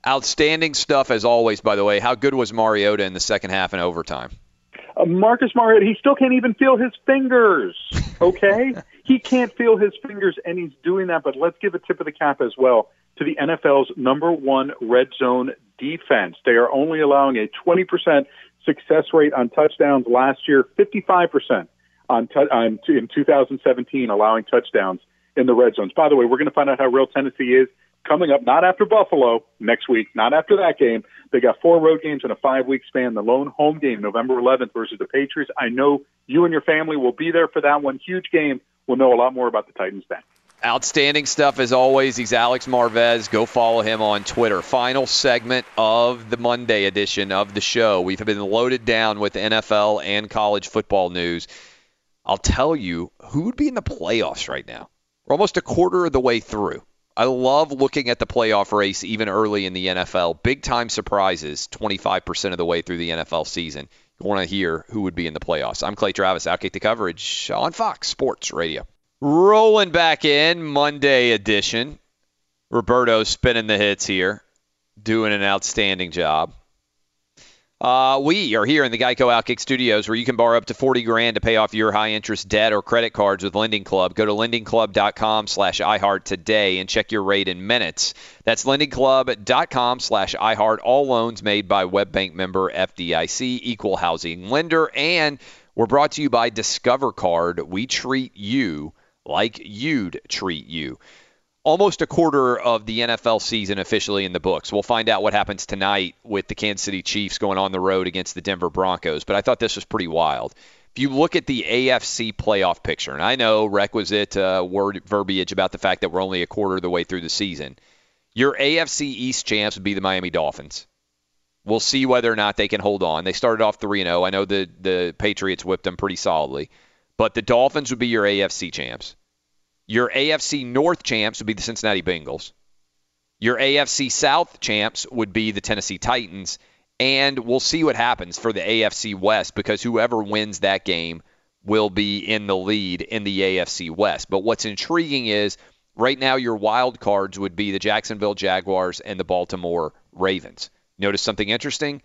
Outstanding stuff as always. By the way, how good was Mariota in the second half and overtime? Uh, Marcus Mariota, he still can't even feel his fingers. Okay, he can't feel his fingers, and he's doing that. But let's give a tip of the cap as well to the NFL's number one red zone defense. They are only allowing a 20% success rate on touchdowns last year, 55% on, t- in 2017 allowing touchdowns in the red zones. By the way, we're going to find out how real Tennessee is coming up, not after Buffalo next week, not after that game. They got four road games in a five week span. The lone home game, November 11th versus the Patriots. I know you and your family will be there for that one. Huge game. We'll know a lot more about the Titans then. Outstanding stuff as always. He's Alex Marvez. Go follow him on Twitter. Final segment of the Monday edition of the show. We've been loaded down with NFL and college football news. I'll tell you who would be in the playoffs right now. We're almost a quarter of the way through. I love looking at the playoff race even early in the NFL. Big time surprises 25% of the way through the NFL season. Want to hear who would be in the playoffs. I'm Clay Travis. Outkick the coverage on Fox Sports Radio. Rolling back in, Monday edition. Roberto spinning the hits here, doing an outstanding job. Uh, we are here in the Geico Outkick Studios where you can borrow up to 40 grand to pay off your high interest debt or credit cards with Lending Club. Go to lendingclub.com slash iHeart today and check your rate in minutes. That's lendingclub.com slash iHeart. All loans made by WebBank member FDIC, equal housing lender. And we're brought to you by Discover Card. We treat you like you'd treat you almost a quarter of the NFL season officially in the books. We'll find out what happens tonight with the Kansas City Chiefs going on the road against the Denver Broncos. But I thought this was pretty wild. If you look at the AFC playoff picture, and I know requisite uh, word verbiage about the fact that we're only a quarter of the way through the season, your AFC East champs would be the Miami Dolphins. We'll see whether or not they can hold on. They started off 3 0. I know the, the Patriots whipped them pretty solidly. But the Dolphins would be your AFC champs. Your AFC North champs would be the Cincinnati Bengals. Your AFC South champs would be the Tennessee Titans. And we'll see what happens for the AFC West because whoever wins that game will be in the lead in the AFC West. But what's intriguing is right now your wild cards would be the Jacksonville Jaguars and the Baltimore Ravens. Notice something interesting?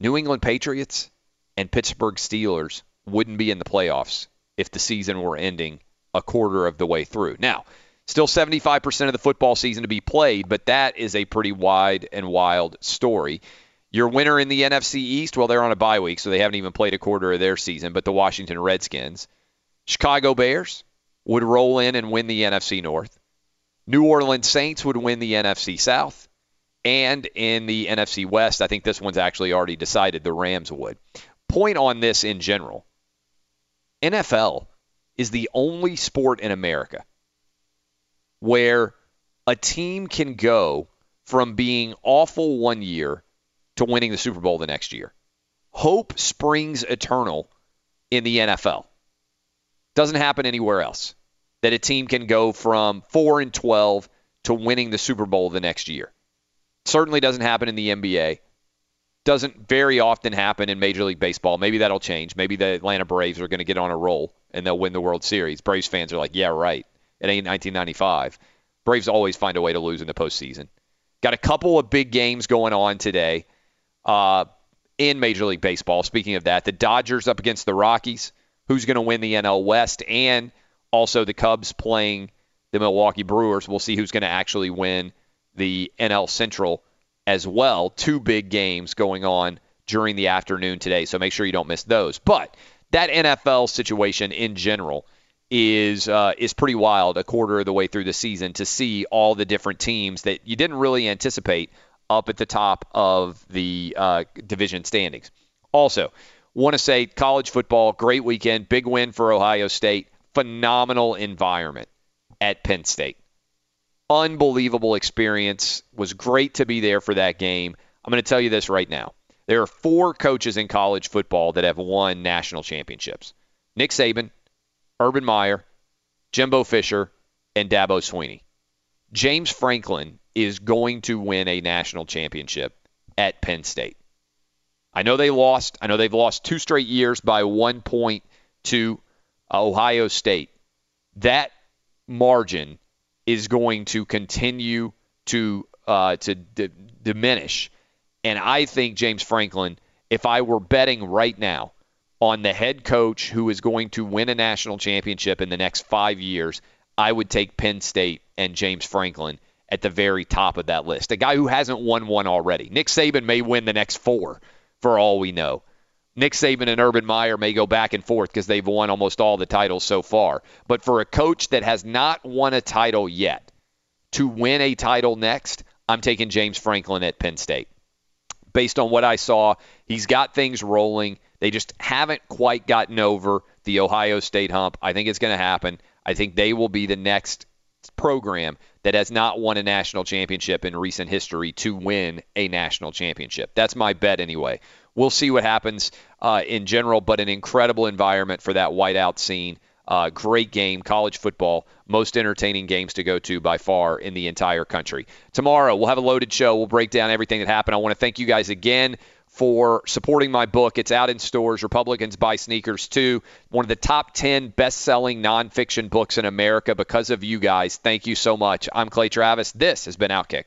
New England Patriots and Pittsburgh Steelers wouldn't be in the playoffs if the season were ending a quarter of the way through. Now, still 75% of the football season to be played, but that is a pretty wide and wild story. Your winner in the NFC East, well, they're on a bye week, so they haven't even played a quarter of their season, but the Washington Redskins. Chicago Bears would roll in and win the NFC North. New Orleans Saints would win the NFC South. And in the NFC West, I think this one's actually already decided the Rams would. Point on this in general NFL is the only sport in America where a team can go from being awful one year to winning the Super Bowl the next year. Hope springs eternal in the NFL. Doesn't happen anywhere else. That a team can go from 4 and 12 to winning the Super Bowl the next year. Certainly doesn't happen in the NBA. Doesn't very often happen in Major League Baseball. Maybe that'll change. Maybe the Atlanta Braves are going to get on a roll and they'll win the World Series. Braves fans are like, yeah, right. It ain't 1995. Braves always find a way to lose in the postseason. Got a couple of big games going on today uh, in Major League Baseball. Speaking of that, the Dodgers up against the Rockies. Who's going to win the NL West? And also the Cubs playing the Milwaukee Brewers. We'll see who's going to actually win the NL Central as well. Two big games going on during the afternoon today, so make sure you don't miss those. But that NFL situation in general is uh, is pretty wild. A quarter of the way through the season to see all the different teams that you didn't really anticipate up at the top of the uh, division standings. Also, want to say college football, great weekend, big win for Ohio State, phenomenal environment at Penn State. Unbelievable experience. Was great to be there for that game. I'm going to tell you this right now. There are four coaches in college football that have won national championships Nick Saban, Urban Meyer, Jimbo Fisher, and Dabo Swinney. James Franklin is going to win a national championship at Penn State. I know they lost. I know they've lost two straight years by one point to Ohio State. That margin is going to continue to uh, to d- diminish and I think James Franklin, if I were betting right now on the head coach who is going to win a national championship in the next five years, I would take Penn State and James Franklin at the very top of that list. A guy who hasn't won one already. Nick Saban may win the next four, for all we know. Nick Saban and Urban Meyer may go back and forth because they've won almost all the titles so far. But for a coach that has not won a title yet to win a title next, I'm taking James Franklin at Penn State based on what I saw. He's got things rolling. They just haven't quite gotten over the Ohio State hump. I think it's going to happen. I think they will be the next program that has not won a national championship in recent history to win a national championship. That's my bet anyway. We'll see what happens uh, in general, but an incredible environment for that whiteout scene. Uh, great game, college football, most entertaining games to go to by far in the entire country. Tomorrow, we'll have a loaded show. We'll break down everything that happened. I want to thank you guys again for supporting my book. It's out in stores. Republicans buy sneakers too. One of the top 10 best selling nonfiction books in America because of you guys. Thank you so much. I'm Clay Travis. This has been Outkick.